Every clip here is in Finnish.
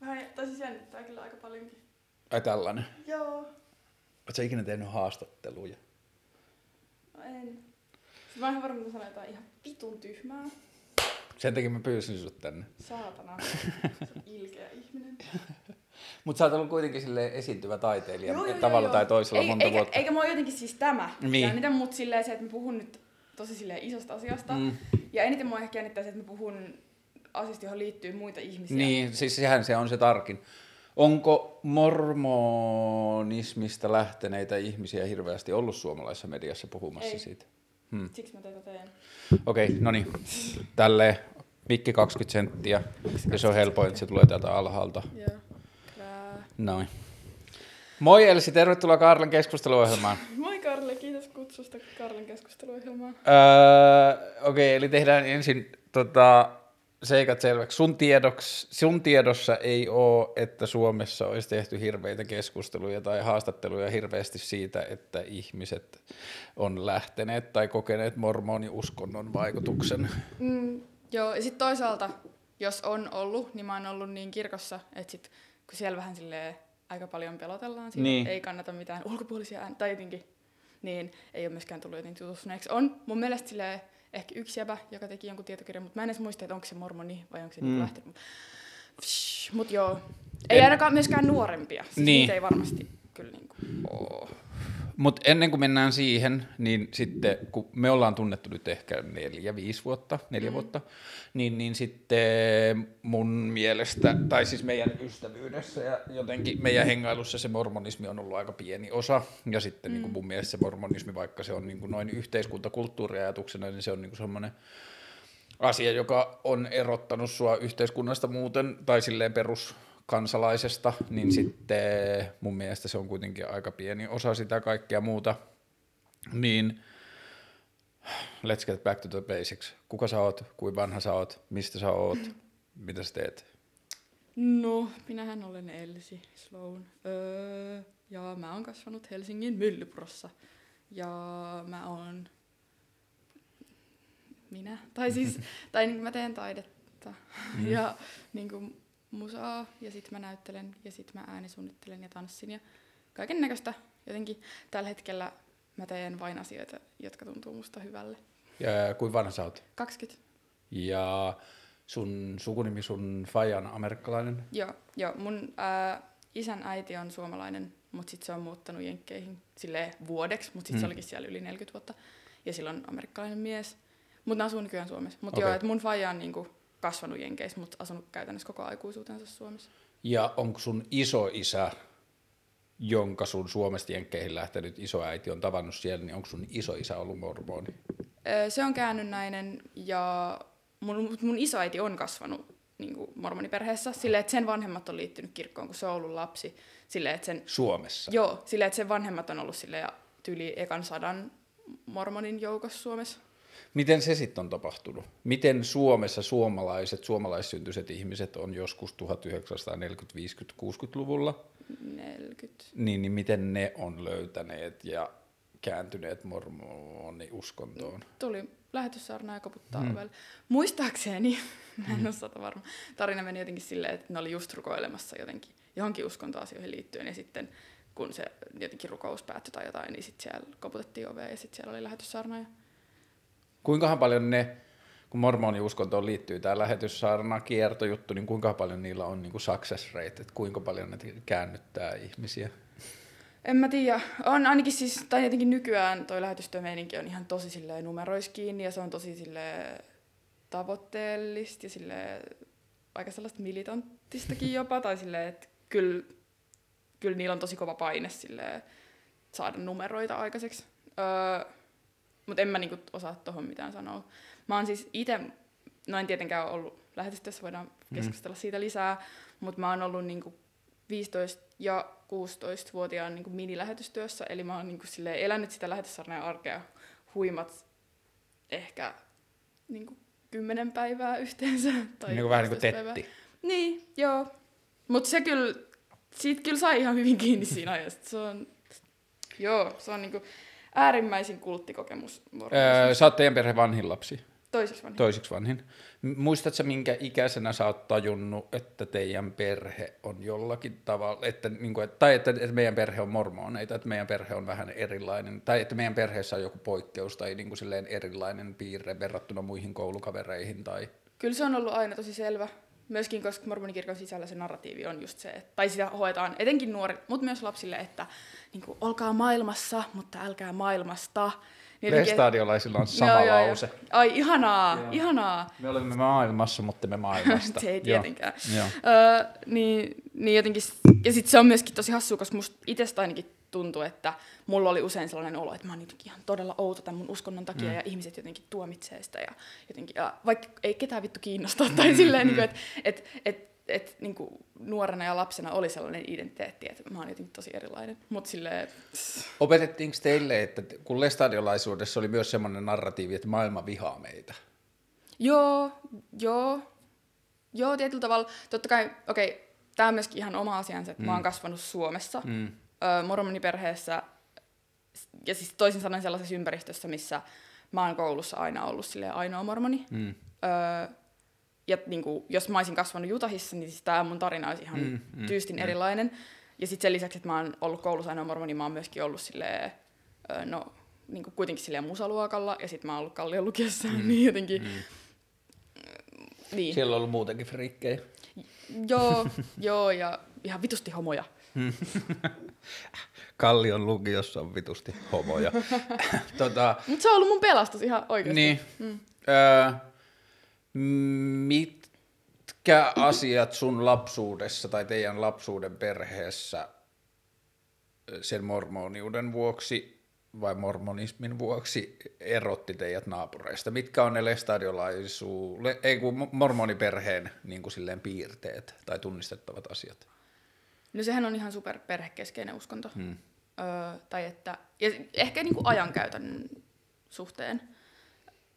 Vähän, tai siis jännittää kyllä aika paljonkin. Ai tällainen. Joo. Oletko ikinä tehnyt haastatteluja? No en. Sitten mä oon ihan varma, että mä sanon jotain ihan vitun tyhmää. Sen takia mä pyysin sut tänne. Saatana. Ilkeä ihminen. Mutta sä oot ollut kuitenkin sille esiintyvä taiteilija Joo, joo, tavalla joo, tai toisella Ei- monta eikä, vuotta. Eikä mua jotenkin siis tämä Niin. jännitä, mutta silleen se, että mä puhun nyt tosi silleen isosta asiasta. Mm. Ja eniten mua ehkä jännittää se, että mä puhun asiasta, johon liittyy muita ihmisiä. Niin, siis sehän se on se tarkin. Onko mormonismista lähteneitä ihmisiä hirveästi ollut suomalaisessa mediassa puhumassa Ei. siitä? Hmm. Siksi mä tätä teen. Okei, no niin. Tälle mikki 20 senttiä. Ja se on helpoin, että se tulee täältä alhaalta. Joo. Noin. Moi Elsi, tervetuloa Karlen keskusteluohjelmaan. Moi Karle, kiitos kutsusta Karlen keskusteluohjelmaan. Öö, Okei, eli tehdään ensin tota, seikat selväksi. Sun, tiedoks, sun tiedossa ei ole, että Suomessa olisi tehty hirveitä keskusteluja tai haastatteluja hirveästi siitä, että ihmiset on lähteneet tai kokeneet mormoniuskonnon vaikutuksen. Mm, joo, ja sitten toisaalta, jos on ollut, niin mä oon ollut niin kirkossa, että sit, kun siellä vähän silleen aika paljon pelotellaan siitä, Niin. ei kannata mitään ulkopuolisia ääniä, tai jotenkin, niin ei ole myöskään tullut jotenkin tutustuneeksi. On mun mielestä silleen ehkä yksi jäbä, joka teki jonkun tietokirjan, mutta mä en edes muista, että onko se mormoni vai onko se Mm. mm. lähtenyt. Mutta joo, ei En- ainakaan myöskään nuorempia. Siis Niin. niin. niitä ei varmasti kyllä niinku oo. Mutta ennen kuin mennään siihen, niin sitten kun me ollaan tunnettu nyt ehkä neljä, viisi vuotta, neljä mm. vuotta, niin, niin sitten mun mielestä, tai siis meidän ystävyydessä ja jotenkin meidän hengailussa se mormonismi on ollut aika pieni osa. Ja sitten mm. niin kuin mun mielestä se mormonismi, vaikka se on niin kuin noin yhteiskuntakulttuuriajatuksena, niin se on niin kuin semmoinen asia, joka on erottanut sua yhteiskunnasta muuten, tai silleen peruskansalaisesta, niin sitten mun mielestä se on kuitenkin aika pieni osa sitä kaikkea muuta. Niin let's get back to the basics. Kuka sä oot, kuinka vanha sä oot, mistä sä oot, mitä sä teet? No, minähän olen Elsi Sloan. Öö, ja mä oon kasvanut Helsingin Myllypurossa. Ja mä oon... Minä? Tai siis, tai niin mä teen taidetta. Mm. Ja niin kuin musaa, ja sit mä näyttelen, ja sit mä äänisuunnittelen ja tanssin ja kaiken näköistä. Jotenkin tällä hetkellä mä teen vain asioita, jotka tuntuu musta hyvälle. Ja kuinka vanha sä oot? 20. Ja sun sukunimi, sun faija on amerikkalainen? Joo, joo. mun ää, isän äiti on suomalainen, mutta sitten se on muuttanut Jenkkeihin sille vuodeksi, mutta sitten Mm. se olikin siellä yli 40 vuotta. Ja sillä on amerikkalainen mies. Mutta ne asuu nykyään Suomessa. Mutta okay. joo, että mun faija on niinku kasvanut Jenkeissä, mutta asunut käytännössä koko aikuisuutensa Suomessa. Ja onko sun isoisä, jonka sun Suomesta Jenkkeihin lähtenyt isoäiti on tavannut siellä, niin onko sun isoisä ollut mormoni? Se on käännynnäinen ja mun, mun isoäiti on kasvanut niinku mormoniperheessä silleen, että sen vanhemmat on liittynyt kirkkoon, kun se on ollut lapsi. Silleen, että sen Suomessa? Joo, silleen, että sen vanhemmat on ollut sille tyyli ekan sadan mormonin joukossa Suomessa. Miten se sitten on tapahtunut? Miten Suomessa suomalaiset, suomalaissyntyiset ihmiset on joskus 1940, 50, 60-luvulla, 40. niin, niin miten ne on löytäneet ja kääntyneet mormoniuskontoon? Tuli lähetyssaarna ja koputtaa Hmm. hmm. ovelle. Muistaakseni, mä en ole sata varma, tarina meni jotenkin silleen, että ne oli just rukoilemassa jotenkin johonkin uskontoasioihin liittyen ja sitten kun se jotenkin rukous päättyi tai jotain, niin sitten siellä koputettiin oveen ja sitten siellä oli lähetyssaarna. Ja... Kuinkahan paljon ne, kun mormoniuskontoon liittyy tämä lähetyssaarna kiertojuttu, niin kuinka paljon niillä on niin kuin success rate, että kuinka paljon ne käännyttää ihmisiä? En mä tiedä. On ainakin siis, tai jotenkin nykyään toi lähetystyömeininki on ihan tosi silleen numerois kiinni ja se on tosi silleen tavoitteellista ja silleen aika sellaista militanttistakin jopa, tai silleen, että kyllä, kyllä niillä on tosi kova paine silleen saada numeroita aikaiseksi. Öö, mutta en mä niinku osaa tuohon mitään sanoa. Mä oon siis itse, no en tietenkään ole ollut lähetystyössä, voidaan keskustella siitä lisää, mutta mä oon ollut niinku 15 ja 16-vuotiaan niin minilähetystyössä, eli mä oon niin silleen, elänyt sitä lähetyssarnaa arkea huimat ehkä niin kuin, kymmenen päivää yhteensä. Tai niin kuin vähän niin kuin 12 päivää. tetti. Niin, joo. Mutta se kyllä, siitä kyllä sai ihan hyvin kiinni siinä ajassa. Se on, joo, se on niin kuin äärimmäisin kulttikokemus. Öö, sä oot teidän perheen vanhin lapsi. Toiseksi vanhin. Toisiksi vanhin. Muistatko, minkä ikäisenä sä oot tajunnut, että teidän perhe on jollakin tavalla, että, niin kuin, tai että, että meidän perhe on mormoneita, että meidän perhe on vähän erilainen, tai että meidän perheessä on joku poikkeus tai niin kuin silleen erilainen piirre verrattuna muihin koulukavereihin tai... Kyllä se on ollut aina tosi selvä. Myöskin, koska mormonikirkon sisällä se narratiivi on just se, että, tai sitä hoetaan etenkin nuoret, mutta myös lapsille, että niin kuin, olkaa maailmassa, mutta älkää maailmasta. Niin Lestadiolaisilla on sama Joo, joo, joo. lause. Ai ihanaa, Joo. ihanaa. Me olemme maailmassa, mutta me maailmasta. se ei Joo. tietenkään. Joo. Öö, niin, niin jotenkin, ja sitten se on myöskin tosi hassua, koska musta itsestä ainakin tuntuu, että mulla oli usein sellainen olo, että mä oon jotenkin ihan todella outo tämän mun uskonnon takia, mm. ja ihmiset jotenkin tuomitsee sitä, ja, jotenkin, ja vaikka ei ketään vittu kiinnosta, tai Mm, silleen, niin että et, et, et, niin kuin nuorena ja lapsena oli sellainen identiteetti, että mä oon jotenkin tosi erilainen, mutta silleen, Opetettiinko teille, että kun lestadiolaisuudessa oli myös semmoinen narratiivi, että maailma vihaa meitä? Joo, joo. Joo, tietyllä tavalla. Totta kai, okei, tämä on myöskin ihan oma asiansa, että mm. mä oon kasvanut Suomessa, mm. Ö, mormoniperheessä, ja siis toisin sanoen sellaisessa ympäristössä, missä mä oon koulussa aina ollut silleen ainoa mormoni. Mm. Ö, ja niin kuin, jos mä olisin kasvanut Jutahissa, niin siis tämä mun tarina olisi ihan Mm, mm, mm, mm, tyystin mm. mm. erilainen. Ja sitten sen lisäksi, että mä oon ollut koulussa ainoa mormoni, mä oon myöskin ollut silleen, ö, no, niin kuin kuitenkin silleen musaluokalla, ja sitten mä oon ollut Kallion lukiossa, mm. niin jotenkin... Mm. Niin. Siellä on ollut muutenkin frikkejä. Joo, joo, ja ihan vitusti homoja. Kallion lukiossa on vitusti homoja. tota, Mutta se on ollut mun pelastus ihan oikeasti. niin, mm. öö, mitkä asiat sun lapsuudessa tai teidän lapsuuden perheessä sen mormoniuden vuoksi vai mormonismin vuoksi erotti teidät naapureista? Mitkä on ne lestadiolaisuus, le, ei kun mormoniperheen niin kuin silleen piirteet tai tunnistettavat asiat? No sehän on ihan super perhekeskeinen uskonto. Hmm. Öö, tai että, ja ehkä niinku ajankäytön suhteen.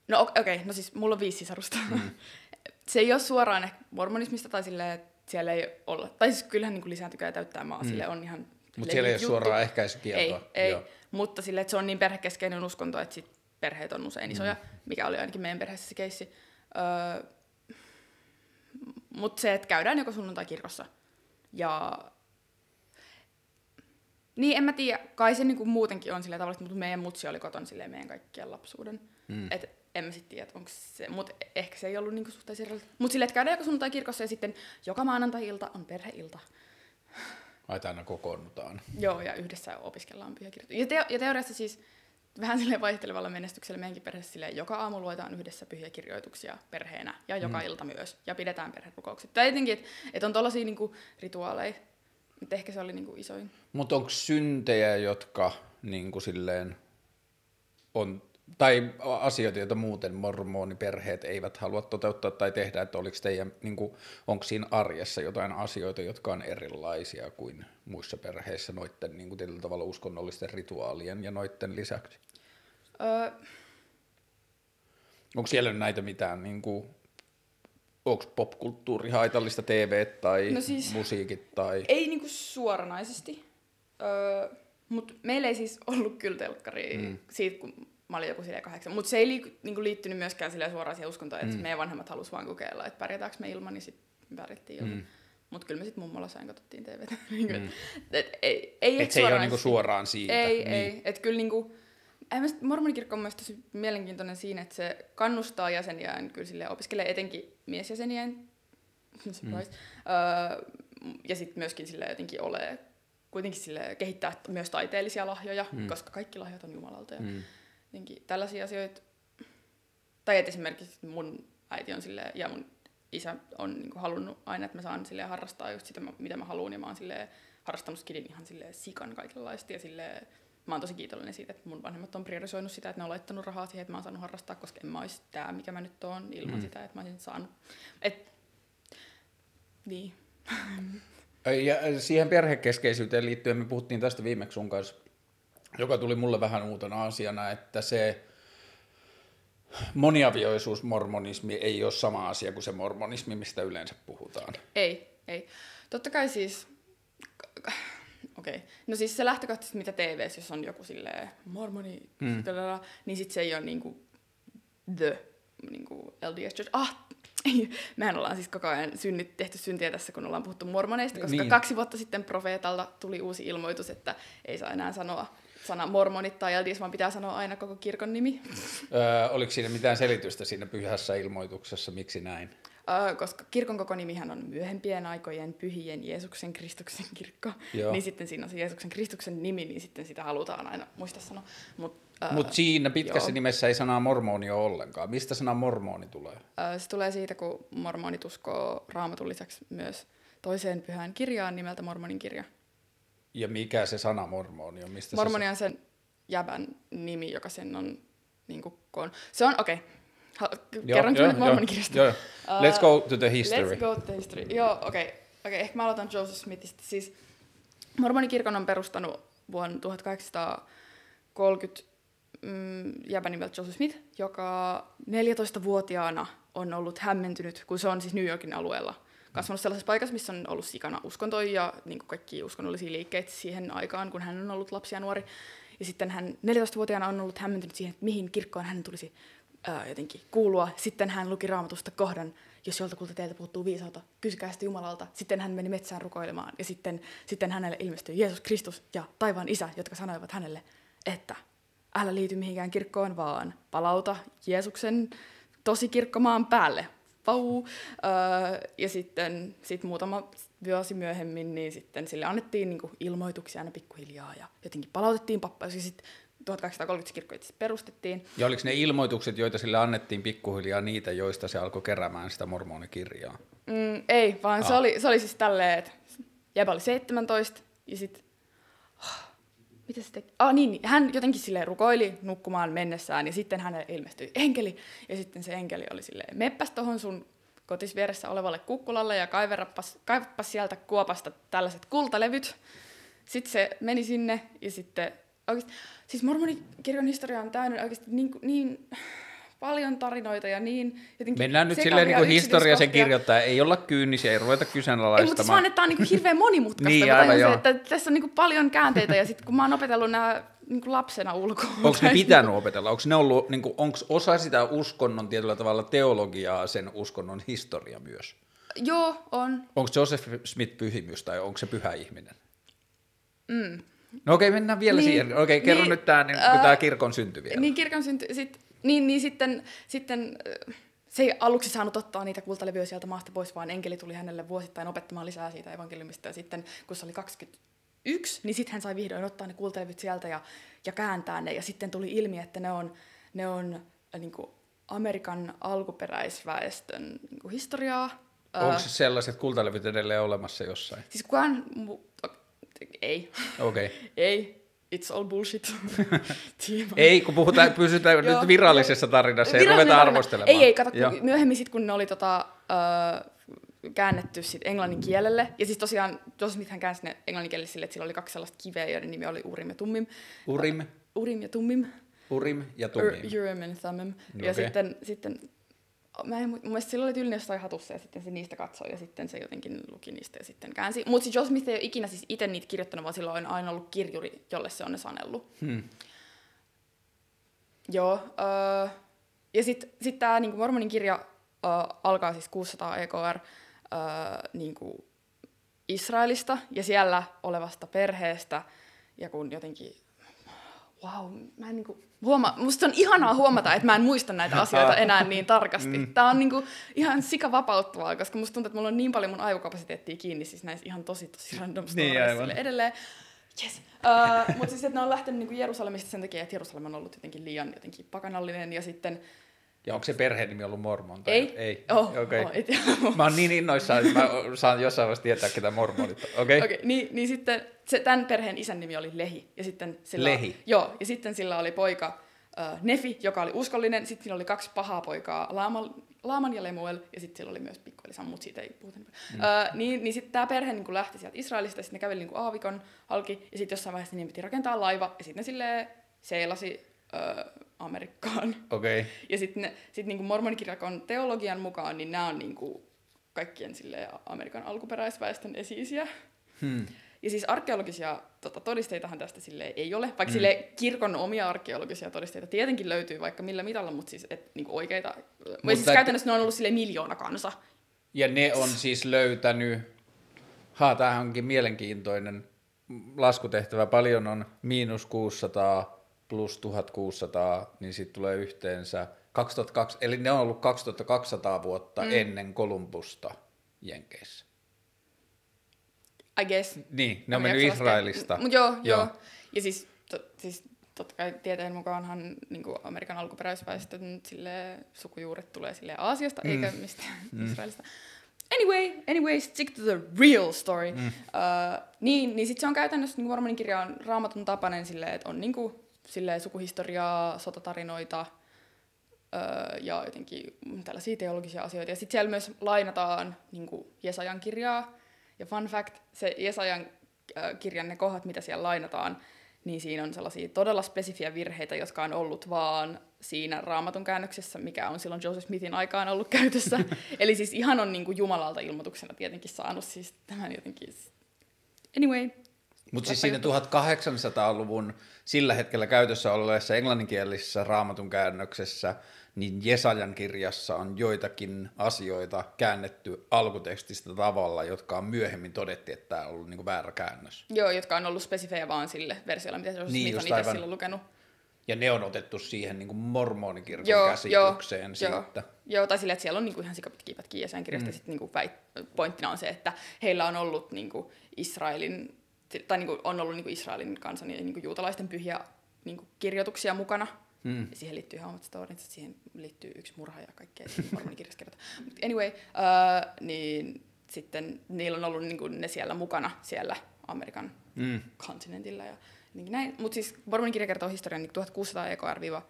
No okei, okay, no siis mulla on viisi sisarusta. Hmm. se ei ole suoraan ehkä mormonismista tai silleen, että siellä ei olla. Tai siis kyllähän niinku lisääntykää täyttää maa, hmm. sille on ihan Mutta siellä ei ole juttu. suoraan ehkäisykieltoa. Ei, ei. Joo. mutta sille, että se on niin perhekeskeinen uskonto, että sit perheet on usein isoja, mm. mikä oli ainakin meidän perheessä se keissi. Öö, mutta se, että käydään joko sunnuntai kirkossa. Ja niin, en mä tiedä. Kai se niinku muutenkin on sillä tavalla, mutta meidän mutsi oli koton silleen meidän kaikkien lapsuuden. Mm. Et en mä sitten tiedä, onko se, mutta ehkä se ei ollut niinku erilaista. Mutta silleen, että käydään joko sunnuntai kirkossa ja sitten joka maanantai-ilta on perheilta. Ai aina kokoonnutaan. Joo, ja yhdessä opiskellaan pyhäkirjoitus. Ja, teo- ja teoriassa siis vähän sille vaihtelevalla menestyksellä meidänkin perheessä silleen, joka aamu luetaan yhdessä pyhiäkirjoituksia perheenä ja joka mm. ilta myös. Ja pidetään perherukoukset. Tai jotenkin, että et on tollaisia niinku, rituaaleja. Mutta ehkä se oli niinku, isoin. Mutta onko syntejä, jotka niin kuin silleen on, tai asioita, joita muuten mormoniperheet eivät halua toteuttaa tai tehdä, että oliko teidän, niin kuin, onko siinä arjessa jotain asioita, jotka on erilaisia kuin muissa perheissä noitten niin kuin tietyllä tavalla uskonnollisten rituaalien ja noitten lisäksi? Öö, Onko siellä näitä mitään, niin kuin, onko popkulttuuri haitallista, TV tai No siis- musiikit tai... ei niinku suoranaisesti. Öö, mutta meillä ei siis ollut kyllä telkkaria mm. siitä, kun mä olin joku silleen kahdeksan. Mutta se ei li, niinku liittynyt myöskään silleen suoraan siihen uskontoon, että mm. meidän vanhemmat halusivat vaan kokeilla, että pärjätäänkö me ilman, niin sitten pärjättiin ilman. Mm. Mutta kyllä me sitten mummolla sain katsottiin TVtä. Niinku, mm. et, ei, ei Et se ei ole niinku suoraan siitä. Ei, niin. ei. Että kyllä niinku, mormonikirkko on myös tosi mielenkiintoinen siinä, että se kannustaa jäseniään kyllä sille opiskelee etenkin miesjäseniään. Surprise. Mm. Öö, ja sitten myöskin sille jotenkin ole kuitenkin sille kehittää myös taiteellisia lahjoja, mm. koska kaikki lahjat on Jumalalta. Ja Mm. jotenkin tällaisia asioita. Tai että esimerkiksi mun äiti on sille ja mun isä on niin halunnut aina, että mä saan sille harrastaa just sitä, mitä mä haluan. Ja mä oon silleen, harrastanut skidin ihan silleen sikan kaikenlaista. Ja silleen, mä oon tosi kiitollinen siitä, että mun vanhemmat on priorisoinut sitä, että ne on laittanut rahaa siihen, että mä oon saanut harrastaa, koska en mä olisi tää, mikä mä nyt oon, ilman mm. sitä, että mä olisin saanut. Et, niin. Ja siihen perhekeskeisyyteen liittyen me puhuttiin tästä viimeksi sun kanssa, joka tuli mulle vähän uutena asiana, että se moniavioisuus, mormonismi ei ole sama asia kuin se mormonismi, mistä yleensä puhutaan. Ei, ei. Totta kai siis, okei, okay. no siis se lähtökohtaisesti, mitä TVssä, jos on joku silleen mormoni, Mm. niin sit se ei ole niinku the niin kuin LDS Church. Ah, mehän ollaan siis koko ajan synnit, tehty syntiä tässä, kun ollaan puhuttu mormoneista, koska Niin. kaksi vuotta sitten profeetalta tuli uusi ilmoitus, että ei saa enää sanoa sana mormonit tai LDS, vaan pitää sanoa aina koko kirkon nimi. Öö, oliko siinä mitään selitystä siinä pyhässä ilmoituksessa, miksi näin? Koska kirkon koko nimihän on myöhempien aikojen pyhien Jeesuksen Kristuksen kirkko, Joo. niin sitten siinä on se Jeesuksen Kristuksen nimi, niin sitten sitä halutaan aina muistaa sanoa. Mut, uh, Mutta siinä pitkässä joo. nimessä ei sanaa mormoni ole ollenkaan. Mistä sana mormoni tulee? se tulee siitä, kun mormonit uskoo raamatun lisäksi myös toiseen pyhään kirjaan nimeltä Mormonin kirja. Ja mikä se sana mormoni on? Mistä Mormoni se... on sen jäbän nimi, joka sen on, niin kuin, kun, se on, okei, okay. Kerronkin nyt Mormonin kirjasta. Joo, joo. Let's go to the history. Let's go to the history. Joo, okei. Okay. Okay, ehkä mä aloitan Joseph Smithistä. Siis mormonikirkon on perustanut vuonna 1830 mm, jäbä nimeltä Joseph Smith, joka 14-vuotiaana on ollut hämmentynyt, kun se on siis New Yorkin alueella kasvanut sellaisessa paikassa, missä on ollut sikana uskontoja ja niin kaikki uskonnollisia liikkeitä siihen aikaan, kun hän on ollut lapsi ja nuori. Ja sitten hän 14-vuotiaana on ollut hämmentynyt siihen, että mihin kirkkoon hän tulisi ää, jotenkin kuulua. Sitten hän luki raamatusta kohdan, jos joltakulta teiltä puuttuu viisautta, kysykää sitä Jumalalta. Sitten hän meni metsään rukoilemaan ja sitten, sitten hänelle ilmestyi Jeesus Kristus ja taivaan isä, jotka sanoivat hänelle, että älä liity mihinkään kirkkoon, vaan palauta Jeesuksen tosi kirkkomaan päälle. Pau. Öö, ja sitten sit muutama vuosi myöhemmin, niin sitten sille annettiin niinku ilmoituksia aina pikkuhiljaa ja jotenkin palautettiin pappaus. Ja sitten 1830 kirkko itse perustettiin. Ja oliko ne ilmoitukset, joita sille annettiin pikkuhiljaa niitä, joista se alkoi keräämään sitä mormonikirjaa? Mm, ei, vaan se, Ah. oli, se oli siis tälleen, että jäbä oli 17 ja sitten... Mitä se teki? Ah, niin, niin, hän jotenkin silleen rukoili nukkumaan mennessään ja sitten hänelle ilmestyi enkeli. Ja sitten se enkeli oli silleen, meppäs tohon sun kotisvieressä olevalle kukkulalle ja kaiverappas, kaivapas sieltä kuopasta tällaiset kultalevyt. Sitten se meni sinne ja sitten oikeasti, siis mormonikirjan historia on täynnä oikeasti niin, niin paljon tarinoita ja niin jotenkin Mennään nyt silleen niin kuin historia sen kirjoittaa, ei olla kyynisiä, ei ruveta Ei, mutta kyseenalaistamaan. se vaan, että tämä on niinku hirveän monimutkaista. Niin, aivan, joo. että tässä on niinku paljon käänteitä ja sitten kun mä oon opetellut nämä niinku lapsena ulkoa. Onko ne pitänyt opetella? Onko ne ollut, niin kuin, onko osa sitä uskonnon tietyllä tavalla teologiaa sen uskonnon historia myös? Joo, on. Onko Joseph Smith pyhimys tai onko se pyhä ihminen? Mm. No okei, mennään vielä Niin, siihen. Okei, kerro niin, nyt tämä niin, ää, tää kirkon synty vielä. Niin kirkon synty, sit, niin, niin sitten, sitten äh, se ei aluksi saanut ottaa niitä kultalevyjä sieltä maasta pois, vaan enkeli tuli hänelle vuosittain opettamaan lisää siitä evankeliumista. Ja sitten kun se oli 21, niin sitten hän sai vihdoin ottaa ne kultalevyt sieltä ja, ja kääntää ne. Ja sitten tuli ilmi, että ne on, ne on äh, niin kuin Amerikan alkuperäisväestön niin kuin historiaa. Äh, Onko sellaiset kultalevyt edelleen olemassa jossain? Siis kukaan... Mu- ei. Okei. Okay. ei. It's all bullshit. Ei, kun puhutaan, pysytään nyt virallisessa tarinassa, ei ruveta tarina. arvostelemaan. Ei, ei, kato, kun myöhemmin sit, kun ne oli tota, ö, käännetty sit englannin kielelle, ja siis tosiaan Joseph Smith hän käänsi ne englannin kielelle sille, että sillä oli kaksi sellaista kiveä, joiden nimi oli Urim ja Tummim. Urim, Urim ja Tummim. Urim ja Tumim. Ur- Urim and Thummim. Ja Okei. sitten, sitten Mä en, mu- mun mielestä sillä oli tyylinen jossain hatussa ja sitten se niistä katsoi ja sitten se jotenkin luki niistä ja sitten käänsi. Mutta siis Joe Smith ei ole ikinä siis itse niitä kirjoittanut, vaan sillä on aina ollut kirjuri, jolle se on ne sanellut. Hmm. Joo. Öö, ja sitten sit tämä niinku Mormonin kirja öö, alkaa siis 600 EKR öö, niinku Israelista ja siellä olevasta perheestä. Ja kun jotenkin, wow, mä en niinku huomaa, musta on ihanaa huomata, että mä en muista näitä asioita enää niin tarkasti. Mm. Tää on niinku ihan sika vapauttavaa, koska musta tuntuu, että mulla on niin paljon mun aivokapasiteettia kiinni siis näissä ihan tosi tosi random Niin, edelleen. Yes. Uh, mutta siis, että ne on lähtenyt niinku Jerusalemista sen takia, että Jerusalem on ollut jotenkin liian jotenkin pakanallinen ja sitten... Ja onko se perheen nimi ollut mormon? Tai Ei. Ei. Oh, Okei. oh, et, Mä oon niin innoissaan, että mä saan jossain vaiheessa tietää, ketä mormonit on. Okei? Okei, niin, niin sitten se, tämän perheen isän nimi oli Lehi. Ja sitten sillä, Lehi? Joo, ja sitten sillä oli poika äh, Nefi, joka oli uskollinen. Sitten sillä oli kaksi pahaa poikaa, Laaman, Laaman ja Lemuel. Ja sitten sillä oli myös pikkueli Sam, mutta siitä ei puhuta. Mm. Äh, niin, niin sitten tämä perhe niin lähti sieltä Israelista, ja sitten ne käveli niin aavikon halki. Ja sitten jossain vaiheessa niin piti rakentaa laiva, ja sitten ne silleen seilasi äh, Amerikkaan. Okei. Ja sitten sit niinku mormonikirjakon teologian mukaan, niin nämä on niinku kaikkien silleen Amerikan alkuperäisväestön esiisiä. Hmm. Ja siis arkeologisia tota, todisteitahan tästä sille ei ole, vaikka mm. sille kirkon omia arkeologisia todisteita tietenkin löytyy vaikka millä mitalla, mutta siis et, niinku oikeita, vai siis et- käytännössä ne on ollut sille miljoona kansa. Ja ne on siis löytänyt, haa, tämähän onkin mielenkiintoinen laskutehtävä, paljon on miinus 600 plus 1600, niin sitten tulee yhteensä 2002, eli ne on ollut 2200 vuotta mm. ennen Kolumbusta Jenkeissä. I guess. Niin, ne on mennyt. Israelista. Mut joo, joo. Joo. Ja siis, to, siis totta kai tieteen mukaanhan niin Amerikan alkuperäisväestön sille, sukujuuret tulee sille Aasiasta, mm. eikä mistään mm. Israelista. Anyway, anyway, stick to the real story. Mm. Uh, niin, niin sitten se on käytännössä, niin mormonin kirja on raamatun tapainen silleen, että on niin kuin, silleen, sukuhistoriaa, sotatarinoita, öö, ja jotenkin tällaisia teologisia asioita. Ja sitten siellä myös lainataan niin kuin Jesajan kirjaa. Ja fun fact, se Jesajan äh, kirjan ne kohdat, mitä siellä lainataan, niin siinä on sellaisia todella spesifiä virheitä, jotka on ollut vaan siinä raamatun käännöksessä, mikä on silloin Joseph Smithin aikaan ollut käytössä. Eli siis ihan on niin kuin Jumalalta ilmoituksena tietenkin saanut siis tämän jotenkin... Anyway, Mutta siis siinä 1800-luvun sillä hetkellä käytössä olleessa englanninkielisessä raamatun käännöksessä, niin Jesajan kirjassa on joitakin asioita käännetty alkutekstistä tavalla, jotka on myöhemmin todettiin, että tämä on ollut niinku väärä käännös. joo, jotka on ollut spesifejä vaan sille versiolle, mitä Niin, just on itse aivan. silloin lukenut. Ja ne on otettu siihen niinku mormonikirkon Joo, käsitykseen joo, joo. siitä. Joo, tai silleen, että siellä on niinku ihan sikapitkiä pätkiä jäsenkirjasta, mm. ja sitten niinku väit- pointtina on se, että heillä on ollut niinku Israelin, tai niinku on ollut niinku Israelin kansan ja niinku juutalaisten pyhiä niinku kirjoituksia mukana. Mm. Ja siihen liittyy ihan omat storit, siihen liittyy yksi murha ja kaikkea siinä mormonikirjassa kerrotaan. Anyway, uh, niin sitten niillä on ollut niinku ne siellä mukana siellä Amerikan Mm. kontinentilla ja niin näin. Mutta siis mormonikirja kertoo historian niin 1600 EKR viiva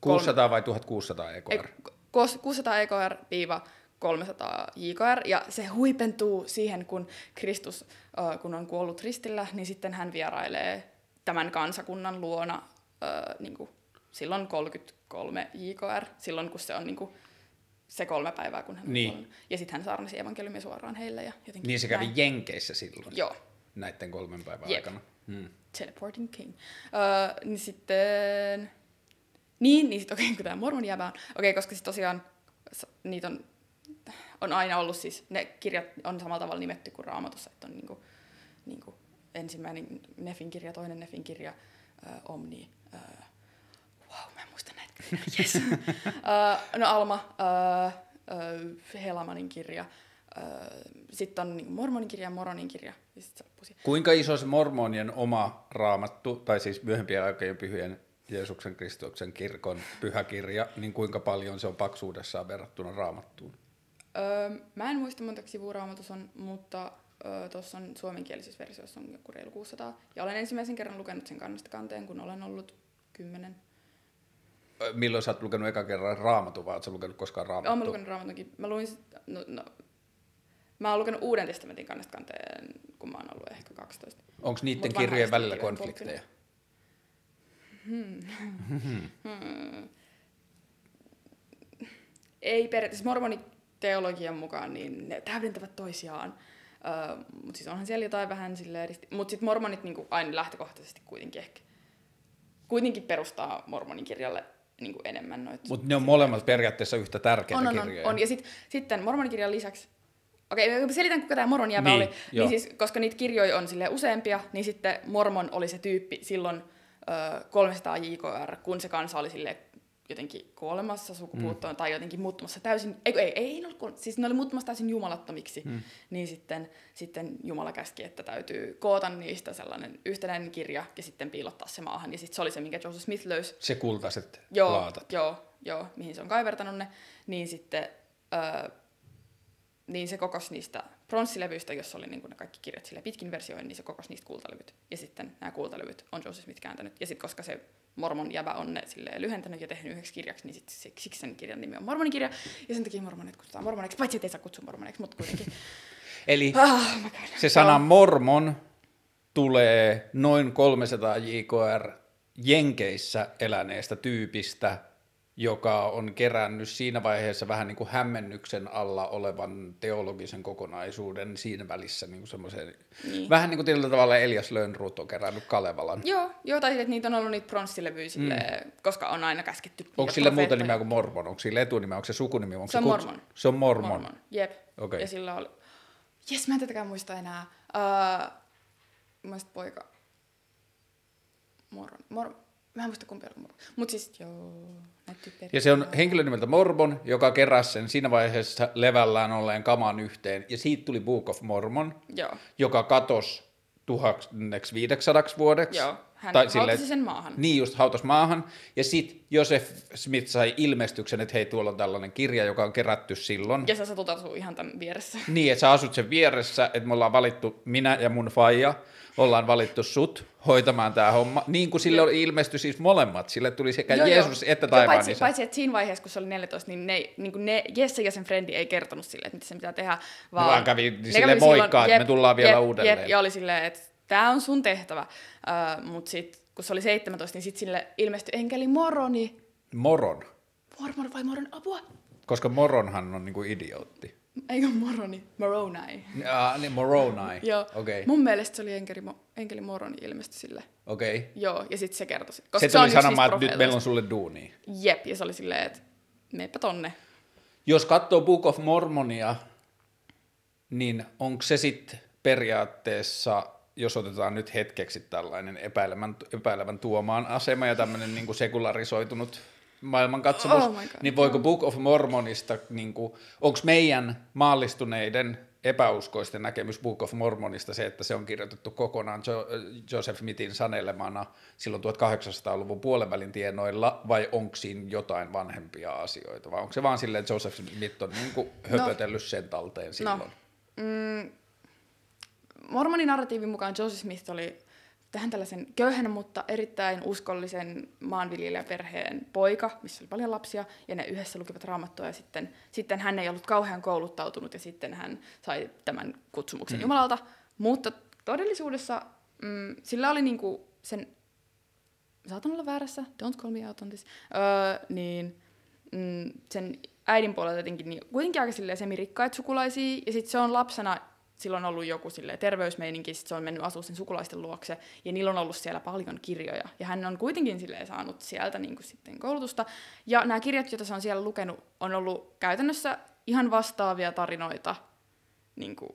600 vai 1600 Ei, EKR? kos- 600 EKR viiva 300 JKR, ja se huipentuu siihen, kun Kristus, äh, kun on kuollut ristillä, niin sitten hän vierailee tämän kansakunnan luona äh, niin kuin silloin 33 JKR, silloin kun se on niin kuin se kolme päivää, kun hän on Niin. kuollut. Ja sitten hän saarnasi evankeliumia suoraan heille. Ja jotenkin Niin se kävi näin. Jenkeissä silloin, Joo, näiden kolmen päivän Jep. aikana. Mm. Teleporting King. Uh, niin sitten... Niin, niin sitten okei, okay, kun tämä mormon jäbä on. Okei, okay, koska siis tosiaan niitä on, on aina ollut siis, ne kirjat on samalla tavalla nimetty kuin raamatussa, että on niinku, niinku ensimmäinen Nefin kirja, toinen Nefin kirja, uh, Omni, uh, wow, mä en muista näitä kirjoja, yes. uh, no Alma, uh, uh, Helamanin kirja, uh, sitten on niinku mormonin kirja, moronin kirja, ja siihen. Kuinka iso se mormonien oma raamattu, tai siis myöhempien aikojen pyhien Jeesuksen Kristuksen kirkon pyhäkirja, niin kuinka paljon se on paksuudessaan verrattuna raamattuun? Öö, mä en muista montako sivua raamatussa on, mutta öö, tuossa on suomenkielisessä versiossa on joku reilu 600. Ja olen ensimmäisen kerran lukenut sen kannesta kanteen, kun olen ollut kymmenen. Milloin sä oot lukenut eka kerran raamatun, vai oot sä lukenut koskaan raamattua? Olen mä lukenut raamatunkin. Mä luin, sit- no, no, mä oon lukenut Uuden testamentin kannesta kanteen, kun mä oon ollut ehkä 12. Onko niiden Mut kirjojen välillä konflikteja? Hmm. Ei periaatteessa mormoniteologian mukaan, niin ne täydentävät toisiaan. Öö, mutta siis onhan siellä jotain vähän silleen risti... Mutta sitten mormonit niinku aina lähtökohtaisesti kuitenkin ehkä kuitenkin perustaa mormonikirjalle niinku enemmän noita. Mutta ne on molemmat periaatteessa yhtä tärkeitä on, on, on, kirjoja. on. Ja sit, sitten mormonikirjan lisäksi, okei, mä selitän kuka tämä mormon Niin, oli. joo. Niin siis, koska niitä kirjoja on sille useampia, niin sitten mormon oli se tyyppi silloin ö, 300 JKR, kun se kansa oli sille jotenkin kuolemassa sukupuuttoon mm. tai jotenkin muuttumassa täysin, ei, ei, ei, ei ollut, siis ne oli muuttumassa täysin jumalattomiksi, mm. niin sitten, sitten Jumala käski, että täytyy koota niistä sellainen yhtenäinen kirja ja sitten piilottaa se maahan. Ja sitten se oli se, minkä Joseph Smith löysi Se kultaiset joo, laatat. Joo, joo, mihin se on kaivertanut ne, niin sitten öö, niin se kokosi niistä pronssilevyistä, jossa oli niin ne kaikki kirjat sille pitkin versioihin, niin se kokosi niistä kultalevyt. Ja sitten nämä kultalevyt on Joseph Smith kääntänyt. Ja sitten koska se mormon jäbä on ne silleen lyhentänyt ja tehnyt yhdeksi kirjaksi, niin sit se, siksi sen kirjan nimi on mormonikirja. Ja sen takia mormonit kutsutaan mormoneiksi, paitsi että ei saa kutsua mormoneiksi, mutta kuitenkin. Eli ah, se sana mormon tulee noin 300 JKR Jenkeissä eläneestä tyypistä, joka on kerännyt siinä vaiheessa vähän niin kuin hämmennyksen alla olevan teologisen kokonaisuuden siinä välissä niin kuin semmoisen, niin. vähän niin kuin tietyllä tavalla Elias Lönnrut on kerännyt Kalevalan. Joo, joo tai että niitä on ollut niitä pronssilevyjä sille, mm. koska on aina käsketty. Onko sille muuta nimeä kuin Mormon? Onko sille etunimi, onko se sukunimi? Onko se, on Mormon. Se on Mormon. Mormon. Jep. Okay. Ja sillä oli, jes mä en tätäkään muista enää. Uh, mä poika, Mormon, Mormon. Mä en muista kumpi on Mormon. Mut siis joo, Ja se on henkilö nimeltä Mormon, joka keräsi sen siinä vaiheessa levällään olleen kaman yhteen. Ja siitä tuli Book of Mormon, joo. joka katosi 1500 vuodeksi. Joo, hän tai sille, sen maahan. Niin, just hautas maahan. Ja sitten Joseph Smith sai ilmestyksen, että hei, tuolla on tällainen kirja, joka on kerätty silloin. Ja sä satut asuu ihan tämän vieressä. Niin, että sä asut sen vieressä, että me ollaan valittu, minä ja mun faija, ollaan valittu sut hoitamaan tämä homma, niin kuin sille oli ilmesty siis molemmat, sille tuli sekä joo, Jeesus joo. että taivaan paitsi, paitsi, että siinä vaiheessa, kun se oli 14, niin, ne, niin kuin ne Jesse ja sen frendi ei kertonut sille, että mitä se pitää tehdä, vaan, vaan kävi ne sille moikkaa, että me tullaan vielä jep, uudelleen. Jep, ja oli silleen, että tämä on sun tehtävä, uh, mutta sitten kun se oli 17, niin sitten sille ilmestyi enkeli Moroni. Moron? Mormon vai Moron, apua? Koska Moronhan on niinku idiootti. Eikö Moroni? Moroni. Ah, niin Moroni. Joo. Okay. Mun mielestä se oli enkeli, enkeli Moroni ilmestyi sille. Okei. Okay. Joo, ja sitten se kertoi. Koska se, se tuli sanomaan, siis että nyt meillä on sulle duuni. Jep, ja se oli silleen, että meepä tonne. Jos katsoo Book of Mormonia, niin onko se sitten periaatteessa, jos otetaan nyt hetkeksi tällainen epäilevän, epäilevän tuomaan asema ja tämmöinen niin sekularisoitunut maailmankatsomus, oh niin voiko Book of Mormonista, niin onko meidän maallistuneiden epäuskoisten näkemys Book of Mormonista se, että se on kirjoitettu kokonaan jo, Joseph Mittin sanelemana silloin 1800-luvun puolenvälin tienoilla, vai onko siinä jotain vanhempia asioita, vai onko se vaan silleen, että Joseph Smith on niin kuin no. höpötellyt no, sen talteen silloin? No, mm, mormonin narratiivin mukaan Joseph Smith oli tähän tällaisen köyhän, mutta erittäin uskollisen maanviljelijäperheen poika, missä oli paljon lapsia, ja ne yhdessä lukivat raamattua, ja sitten, sitten hän ei ollut kauhean kouluttautunut, ja sitten hän sai tämän kutsumuksen mm. Jumalalta. Mutta todellisuudessa mm, sillä oli niinku sen, saatan olla väärässä, don't call me out on this, öö, niin mm, sen äidin puolelta jotenkin niin, kuitenkin aika semirikkaita sukulaisia, ja sitten se on lapsena silloin on ollut joku terveysmeininki, sit se on mennyt asua sen sukulaisten luokse, ja niillä on ollut siellä paljon kirjoja. Ja hän on kuitenkin saanut sieltä niin kuin sitten koulutusta. Ja nämä kirjat, joita se on siellä lukenut, on ollut käytännössä ihan vastaavia tarinoita niin kuin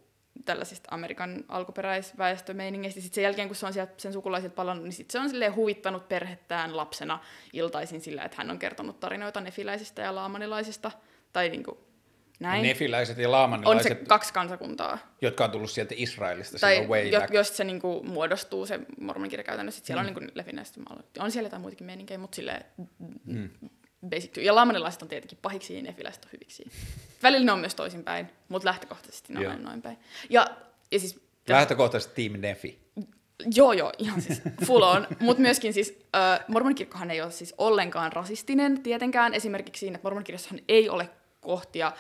tällaisista Amerikan alkuperäisväestömeiningeistä. Sitten sen jälkeen, kun se on sieltä sen sukulaisilta palannut, niin sit se on huvittanut perhettään lapsena iltaisin sillä, että hän on kertonut tarinoita nefiläisistä ja laamanilaisista. Tai niin kuin näin. Nefiläiset ja laamanilaiset. On se kaksi kansakuntaa. Jotka on tullut sieltä Israelista tai way jo, back. jos se niinku muodostuu, se mormonkirja käytännössä, siellä mm. on niinku lefinäistä On siellä jotain muitakin meininkejä, mutta silleen mm. basic. Ja laamanilaiset on tietenkin pahiksi ja nefiläiset on hyviksi. Välillä ne on myös toisinpäin, mutta lähtökohtaisesti ne on noin päin. Ja, ja siis, lähtökohtaisesti Team Nefi. Joo, joo, ihan siis full on. Mutta myöskin siis äh, mormonikirkkohan ei ole siis ollenkaan rasistinen tietenkään. Esimerkiksi siinä, että mormonikirjassahan ei ole kohtia,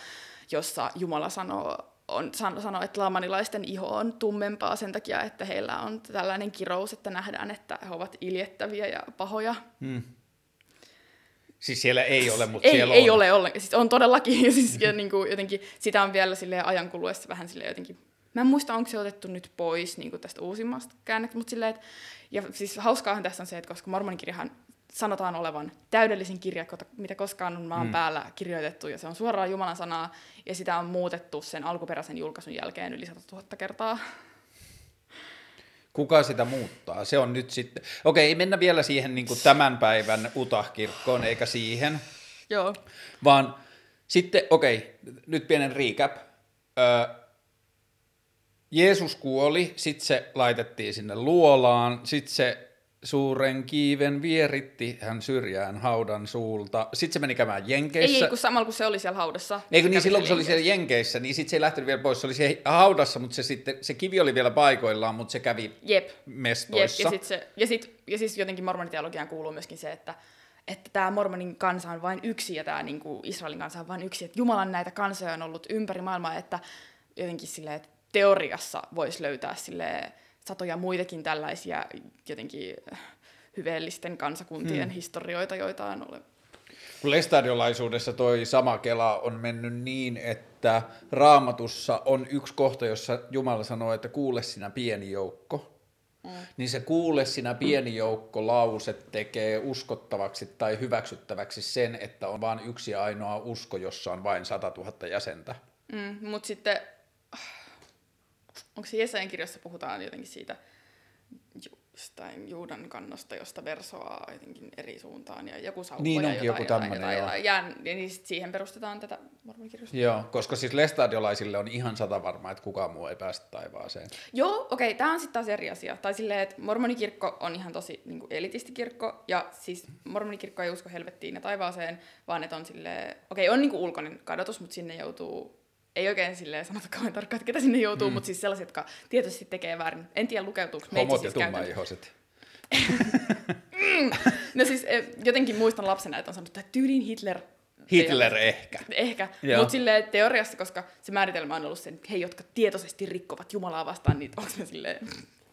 jossa Jumala sanoo, on, sanoo, että laamanilaisten iho on tummempaa sen takia, että heillä on tällainen kirous, että nähdään, että he ovat iljettäviä ja pahoja. Hmm. Siis siellä ei ole, mutta ei, siellä ei on. ole ollenkaan. Siis on todellakin. Ja siis, ja niin kuin, jotenkin, sitä on vielä sille ajan kuluessa vähän sille jotenkin... Mä en muista, onko se otettu nyt pois niin kuin tästä uusimmasta käännöstä, mutta silleen, että... Ja siis hauskaahan tässä on se, että koska mormonikirjahan sanotaan olevan täydellisin kirja, mitä koskaan on maan mm. päällä kirjoitettu, ja se on suoraan Jumalan sanaa, ja sitä on muutettu sen alkuperäisen julkaisun jälkeen yli 100 000 kertaa. Kuka sitä muuttaa? Se on nyt sitten... Okei, ei mennä vielä siihen niin kuin tämän päivän Utah-kirkkoon, eikä siihen. Joo. Vaan sitten, okei, nyt pienen recap. Ö, Jeesus kuoli, sitten se laitettiin sinne luolaan, sitten se suuren kiiven vieritti hän syrjään haudan suulta. Sitten se meni käymään Jenkeissä. Ei, ei kun samalla kun se oli siellä haudassa. Eikö niin, silloin kun se oli siellä Jenkeissä, niin sitten se ei lähtenyt vielä pois. Se oli siellä haudassa, mutta se, sitten, se kivi oli vielä paikoillaan, mutta se kävi Jep. mestoissa. Jep. Ja, sit se, ja, sit, ja siis jotenkin mormoniteologiaan kuuluu myöskin se, että että tämä mormonin kansa on vain yksi ja tämä niinku Israelin kansa on vain yksi. Että Jumalan näitä kansoja on ollut ympäri maailmaa, että jotenkin silleen, että teoriassa voisi löytää silleen, satoja muitakin tällaisia jotenkin hyveellisten kansakuntien hmm. historioita, joita on ole. Kun lestadiolaisuudessa toi sama kela on mennyt niin, että raamatussa on yksi kohta, jossa Jumala sanoo, että kuule sinä pieni joukko. Mm. Niin se kuule sinä pieni joukko lause tekee uskottavaksi tai hyväksyttäväksi sen, että on vain yksi ainoa usko, jossa on vain 100 000 jäsentä. Mm, Mutta sitten, onko se Jesajan kirjassa puhutaan jotenkin siitä, jostain Juudan kannosta, josta versoaa jotenkin eri suuntaan ja joku saukko Niin ja jotain, joku jotain, tämmönen, jotain, jotain, ja, niin sit siihen perustetaan tätä mormonikirjoista. Joo, koska siis lestadiolaisille on ihan sata varma, että kukaan muu ei päästä taivaaseen. Joo, okei, okay, tämä on sitten taas eri asia. Tai silleen, että mormonikirkko on ihan tosi niin kuin elitistikirkko, ja siis mormonikirkko ei usko helvettiin ja taivaaseen, vaan että on silleen, okei, okay, on niin kuin ulkoinen kadotus, mutta sinne joutuu ei oikein silleen sanota kauan tarkkaan, että ketä sinne joutuu, mm. mutta siis sellaiset, jotka tietoisesti tekee väärin. En tiedä, lukeutuuko meitä Homot siis ja tummaihoiset. No siis eh, jotenkin muistan lapsena, että on sanottu, että tyyliin Hitler Hitler ehkä. Ehkä, Joo. mutta silleen teoriassa, koska se määritelmä on ollut se, että he, jotka tietoisesti rikkovat Jumalaa vastaan, niin onko ne silleen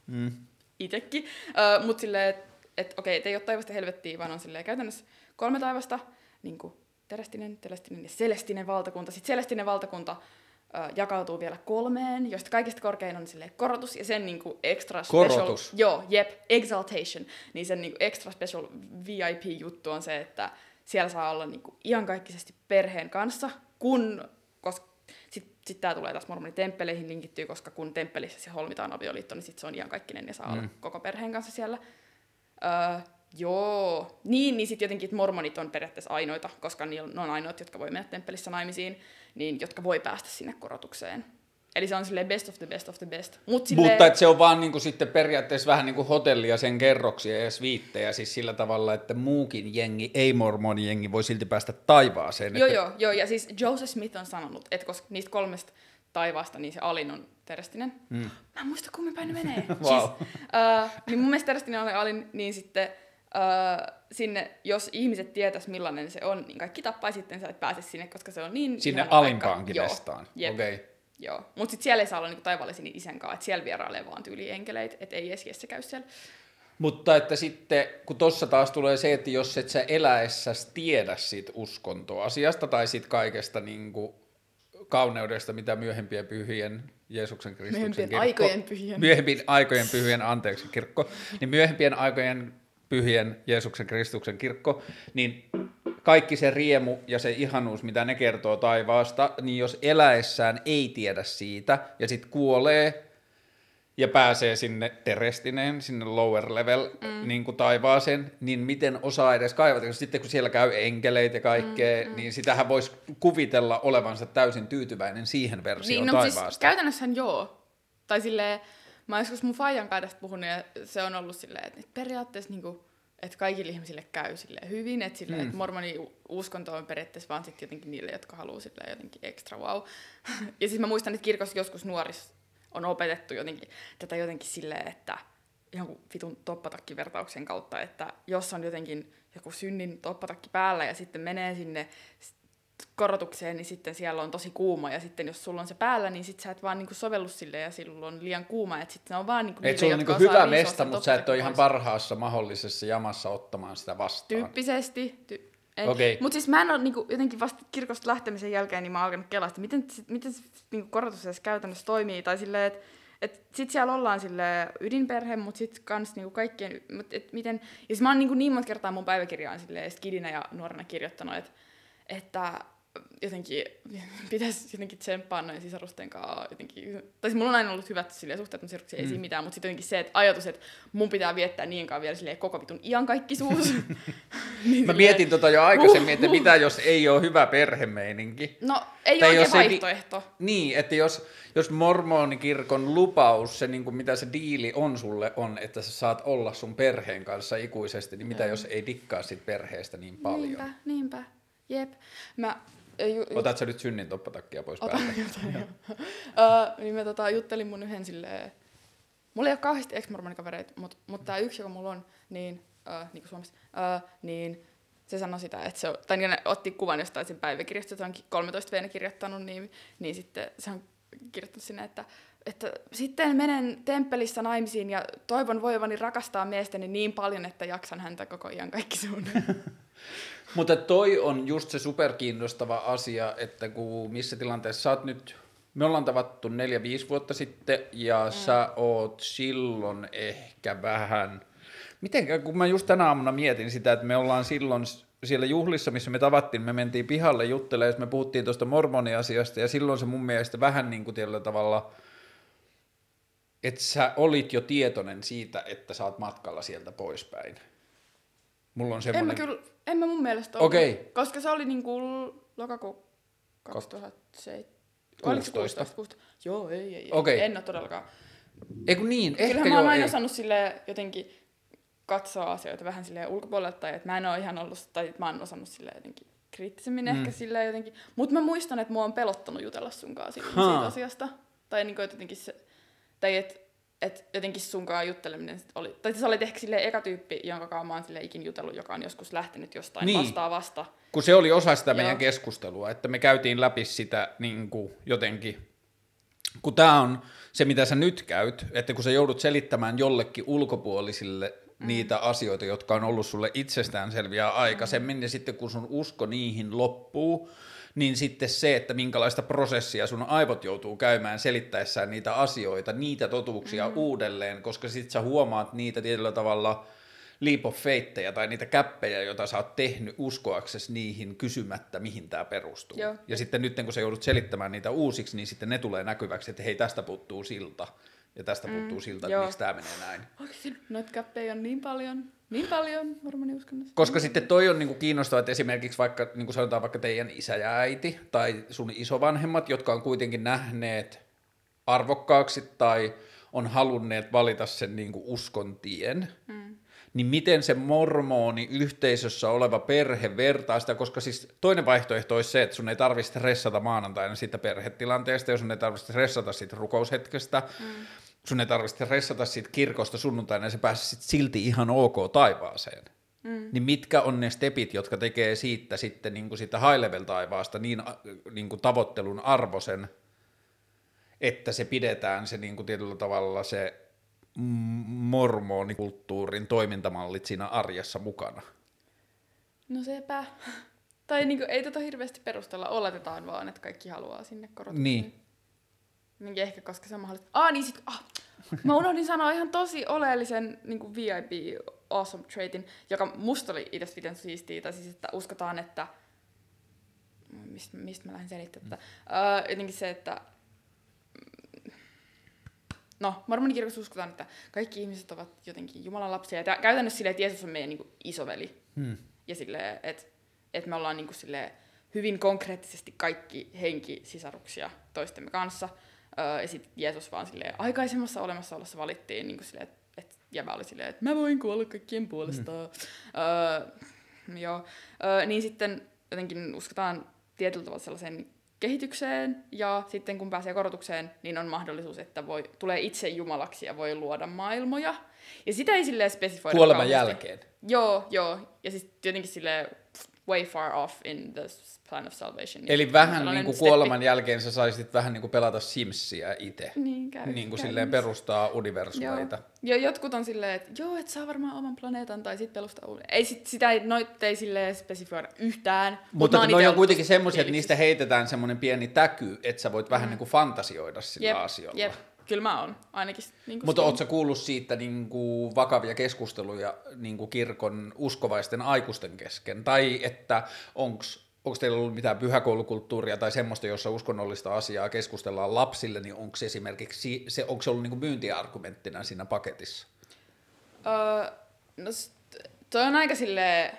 Mm. itekin. Uh, mutta silleen, että et, okei, et ei ole taivasta helvettiä, vaan on silleen käytännössä kolme taivasta, niin kuin terestinen, telestinen ja selestinen valtakunta. Sitten selestinen valtakunta uh, jakautuu vielä kolmeen, joista kaikista korkein on silleen korotus ja sen niin kuin extra special... Korotus? Joo, jep, exaltation. Niin sen niin kuin extra special VIP-juttu on se, että siellä saa olla niin kuin iankaikkisesti perheen kanssa, kun, koska sitten sit tämä tulee taas mormonitempeleihin linkittyy, koska kun temppelissä se holmitaan avioliitto, niin sitten se on iankaikkinen ja saa mm. olla koko perheen kanssa siellä. Öö, joo, niin, niin sitten jotenkin että mormonit on periaatteessa ainoita, koska ne on ainoat, jotka voi mennä temppelissä naimisiin, niin jotka voi päästä sinne korotukseen. Eli se on silleen best of the best of the best. Mut silleen, Mutta että se on vaan niinku sitten periaatteessa vähän niin kuin hotelli ja sen kerroksia ja sviittejä, siis sillä tavalla, että muukin jengi, ei mormoni jengi, voi silti päästä taivaaseen. Joo, että... joo, joo, ja siis Joseph Smith on sanonut, että koska niistä kolmesta taivaasta, niin se alin on terestinen. Mm. Mä en muista, kummin päin ne menee. Wow. siis, äh, niin mun mielestä terestinen oli alin, niin sitten sinne, jos ihmiset tietäis millainen se on, niin kaikki tappaa sitten, sä et pääse sinne, koska se on niin... Sinne alimpaankin jep. Okei. Okay. Joo, mutta sitten siellä ei saa olla niinku taivaallisia niin isän kanssa, että siellä vierailee vaan tyyli enkeleit, että ei edes Jesse käy siellä. Mutta että sitten, kun tuossa taas tulee se, että jos et sä eläessäsi tiedä siitä uskontoasiasta tai siitä kaikesta niin kuin kauneudesta, mitä myöhempien pyhien Jeesuksen Kristuksen Myöhempien kirkko, aikojen pyhien. Myöhempien aikojen pyhien, anteeksi, kirkko, niin myöhempien aikojen pyhien Jeesuksen Kristuksen kirkko, niin kaikki se riemu ja se ihanuus, mitä ne kertoo taivaasta, niin jos eläessään ei tiedä siitä ja sitten kuolee ja pääsee sinne terestineen, sinne lower level mm. niin kuin taivaaseen, niin miten osaa edes kaivata, koska sitten kun siellä käy enkeleitä ja kaikkea, mm, mm. niin sitähän voisi kuvitella olevansa täysin tyytyväinen siihen versioon Niin, no, taivaasta. siis käytännössähän joo. Tai silleen, mä oon joskus mun Fajan kanssa puhunut ja se on ollut silleen, että periaatteessa niinku, että kaikille ihmisille käy silleen hyvin, että, silleen, Mm. että mormoni uskonto on periaatteessa vaan sitten jotenkin niille, jotka haluaa silleen jotenkin extra wow. ja siis mä muistan, että kirkossa joskus nuoris on opetettu jotenkin tätä jotenkin silleen, että jonkun vitun toppatakkivertauksen kautta, että jos on jotenkin joku synnin toppatakki päällä ja sitten menee sinne korotukseen, niin sitten siellä on tosi kuuma ja sitten jos sulla on se päällä, niin sit sä et vaan niinku sovellu sille ja silloin on liian kuuma, että sitten se on vaan niinku Et sulla on niinku hyvä mesta, mutta sä et ole ihan parhaassa mahdollisessa jamassa ottamaan sitä vastaan. Tyyppisesti. Ty- Okei. Mutta siis mä en ole niinku, jotenkin vasta kirkosta lähtemisen jälkeen, niin mä oon alkanut kelaa, että miten, miten se niinku, korotus edes käytännössä toimii. Tai silleen, että et sit siellä ollaan sille ydinperhe, mutta sit kans niinku kaikkien, mut et miten, ja siis mä oon niinku niin monta kertaa mun päiväkirjaan silleen skidinä ja nuorena kirjoittanut, että, että jotenkin pitäisi jotenkin tsemppaa noin sisarusten kanssa jotenkin, tai siis mulla on aina ollut hyvät silleen, suhteet mun sisaruksiin, ei siinä mitään, mutta sitten jotenkin se, että ajatus, että mun pitää viettää niin kauan vielä silleen koko vitun iankaikkisuus. niin Mä mietin tota jo aikaisemmin, että mitä jos ei ole hyvä perhemeininki. No, ei Tai ole oikein ei vaihtoehto. Niin, että jos, jos mormonikirkon lupaus, se niin kuin mitä se diili on sulle on, että sä saat olla sun perheen kanssa ikuisesti, niin mitä jos ei dikkaa sit perheestä niin paljon? Niinpä, niinpä. Jep. Mä ju, ju, Otat sä nyt synnin toppatakkia pois otan päältä? jotain, joo. Ö, niin mä tota, juttelin mun yhden silleen, mulla ei ole kauheasti ex-mormonikavereita, mutta mut tää yksi, joka mulla on, niin, äh, niin kuin Suomessa, äh, niin se sanoi sitä, että se, tai niin ne otti kuvan jostain sen päiväkirjasta, jota onkin 13 vuonna kirjoittanut, niin, niin sitten se on kirjoittanut sinne, että, että sitten menen temppelissä naimisiin ja toivon voivani rakastaa miestäni niin paljon, että jaksan häntä koko iän kaikki sun. Mutta toi on just se superkiinnostava asia, että kun missä tilanteessa sä oot nyt, me ollaan tavattu neljä, viisi vuotta sitten, ja mm. sä oot silloin ehkä vähän, miten, kun mä just tänä aamuna mietin sitä, että me ollaan silloin siellä juhlissa, missä me tavattiin, me mentiin pihalle juttelemaan, me puhuttiin tuosta mormoniasiasta, ja silloin se mun mielestä vähän niin kuin tietyllä tavalla, että sä olit jo tietoinen siitä, että sä oot matkalla sieltä poispäin. Mulla on semmoinen... En mä kyllä, en mä mun mielestä ollut, Okei. koska se oli niinku lokakuu 2007. Oliko se 16? 16? 16? Joo, ei, ei, ei. Okei. En ole todellakaan. Eikö niin? Ehkä Kyllähän mä oon aina ei. osannut sille jotenkin katsoa asioita vähän sille ulkopuolelta, tai että mä en ole ihan ollut, tai mä oon osannut sille jotenkin kriittisemmin Mm. ehkä sille jotenkin. Mutta mä muistan, että mua on pelottanut jutella sunkaan siitä, Haa. siitä asiasta. Tai niinku, että jotenkin se, tai että et jotenkin sunkaan jutteleminen sit oli, tai sä olit ehkä sille eka tyyppi, jonka kanssa mä oon sille ikin jutellut, joka on joskus lähtenyt jostain Niin. niin. vastaavasta. Kun se oli osa sitä Joo. meidän keskustelua, että me käytiin läpi sitä niin kuin jotenkin, kun tämä on se, mitä sä nyt käyt, että kun sä joudut selittämään jollekin ulkopuolisille mm. niitä asioita, jotka on ollut sulle itsestäänselviä aikaisemmin, mm. ja sitten kun sun usko niihin loppuu, niin sitten se, että minkälaista prosessia sun aivot joutuu käymään selittäessään niitä asioita, niitä totuuksia mm. uudelleen, koska sit sä huomaat niitä tietyllä tavalla leap of faithejä tai niitä käppejä, joita sä oot tehnyt uskoaksesi niihin kysymättä, mihin tämä perustuu. Joo. Ja sitten nyt kun sä joudut selittämään niitä uusiksi, niin sitten ne tulee näkyväksi, että hei, tästä puuttuu silta ja tästä puuttuu silta, että joo. miksi tämä menee näin. Oikeasti noita käppejä on niin paljon, niin paljon mormoniuskonnossa. Koska sitten toi on niinku kiinnostavaa, että esimerkiksi vaikka, niin kuin sanotaan vaikka teidän isä ja äiti tai sun isovanhemmat, jotka on kuitenkin nähneet arvokkaaksi tai on halunneet valita sen niinku uskon tien, mm. niin miten se mormoni yhteisössä oleva perhe vertaa sitä, koska siis toinen vaihtoehto olisi se, että sun ei tarvitse stressata maanantaina siitä perhetilanteesta, ja sun ei tarvitse stressata siitä rukoushetkestä, mm. Sun ei tarvitse stressata siitä kirkosta sunnuntaina, ja sä pääsit silti ihan ok taivaaseen. Mm. Niin mitkä on ne stepit, jotka tekee siitä sitten niin kuin siitä high level taivaasta niin, a- niin kuin tavoittelun arvosen, että se pidetään se niin kuin tietyllä tavalla se mormonikulttuurin toimintamallit siinä arjessa mukana. No sepä. Tai niinku, ei tota hirveästi perustella, oletetaan vaan, että kaikki haluaa sinne korotuksiin. Niin. Niin ehkä koska se on mahdollista. Ah, niin sit, ah, mä unohdin sanoa ihan tosi oleellisen niin VIP awesome traitin, joka musta oli itse miten siistiä, tai siis että uskotaan, että mistä, mistä mä lähdin selittämään tätä. Uh, jotenkin se, että mm, no, mormonikirkossa uskotaan, että kaikki ihmiset ovat jotenkin Jumalan lapsia, ja tää- käytännössä silleen, että Jeesus on meidän niin kuin, isoveli, Hmm. ja silleen, että et me ollaan niin kuin, silleen, hyvin konkreettisesti kaikki henkisisaruksia toistemme kanssa, Öö, ja sitten Jeesus vaan silleen, aikaisemmassa olemassaolossa valittiin niin kuin silleen, että et jäbä oli silleen, että mä voin kuolla kaikkien puolesta. Mm. Öö, joo. Öö, niin sitten jotenkin uskotaan tietyllä tavalla sellaiseen kehitykseen, ja sitten kun pääsee korotukseen, niin on mahdollisuus, että voi, tulee itse jumalaksi ja voi luoda maailmoja. Ja sitä ei silleen spesifoida Kuoleman kauheasti. jälkeen. Joo, joo. Ja siis jotenkin sille way far off in the plan of salvation. Eli vähän Sellainen niin kuin kuoleman jälkeen sä saisit vähän niin kuin pelata Simsia itse. Niin, käy, Niin kuin käy silleen niin. perustaa universumeita. Ja jotkut on silleen, että joo, et saa varmaan oman planeetan tai sitten perustaa uuden. Ei sit, sitä ei, noit ei silleen spesifioida yhtään. mut Mutta oon ne on ollut kuitenkin semmoisia, että niistä heitetään semmoinen pieni täky, että sä voit vähän niin kuin fantasioida sillä jep, asioilla. Jep, kyllä mä oon ainakin. Niin Mutta ootko kuullut siitä niin kuin vakavia keskusteluja niin kuin kirkon uskovaisten aikuisten kesken? Tai että onko onko teillä ollut mitään pyhäkoulukulttuuria tai semmoista, jossa uskonnollista asiaa keskustellaan lapsille, niin onko se esimerkiksi se, onko se ollut niin myyntiargumenttina siinä paketissa? Öö, no, toi on aika sille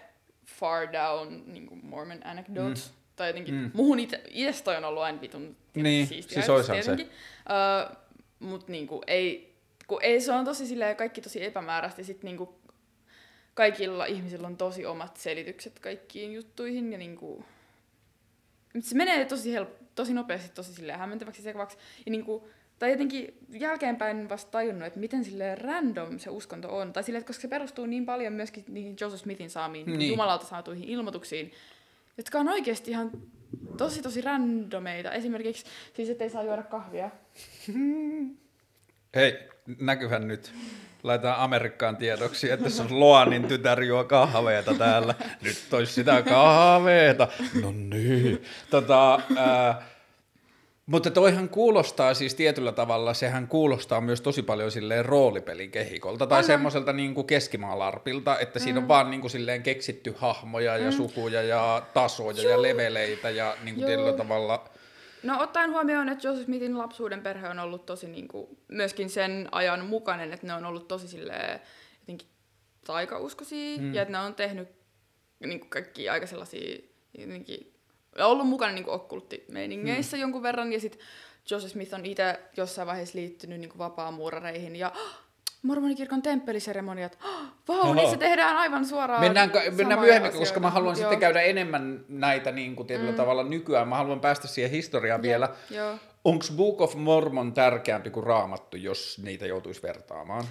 far down niin Mormon anecdote. Mm. Tai jotenkin, Mm. muhun itse, itse on ollut aina vitun Niin, siistiä siis se. Öö, mut niinku ei, kun ei, se on tosi silleen, kaikki tosi epämääräistä. ja Sit niinku kaikilla ihmisillä on tosi omat selitykset kaikkiin juttuihin. Ja niinku, mut se menee tosi, help, tosi nopeasti, tosi silleen hämmentäväksi sekavaksi. Ja niinku, tai jotenkin jälkeenpäin vasta tajunnut, että miten sille random se uskonto on. Tai silleen, että koska se perustuu niin paljon myöskin niihin Joseph Smithin saamiin Niin. niin. Jumalalta saatuihin ilmoituksiin, jotka on oikeasti ihan tosi tosi randomeita. Esimerkiksi siis, että ei saa juoda kahvia. Hei, näkyhän nyt. Laitetaan Amerikkaan tiedoksi, että se on Loanin tytär juo kahveeta täällä. Nyt olisi sitä kahveeta. No niin. Tota, ää, mutta toihan kuulostaa siis tietyllä tavalla, sehän kuulostaa myös tosi paljon silleen roolipelin kehikolta tai semmoiselta niin kuin keskimaalarpilta, että mm. siinä on vaan niin kuin silleen keksitty hahmoja ja mm. sukuja ja tasoja Joo. ja leveleitä ja niin kuin tietyllä tavalla... No ottaen huomioon, että Joseph Smithin lapsuuden perhe on ollut tosi niin kuin, myöskin sen ajan mukainen, että ne on ollut tosi silleen jotenkin taikauskoisia mm. ja että ne on tehnyt niin kuin kaikki aika sellaisia jotenkin ollut mukana niin okkulttimeiningeissä hmm. jonkun verran, ja sitten Joseph Smith on itse jossain vaiheessa liittynyt niin vapaamuurareihin, ja mormonikirkon temppeliseremoniat. Vau, wow, niissä tehdään aivan suoraan Mennään, mennään myöhemmin, asioita. koska mä haluan Joo. sitten käydä enemmän näitä niin kuin tietyllä mm. tavalla nykyään. Mä haluan päästä siihen historiaan Joo. vielä. Onko Book of Mormon tärkeämpi kuin Raamattu, jos niitä joutuisi vertaamaan?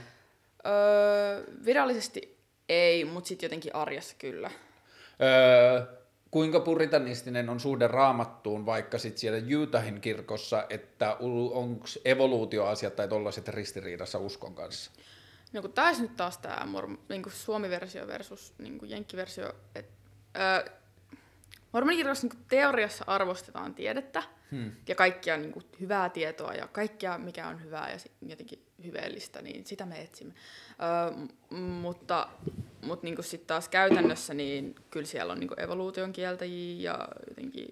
Öö, virallisesti ei, mutta sitten jotenkin arjessa kyllä. Öö, kuinka puritanistinen on suhde raamattuun vaikka sitten siellä Utahin kirkossa, että onko evoluutioasiat tai tollaiset ristiriidassa uskon kanssa? No kun taas nyt taas tämä niin suomi-versio versus niin jenkki-versio, että äh, mormonikirkossa niin teoriassa arvostetaan tiedettä hmm. ja kaikkia niin kuin, hyvää tietoa ja kaikkea mikä on hyvää ja jotenkin hyveellistä, niin sitä me etsimme. Ö, mutta mutta niinku sitten taas käytännössä, niin kyllä siellä on niinku evoluution kieltäjiä ja jotenkin...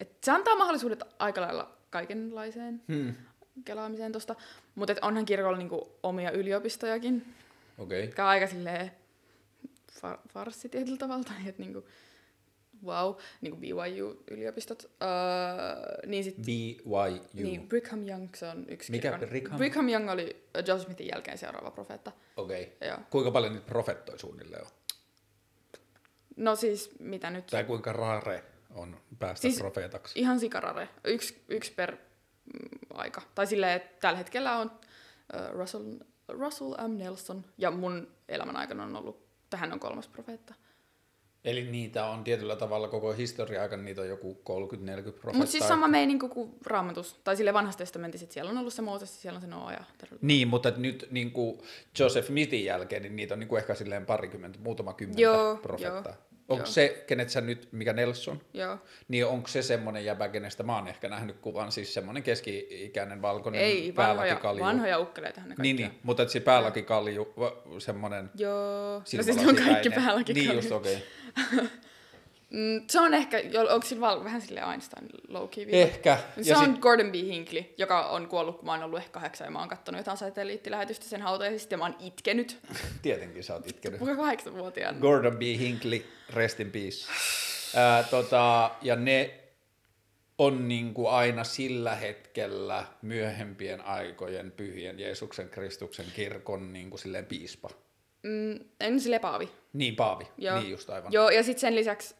Et se antaa mahdollisuudet aika lailla kaikenlaiseen hmm. kelaamiseen tuosta. Mutta onhan kirkolla niinku omia yliopistojakin. Okei. Okay. Aika silleen far- farssi tietyllä tavalla. Että niinku, wow, niin kuin BYU-yliopistot. Uh, niin sit, BYU. Niin, Brigham Young, se on yksi Mikä kirkon. Brigham? Brigham Young oli Joseph Smithin jälkeen seuraava profeetta. Okei. Okay. Kuinka paljon niitä profettoi suunnilleen on? No siis, mitä nyt? Tai kuinka rare on päästä siis profeetaksi? Ihan sikarare. Yksi, yksi per mm, aika. Tai silleen, että tällä hetkellä on uh, Russell, Russell M. Nelson, ja mun elämän aikana on ollut, tähän on kolmas profeetta. Eli niitä on tietyllä tavalla koko historia aikana, niitä on joku 30-40 profeettaa. Mutta siis sama meininki kuin raamatus, tai sille vanhassa testamentissa, että siellä on ollut se Mooses, siellä on se Noa ja Niin, mutta nyt niin kuin Joseph Smithin jälkeen, niin niitä on niin kuin ehkä silleen parikymmentä, muutama kymmentä joo, profeettaa. Joo. Onko Joo. se, kenet sä nyt, mikä Nelson, Joo. niin onko se semmoinen jäbä, kenestä mä oon ehkä nähnyt kuvan, siis semmoinen keski-ikäinen valkoinen Ei, vanhoja, vanhoja ukkeleita hän Niin, niin, mutta että se päälläkikalju, semmoinen... Joo, no siis ne on kaikki päälläkikalju. Niin just, okei. Okay. Mm, se on ehkä, onko sillä val- vähän sille Einstein low key Ehkä. Se ja on sit... Gordon B. Hinckley, joka on kuollut, kun mä oon ollut ehkä kahdeksan ja mä oon kattonut jotain satelliittilähetystä sen hautajaisista ja mä oon itkenyt. Tietenkin sä oot itkenyt. Kuinka kahdeksanvuotiaana? Gordon B. Hinckley, rest in peace. Ää, tota, ja ne on niin kuin aina sillä hetkellä myöhempien aikojen pyhien Jeesuksen Kristuksen kirkon niin kuin silleen piispa. Mm, en sille paavi. Niin, paavi. Joo. Niin just aivan. Joo, ja sitten sen lisäksi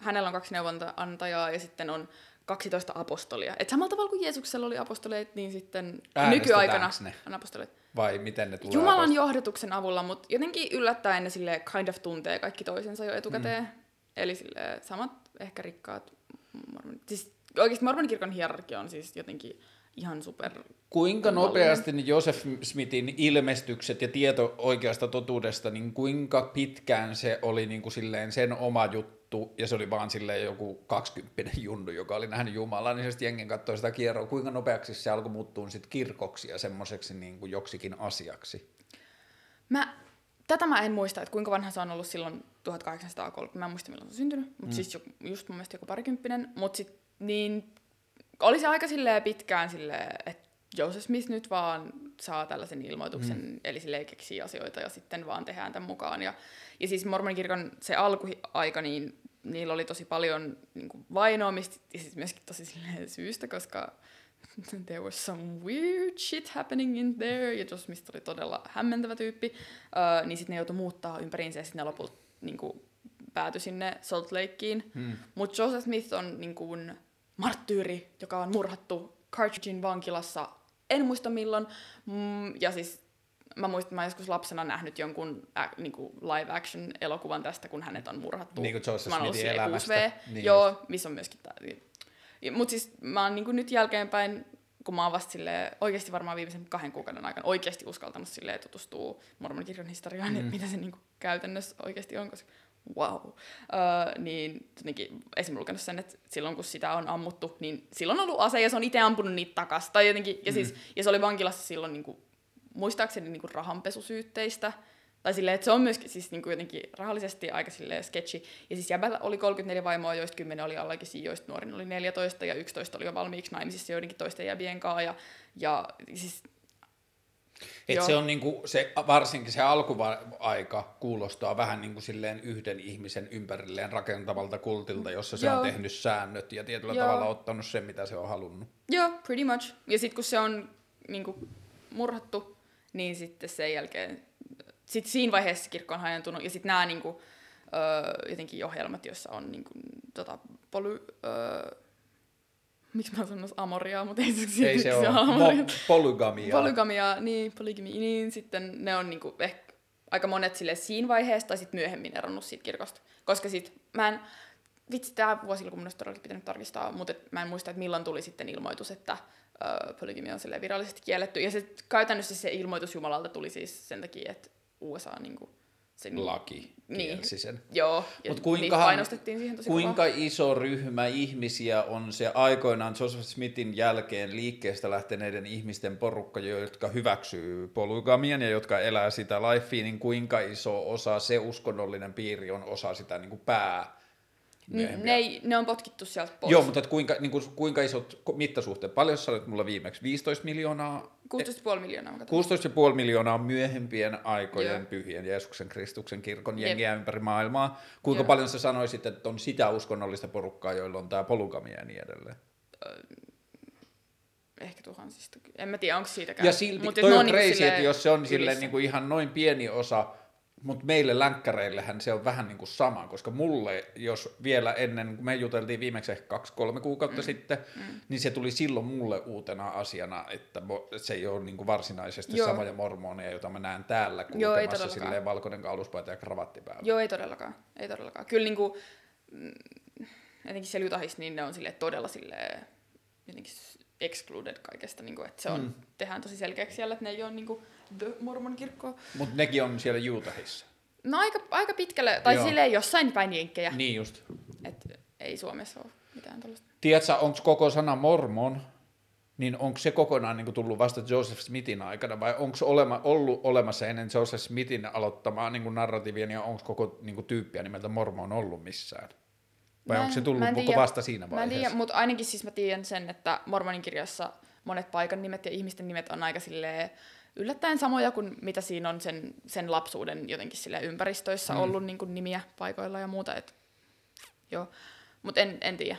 hänellä on kaksi neuvontaantajaa ja sitten on 12 apostolia. Et samalla tavalla kuin Jeesuksella oli apostoleet, niin sitten nykyaikana ne? on apostoleet. Vai miten ne tulee Jumalan apost- johdatuksen avulla, mutta jotenkin yllättäen ne sille kind of tuntee kaikki toisensa jo etukäteen. Mm. Eli sille samat ehkä rikkaat mormonit. Siis oikeasti mormonikirkon hierarkia on siis jotenkin ihan super... Kuinka nopeasti niin Joseph Smithin ilmestykset ja tieto oikeasta totuudesta, niin kuinka pitkään se oli niin kuin silleen sen oma juttu, ja se oli vaan silleen joku 20 junnu, joka oli nähnyt Jumalaa, niin se jengen katsoi sitä kierroa, kuinka nopeaksi se alkoi muuttua sit kirkoksi ja semmoiseksi niin kuin joksikin asiaksi? Mä, tätä mä en muista, että kuinka vanha se on ollut silloin 1830, mä en muista milloin se on syntynyt, mutta mm. siis just mun mielestä joku parikymppinen, mutta sitten niin oli se aika silleen pitkään silleen, että Joseph Smith nyt vaan saa tällaisen ilmoituksen, mm. eli silleen keksii asioita ja sitten vaan tehdään tämän mukaan. Ja, ja siis mormonikirkon se alkuaika, niin niillä oli tosi paljon niin kuin vainoamista ja siis myöskin tosi silleen syystä, koska there was some weird shit happening in there, ja Joseph Smith oli todella hämmentävä tyyppi, uh, niin sitten ne joutui muuttaa ympäriinsä ja sitten ne lopulta niin kuin, päätyi sinne Salt Lakeen. Mm. Mutta Joseph Smith on niin kuin, marttyyri, joka on murhattu Carthagein vankilassa, en muista milloin, mm, ja siis mä muistan, mä joskus lapsena nähnyt jonkun ä, niinku live action elokuvan tästä, kun hänet on murhattu. Niin kuin Joseph Smithin elämästä. Niin Joo, missä on myöskin tämä. Mutta siis mä oon niinku nyt jälkeenpäin, kun mä oon vasta sille, oikeasti varmaan viimeisen kahden kuukauden aikana oikeasti uskaltanut tutustua mormonikirjan historiaan, mm. että mitä se niin kuin käytännössä oikeasti on, koska wow. Uh, niin jotenkin esimerkiksi lukenut sen, että silloin kun sitä on ammuttu, niin silloin on ollut ase ja se on itse ampunut niitä takas. Tai jotenkin, ja, mm. siis, ja se oli vankilassa silloin niin kuin, muistaakseni niin kuin rahanpesusyytteistä. Tai silleen, että se on myöskin siis niin kuin jotenkin rahallisesti aika silleen sketchy. Ja siis jäbällä oli 34 vaimoa, joista 10 oli allakin, joista nuorin oli 14 ja 11 oli jo valmiiksi naimisissa joidenkin toisten jäbien kanssa. Ja, ja siis et se on niinku, se, varsinkin se alkuaika kuulostaa vähän niin kuin silleen yhden ihmisen ympärilleen rakentavalta kultilta, jossa se Joo. on tehnyt säännöt ja tietyllä Joo. tavalla ottanut sen, mitä se on halunnut. Joo, pretty much. Ja sitten kun se on niinku, murhattu, niin sitten sen jälkeen, sit siinä vaiheessa kirkko on hajantunut, ja sitten nämä niinku, öö, jotenkin ohjelmat, joissa on niinku, tota, poly, öö, miksi mä sanon amoriaa, mutta ei se, ei se ole mo- polygamia. Polygamia, niin, polygami, niin sitten ne on niinku ehkä aika monet sille siinä vaiheessa tai sitten myöhemmin eronnut siitä kirkosta. Koska sit mä en, vitsi tämä vuosi, kun mun olisi pitänyt tarkistaa, mutta et mä en muista, että milloin tuli sitten ilmoitus, että uh, polygamia on virallisesti kielletty. Ja se käytännössä se ilmoitus Jumalalta tuli siis sen takia, että USA niinku, se niin, laki niin, sen. Joo, Mut kuinka, painostettiin siihen tosi Kuinka kovaa. iso ryhmä ihmisiä on se aikoinaan Joseph Smithin jälkeen liikkeestä lähteneiden ihmisten porukka, jotka hyväksyy polygamian ja jotka elää sitä lifea, niin kuinka iso osa se uskonnollinen piiri on osa sitä niin kuin pää ne, ei, ne on potkittu sieltä pois. Joo, mutta kuinka, niin kuin, kuinka isot mittasuhteet? Paljon sä olet mulla viimeksi? 15 miljoonaa? 16,5 miljoonaa. 16,5 miljoonaa myöhempien aikojen Joo. pyhien Jeesuksen Kristuksen kirkon jengiä Jep. ympäri maailmaa. Kuinka Joo. paljon sä sanoisit, että on sitä uskonnollista porukkaa, joilla on tämä polygamia ja niin edelleen? ehkä tuhansista. En mä tiedä, onko siitäkään. Ja silti Mut toi on crazy, että jos se on silleen niin kuin ihan noin pieni osa mutta meille länkkäreillehän se on vähän niin kuin sama, koska mulle, jos vielä ennen, kun me juteltiin viimeksi ehkä kaksi-kolme kuukautta mm. sitten, mm. niin se tuli silloin mulle uutena asiana, että se ei ole niin kuin varsinaisesti Joo. samoja mormoneja, joita mä näen täällä kulkemassa silleen valkoinen kauluspaita ja kravatti päällä. Joo, ei todellakaan. Ei todellakaan. Kyllä niin kuin, mm, jotenkin siellä Jutahissa, niin ne on sille todella sille jotenkin excluded kaikesta, niin kuin, että se on, mm. tehdään tosi selkeäksi siellä, että ne ei ole niin kuin, The Mormon-kirkkoa. Mutta nekin on siellä Juutahissa. No aika, aika pitkälle, tai Joo. silleen jossain päin jenkkejä. Niin just. Et ei Suomessa ole mitään tällaista. Tiedätkö, onko koko sana mormon, niin onko se kokonaan niin tullut vasta Joseph Smithin aikana, vai onko olema, ollut olemassa ennen Joseph Smithin aloittamaa niin narratiivia, niin onko koko niin tyyppiä nimeltä mormon ollut missään? Vai mä onko se tullut koko vasta siinä vaiheessa? Mä en tiedä, mutta ainakin siis mä tiedän sen, että mormonin kirjassa monet paikan nimet ja ihmisten nimet on aika silleen yllättäen samoja kuin mitä siinä on sen, sen lapsuuden jotenkin sille ympäristöissä mm. ollut niin kuin nimiä paikoilla ja muuta. Et, joo, mutta en, en tiedä.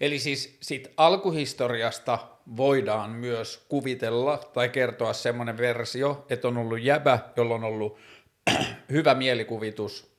Eli siis sit alkuhistoriasta voidaan myös kuvitella tai kertoa semmoinen versio, että on ollut jäbä, jolla on ollut hyvä mielikuvitus,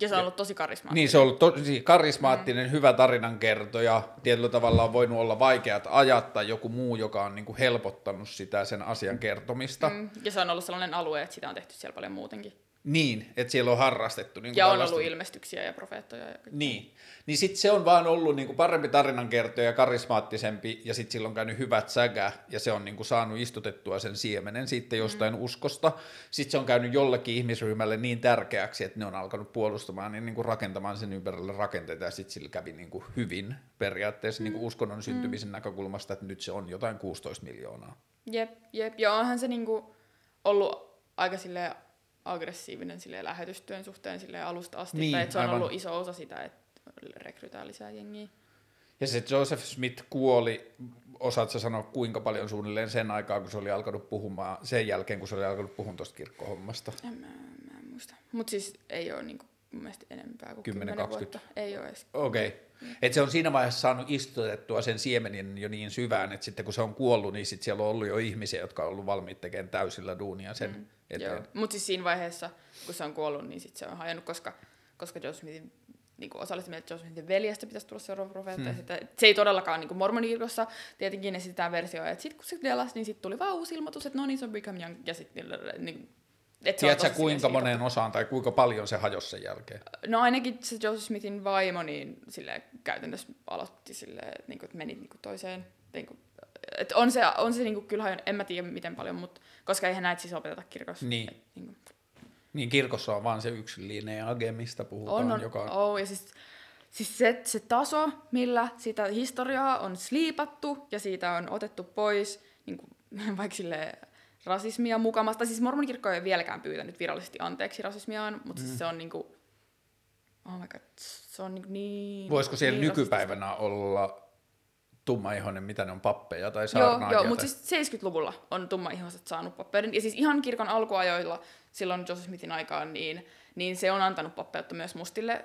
ja se on ollut tosi karismaattinen. Niin, se on ollut tosi karismaattinen, mm. hyvä tarinankertoja. Tietyllä tavalla on voinut olla vaikeat ajat tai joku muu, joka on niin kuin helpottanut sitä sen asian kertomista. Mm. Ja se on ollut sellainen alue, että sitä on tehty siellä paljon muutenkin. Niin, että siellä on harrastettu. Niin ja on ollut ilmestyksiä ja profeettoja. Ja niin, niin sitten se on vaan ollut niin kuin parempi tarinankertoja ja karismaattisempi, ja sitten sillä on käynyt hyvät sägä, ja se on niin kuin saanut istutettua sen siemenen sitten jostain mm. uskosta. Sitten se on käynyt jollekin ihmisryhmälle niin tärkeäksi, että ne on alkanut puolustamaan niin, niin kuin rakentamaan sen ympärille rakenteita, ja sitten sillä kävi niin kuin hyvin periaatteessa mm. niin kuin uskonnon syntymisen mm. näkökulmasta, että nyt se on jotain 16 miljoonaa. Jep, jep, ja onhan se niin kuin ollut aika silleen aggressiivinen sille lähetystyön suhteen sille alusta asti, niin, tai että se on aivan. ollut iso osa sitä, että rekrytään lisää jengiä. Ja se Joseph Smith kuoli, osaatko sanoa kuinka paljon suunnilleen sen aikaa, kun se oli alkanut puhumaan, sen jälkeen, kun se oli alkanut puhumaan tuosta kirkkohommasta? En mä, mä en muista. Mutta siis ei ole niinku, mun mielestä enempää kuin 10, 10 vuotta. Ei ole edes. Okei. Okay. Mm. Et se on siinä vaiheessa saanut istutettua sen siemenin jo niin syvään, että sitten kun se on kuollut, niin sit siellä on ollut jo ihmisiä, jotka on ollut valmiit tekemään täysillä duunia sen mm eteen. Mutta siis siinä vaiheessa, kun se on kuollut, niin sit se on hajonnut, koska, koska Joseph Smithin niin kuin osa oli että Joseph Smithin veljestä pitäisi tulla seuraava profeetta. Hmm. se ei todellakaan niin mormonikirkossa tietenkin esitetään versio, että sitten kun se delasi, niin sitten tuli vaan uusi ilmoitus, että no niin, se on become young, ja sitten niin, että Tiedätkö kuinka moneen osaan tai kuinka paljon se hajosi sen jälkeen? No ainakin se Joseph Smithin vaimo niin sille käytännössä aloitti sille, niin kuin, että meni niin kuin toiseen niin kuin, et on se, on se niinku, kyllähän, en mä tiedä miten paljon, mutta koska eihän näitä siis opeteta kirkossa. Niin. Et, niinku, Niin kirkossa on vaan se yksi lineage, mistä puhutaan, on, on, joka oh, ja siis, siis se, se taso, millä sitä historiaa on sliipattu ja siitä on otettu pois, niin kuin, vaikka sille rasismia mukamasta. Siis mormonikirkko ei ole vieläkään pyytänyt virallisesti anteeksi rasismiaan, mutta mm. siis se on niinku, oh my god, se on niinku niin... Voisiko siellä niin nykypäivänä olla tummaihoinen, mitä ne on, pappeja tai Joo, saarnaajia? joo mutta tai- siis 70-luvulla on tummaihhoiset saanut pappeuden. Ja siis ihan kirkon alkuajoilla, silloin Joseph Smithin aikaan, niin, niin se on antanut pappeutta myös mustille.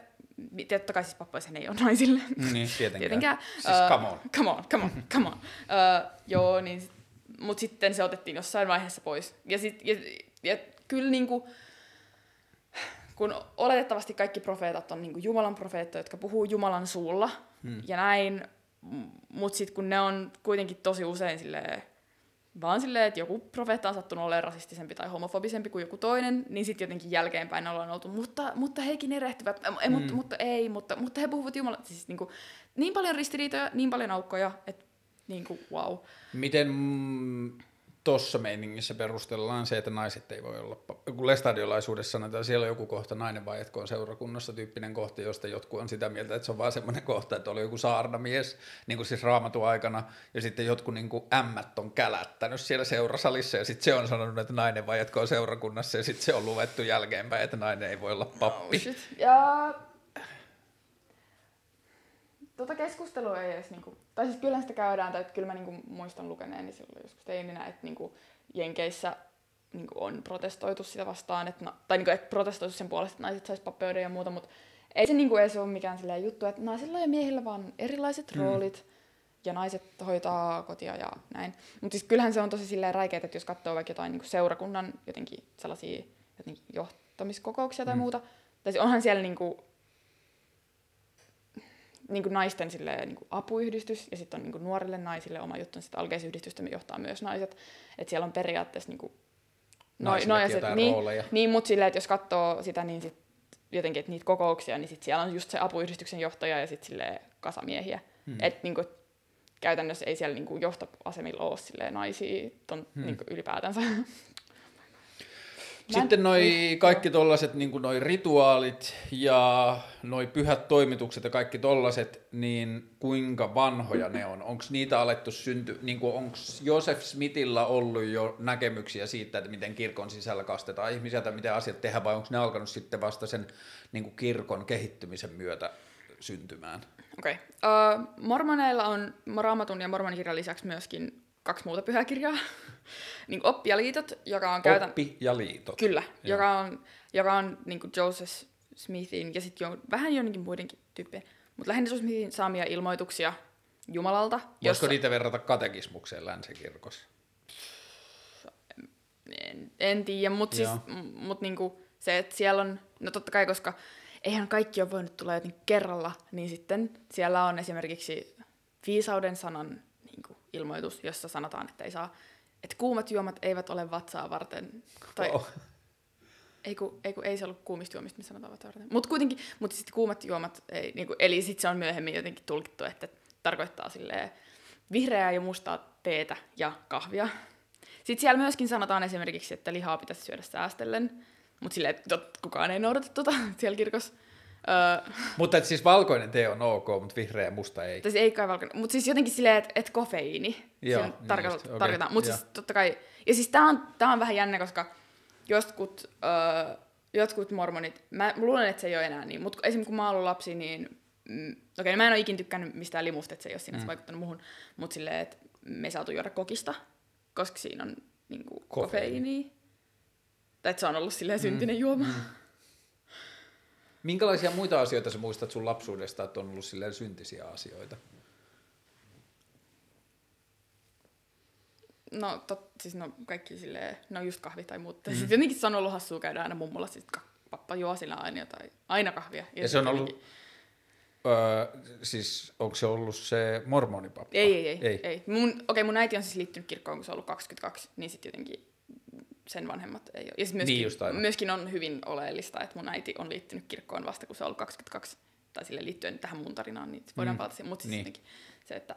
Totta kai siis pappaisen ei ole naisille. Niin, tietenkään. Tietenkään. Siis Ö, come on. Come on, come on, come on. uh, joo, niin, sit- mut sitten se otettiin jossain vaiheessa pois. Ja, sit, ja, ja kyllä niinku, kun oletettavasti kaikki profeetat on niinku Jumalan profeettoja, jotka puhuu Jumalan suulla hmm. ja näin, mutta sitten kun ne on kuitenkin tosi usein silleen, vaan silleen, että joku profeetta on sattunut olemaan rasistisempi tai homofobisempi kuin joku toinen, niin sitten jotenkin jälkeenpäin ollaan oltu, mutta, mutta hekin erehtyvät, mutta, Mm. mutta ei, mutta, mutta he puhuvat Jumalan. Siis niin, kuin, niin paljon ristiriitoja, niin paljon aukkoja, että niin kuin, wow. Miten tuossa meiningissä perustellaan se, että naiset ei voi olla, kun lestadiolaisuudessa sanotaan, että siellä on joku kohta nainen vai etkö on seurakunnassa tyyppinen kohta, josta jotkut on sitä mieltä, että se on vaan semmoinen kohta, että oli joku saarnamies, niin kuin siis raamatun aikana, ja sitten jotkut niin kuin ämmät on kälättänyt siellä seurasalissa, ja sitten se on sanonut, että nainen vai etkö on seurakunnassa, ja sitten se on luettu jälkeenpäin, että nainen ei voi olla pappi. Oh, shit. Ja tota keskustelua ei edes, niinku, tai siis kyllä sitä käydään, tai kyllä mä niinku muistan lukeneeni silloin joskus teininä, että niinku Jenkeissä niinku on protestoitu sitä vastaan, että, na- tai niinku, että protestoitu sen puolesta, että naiset sais pappeuden ja muuta, mutta ei se niinku edes ole mikään silleen juttu, että naisilla ja miehillä vaan erilaiset Mm. roolit, ja naiset hoitaa kotia ja näin. Mutta siis kyllähän se on tosi silleen räikeet, että jos katsoo vaikka jotain niinku seurakunnan jotenkin sellaisia jotenkin johtamiskokouksia tai Mm. muuta, tai siis onhan siellä niinku, niinku naisten silleen, niinku apuyhdistys ja sitten on niinku nuorille naisille oma juttu, sitten alkeisyhdistystä johtaa myös naiset. Että siellä on periaatteessa niinku, Naisillekin jotain niin, rooleja. niin mutta silleen, että jos katsoo sitä, niin sit jotenkin, että niitä kokouksia, niin sit siellä on just se apuyhdistyksen johtaja ja sitten silleen kasamiehiä. Hmm. Että niinku, käytännössä ei siellä niinku johtoasemilla ole silleen naisia ton, hmm. niinku ylipäätänsä. Sitten noi kaikki tollaset niin noi rituaalit ja noi pyhät toimitukset ja kaikki tollaset, niin kuinka vanhoja ne on? Onko niitä alettu synty, niin onko Joseph Smithillä ollut jo näkemyksiä siitä, että miten kirkon sisällä kastetaan ihmisiä tai miten asiat tehdään, vai onko ne alkanut sitten vasta sen niin kirkon kehittymisen myötä syntymään? Okei. Okay. Uh, mormoneilla on raamatun ja mormonikirjan lisäksi myöskin kaksi muuta pyhäkirjaa. niin oppijaliitot, joka on käytän... Oppi ja liitot. Kyllä, Joo. joka on, joka on niin Joseph Smithin ja sitten jo, vähän jonnekin muidenkin tyyppejä, mutta lähinnä Joseph Smithin saamia ilmoituksia Jumalalta. Voisiko niitä verrata katekismukseen länsikirkossa? En, en tiedä, mutta siis, mut niinku se, että siellä on, no totta kai, koska eihän kaikki ole voinut tulla jotenkin kerralla, niin sitten siellä on esimerkiksi viisauden sanan ilmoitus, jossa sanotaan, että ei saa, että kuumat juomat eivät ole vatsaa varten. Tai, Oh. ei, kun, ei, kun, ei se ollut kuumista juomista, missä sanotaan vatsaa varten. Mutta kuitenkin, mutta sitten kuumat juomat, ei, niinku, eli sitten se on myöhemmin jotenkin tulkittu, että tarkoittaa silleen vihreää ja mustaa teetä ja kahvia. Sitten siellä myöskin sanotaan esimerkiksi, että lihaa pitäisi syödä säästellen, mutta silleen, että kukaan ei noudata tuota siellä kirkossa. Öö, Mutta et siis valkoinen tee on ok, mutta vihreä ja musta ei. tai siis ei kai valkoinen, mutta siis jotenkin silleen, että et kofeiini. Joo, niin tarko- just, okei, tarkoitaan. Mutta siis totta kai, ja siis tää on, tää on vähän jännä, koska jotkut, öö, jotkut mormonit, mä luulen, että se ei ole enää niin, mutta esimerkiksi kun mä oon ollut lapsi, niin mm, okei, okay, mä en ole ikin tykkännyt mistään limusta, että se ei ole sinänsä Mm. vaikuttanut muuhun, mutta silleen, että me ei saatu juoda kokista, koska siinä on niinku, Kofeiini. kofeiiniä. Tai että se on ollut silleen syntinen juoma. Minkälaisia muita asioita sä muistat sun lapsuudesta, että on ollut silleen syntisiä asioita? No, tot, siis no kaikki silleen, no just kahvi tai muuta. Mm. Sitten jotenkin se on ollut hassua käydä aina mummulla, siis ka- pappa juo sillä aina jotain, aina kahvia. Ja se on sit ollut, jotenkin- öö, siis onko se ollut se mormonipappa? Ei, ei, ei. ei. ei. Mun, okei, okay, mun äiti on siis liittynyt kirkkoon, kun se on ollut 22, niin sitten jotenkin sen vanhemmat ei ole. Ja myöskin, Niin just aivan. myöskin on hyvin oleellista, että mun äiti on liittynyt kirkkoon vasta, kun se on ollut 22. Tai sille liittyen tähän mun tarinaan, niin voidaan Mm. palata siihen. Mutta siis Niin. se, että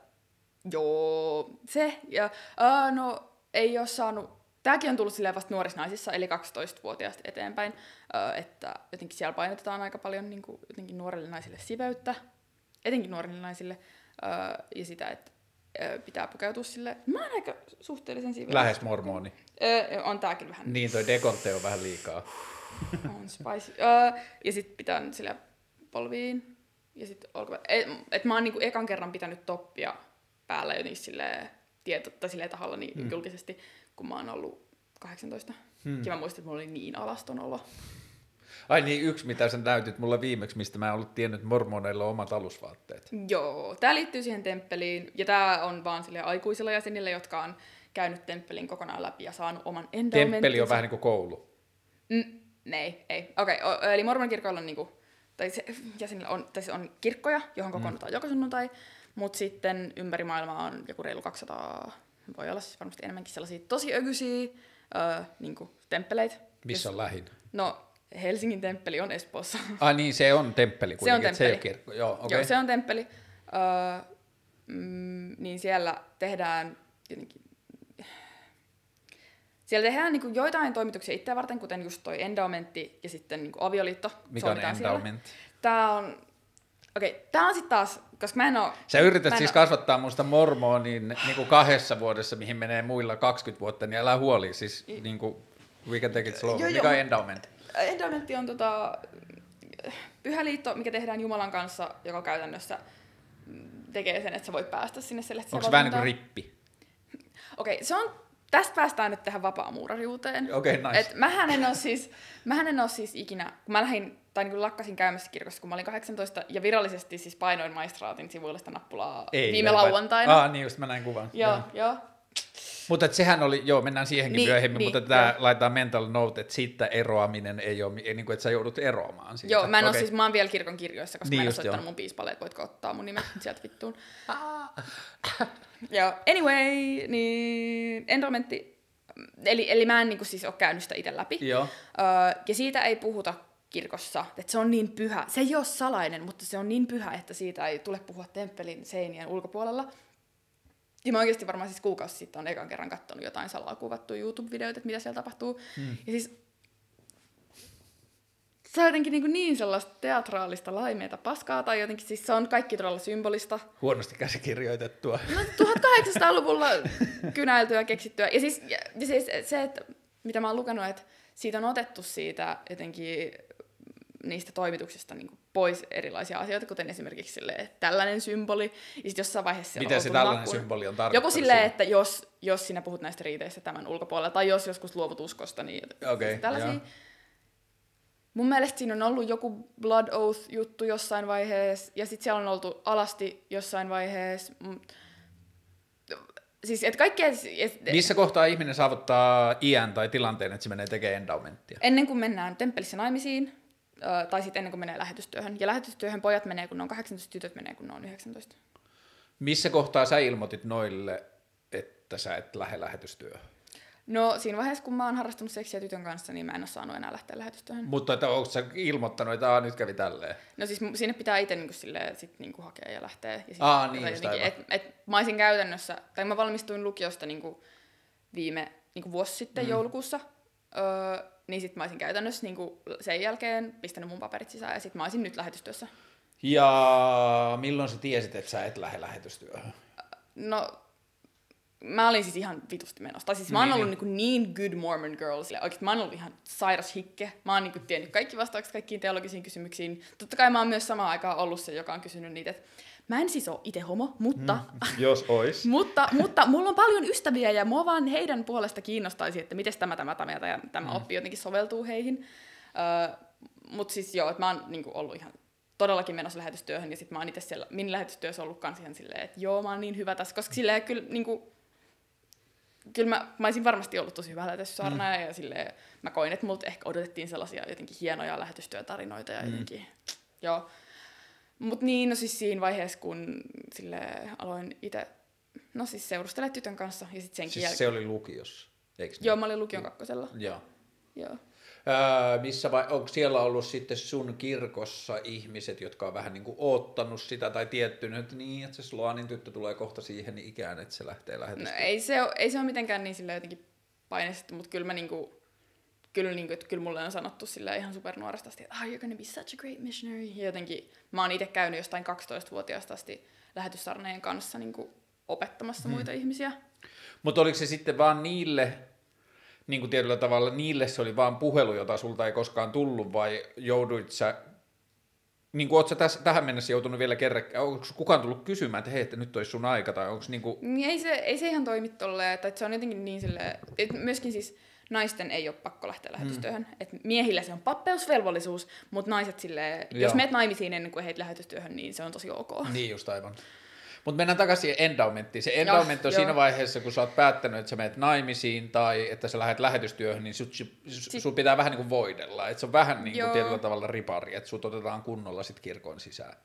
Joo, se. Ja, uh, no, ei ole saanut... Tämäkin on tullut silleen vasta nuorissa naisissa, eli 12-vuotiaasta eteenpäin, uh, että jotenkin siellä painotetaan aika paljon niin kuin, jotenkin nuorille naisille siveyttä, etenkin nuorille naisille, uh, ja sitä, että pitää pukeutua sille. Mä oon aika suhteellisen siveä. Lähes mormoni. Uh, on tääkin vähän. Niin, toi dekolte on vähän liikaa. On spicy. Uh, ja sit pitää sille polviin. Ja sit olkapää. Et, et mä oon niinku ekan kerran pitänyt toppia päällä jotenkin silleen tieto, tai silleen tahalla niin mm. julkisesti, kun mä oon ollut 18. Hmm. Ja mä muistin, että mulla oli niin alaston olo. Ai niin, yksi mitä sä näytit mulle viimeksi, mistä mä en ollut tiennyt, että mormoneilla on omat alusvaatteet. Joo, tää liittyy siihen temppeliin, ja tää on vaan sille aikuisilla jäsenille, jotka on käynyt temppelin kokonaan läpi ja saanut oman endowmenttinsa. Temppeli on vähän niin kuin koulu. Mm, ei, ei. Okei, okay, eli mormonikirkoilla on niinku, tai se, jäsenillä on, tai se on kirkkoja, johon kokoonnutaan mm. joka sunnuntai, mutta sitten ympäri maailmaa on joku reilu 200, voi olla siis varmasti enemmänkin sellaisia tosi ökyisiä öö, niin temppeleitä. Missä on lähin? No, Helsingin temppeli on Espoossa. Ah niin, se on temppeli Se on temppeli. Se kirkko. Joo, okay. Joo, se on temppeli. Öö, mm, niin siellä tehdään jotenkin siellä tehdään niin joitain toimituksia itseä varten, kuten just toi endowmentti ja sitten niin avioliitto. Mikä on endowment? Tämä on, okei, okay, tämä on sitten taas, koska mä en oo... Sä yrität siis ole... kasvattaa musta mormonin niin kuin kahdessa vuodessa, mihin menee muilla 20 vuotta, niin älä huoli, siis niin kuin, we can take it slow. Jo, mikä on endowment? Endowmentti on tota, pyhä liitto, mikä tehdään Jumalan kanssa, joka käytännössä tekee sen, että sä voit päästä sinne sille, Onko se vähän niin kuin rippi? Okei, okay, se on tästä päästään nyt tähän vapaamuurariuteen. Okei, okay, nice. Et mähän en ole siis, mähän en ole siis ikinä, kun mä lähdin, tai niin kuin lakkasin käymässä kirkossa, kun mä olin 18, ja virallisesti siis painoin maistraatin sivuille sitä nappulaa Ei, viime lauantaina. Ah, niin just mä näin kuvan. Joo, joo. joo. Mutta sehän oli, joo, mennään siihenkin niin, myöhemmin, niin, mutta tämä laitetaan mental note, että siitä eroaminen ei ole, ei, niin kuin, että sä joudut eroamaan siitä. Joo, mä en okay. ole siis, mä oon vielä kirkon kirjoissa, koska niin mä en ole soittanut mun piispaleet, voitko ottaa mun nimet sieltä vittuun. joo, anyway, niin endowmentti, eli, eli mä en niin kuin, siis ole käynyt sitä itse läpi. Joo. Öö, ja siitä ei puhuta kirkossa, että se on niin pyhä. Se ei ole salainen, mutta se on niin pyhä, että siitä ei tule puhua temppelin seinien ulkopuolella. Ja mä oikeasti varmaan siis kuukausi sitten on ekan kerran katsonut jotain salaa kuvattuja YouTube-videoita, että mitä siellä tapahtuu. Hmm. Ja siis se on jotenkin niin, niin sellaista teatraalista laimeita paskaa, tai jotenkin siis se on kaikki todella symbolista. Huonosti käsikirjoitettua. No 1800-luvulla kynäiltyä ja keksittyä. Ja siis, ja siis se, että mitä mä oon lukenut, että siitä on otettu siitä jotenkin niistä toimituksista niin kuin pois erilaisia asioita, kuten esimerkiksi sille, tällainen symboli, ja sitten jossain vaiheessa Miten se tällainen lakun. symboli on Joku silleen, että jos, jos sinä puhut näistä riiteistä tämän ulkopuolella, tai jos joskus luovut uskosta, niin okay, tällaisia. Yeah. Mun mielestä siinä on ollut joku Blood Oath-juttu jossain vaiheessa, ja sitten siellä on oltu alasti jossain vaiheessa. Siis, et kaikkea, et, Missä kohtaa ihminen saavuttaa iän tai tilanteen, että se menee tekemään endowmenttia? Ennen kuin mennään temppelissä naimisiin, tai sitten ennen kuin menee lähetystyöhön. Ja lähetystyöhön pojat menee, kun ne on 18, tytöt menee, kun ne on 19. Missä kohtaa sä ilmoitit noille, että sä et lähde lähetystyöhön? No siinä vaiheessa, kun mä oon harrastanut seksiä tytön kanssa, niin mä en ole saanut enää lähteä lähetystyöhön. Mutta että onko sä ilmoittanut, että Aa, nyt kävi tälleen? No siis sinne pitää itse niin silleen, sit niin hakea ja lähteä. Ja sit, Aa, niin, jotenkin, et, et, mä olisin käytännössä, tai mä valmistuin lukiosta niin kuin viime niin kuin vuosi sitten mm. joulukuussa. Öö, niin sitten mä olisin käytännössä niin kuin sen jälkeen pistänyt mun paperit sisään ja sitten mä olisin nyt lähetystyössä. Ja milloin sä tiesit, että sä et lähde lähetystyöhön? No, mä olin siis ihan vitusti menossa. Tai siis mä oon niin, ollut niin, niin. niin good Mormon girl. Sille, oikeasti mä oon ollut ihan sairas hikke. Mä oon niin tiennyt kaikki vastaukset kaikkiin teologisiin kysymyksiin. Totta kai mä oon myös samaan aikaan ollut se, joka on kysynyt niitä, että Mä en siis ole itse homo, mutta... Mm, jos ois. mutta, mutta mulla on paljon ystäviä ja mua vaan heidän puolesta kiinnostaisi, että miten tämä, tämä, tämä ja tämä mm. oppi jotenkin soveltuu heihin. Uh, mutta siis joo, että mä oon niinku, ollut ihan todellakin menossa lähetystyöhön ja sitten mä oon itse siellä min lähetystyössä ollut kans ihan silleen, että joo, mä oon niin hyvä tässä, koska silleen kyllä niinku, kyllä mä, mä olisin varmasti ollut tosi hyvä lähetyssarnaaja mm. ja silleen, mä koin, että multa ehkä odotettiin sellaisia jotenkin hienoja lähetystyötarinoita ja mm. jotenkin, joo. Mutta niin, no siis siinä vaiheessa, kun sille aloin itse, no siis seurustella tytön kanssa ja sitten senkin siis jälkeen. se oli lukiossa, eikö Joo, mä olin lukion kakkosella. Joo. Joo. Öö, missä vai, onko siellä ollut sitten sun kirkossa ihmiset, jotka on vähän niin kuin oottanut sitä tai tiettynyt, että niin, että se Sloanin tyttö tulee kohta siihen ikään, että se lähtee No, lähetystä. ei, se ole, ei se ole mitenkään niin sillä jotenkin painestettu, mutta kyllä mä niinku, kyllä, niinku, että kyllä mulle on sanottu sillä ihan supernuoresta asti, että oh, you're gonna be such a great missionary. Ja jotenkin mä oon itse käynyt jostain 12-vuotiaasta asti lähetyssarneen kanssa niinku, opettamassa hmm. muita ihmisiä. Mutta oliko se sitten vaan niille, niin kuin tietyllä tavalla, niille se oli vaan puhelu, jota sulta ei koskaan tullut, vai jouduit sä, niin kuin tässä, tähän mennessä joutunut vielä kerran, onko kukaan tullut kysymään, että hei, että nyt olisi sun aika, tai onko niin kuin, Niin ei se, ei se ihan toimi tolleen, että se on jotenkin niin sille, että myöskin siis naisten ei ole pakko lähteä lähetystyöhön. Mm. Et miehillä se on pappeusvelvollisuus, mutta naiset sille, Joo. jos meet naimisiin ennen kuin heitä lähetystyöhön, niin se on tosi ok. niin just aivan. Mutta mennään takaisin endowmenttiin. Se endowment on joo. siinä vaiheessa, kun sä oot päättänyt, että sä menet naimisiin tai että sä lähdet lähetystyöhön, niin sut, Sit- sun pitää vähän niin kuin voidella. Että se on vähän niin kuin Joo. tietyllä tavalla ripari, että sut otetaan kunnolla sit kirkon sisään.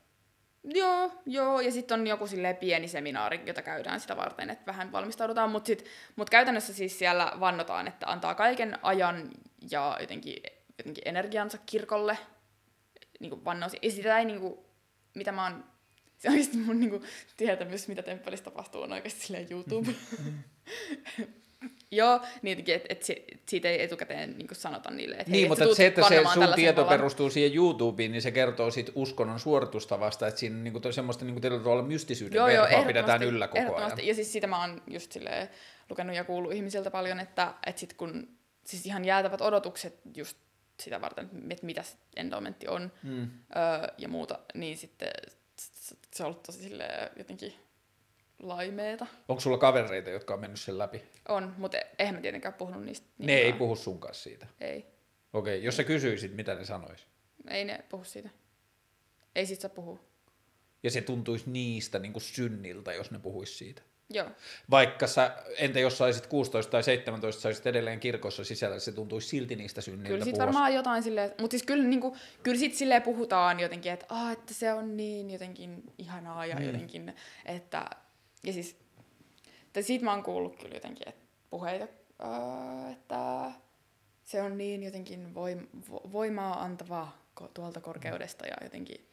Joo, joo, ja sitten on joku silleen pieni seminaari, jota käydään sitä varten, että vähän valmistaudutaan, mutta mut käytännössä siis siellä vannotaan, että antaa kaiken ajan ja jotenkin, jotenkin energiansa kirkolle, niin kuin vannoo, ja sitä ei niin kuin, mitä mä oon, se oikeasti mun niin kuin, tietämys, mitä temppelissä tapahtuu, on oikeasti silleen YouTube. Joo, niin että et si, siitä ei etukäteen niin sanota niille, että Niin, et mutta tuut se, että se sun tieto valan. perustuu siihen YouTubeen, niin se kertoo siitä uskonnon suoritustavasta, että siinä niinku to- semmoista niinku tietyllä tavalla mystisyyden Joo, joo, verhoa pidetään ehdottomasti, yllä koko ajan. Ja siis sitä mä oon just silleen lukenut ja kuullut ihmisiltä paljon, että, että sit kun siis ihan jäätävät odotukset just sitä varten, että mitä se endowmentti on Mm. öö, ja muuta, niin sitten se on ollut tosi silleen jotenkin laimeeta. Onko sulla kavereita, jotka on mennyt sen läpi? On, mutta eihän mä tietenkään puhunut niistä. Ne niin ei vaan. puhu sun kanssa siitä. Ei. Okei, jos sä kysyisit, mitä ne sanois? Ei ne puhu siitä. Ei siitä saa puhua. Ja se tuntuisi niistä niin kuin synniltä, jos ne puhuis siitä. Joo. Vaikka sä, entä jos saisit 16 tai 17, saisit edelleen kirkossa sisällä, se tuntuisi silti niistä synniltä Kyllä sit puhua. varmaan jotain silleen, mutta siis kyllä, niinku, kyllä sit silleen puhutaan jotenkin, että, ah, että se on niin jotenkin ihanaa ja mm. jotenkin, että, ja siis, tai siitä mä oon kuullut kyllä jotenkin, että puheita, äh, että se on niin jotenkin voim, vo- voimaa antavaa ko- tuolta korkeudesta ja jotenkin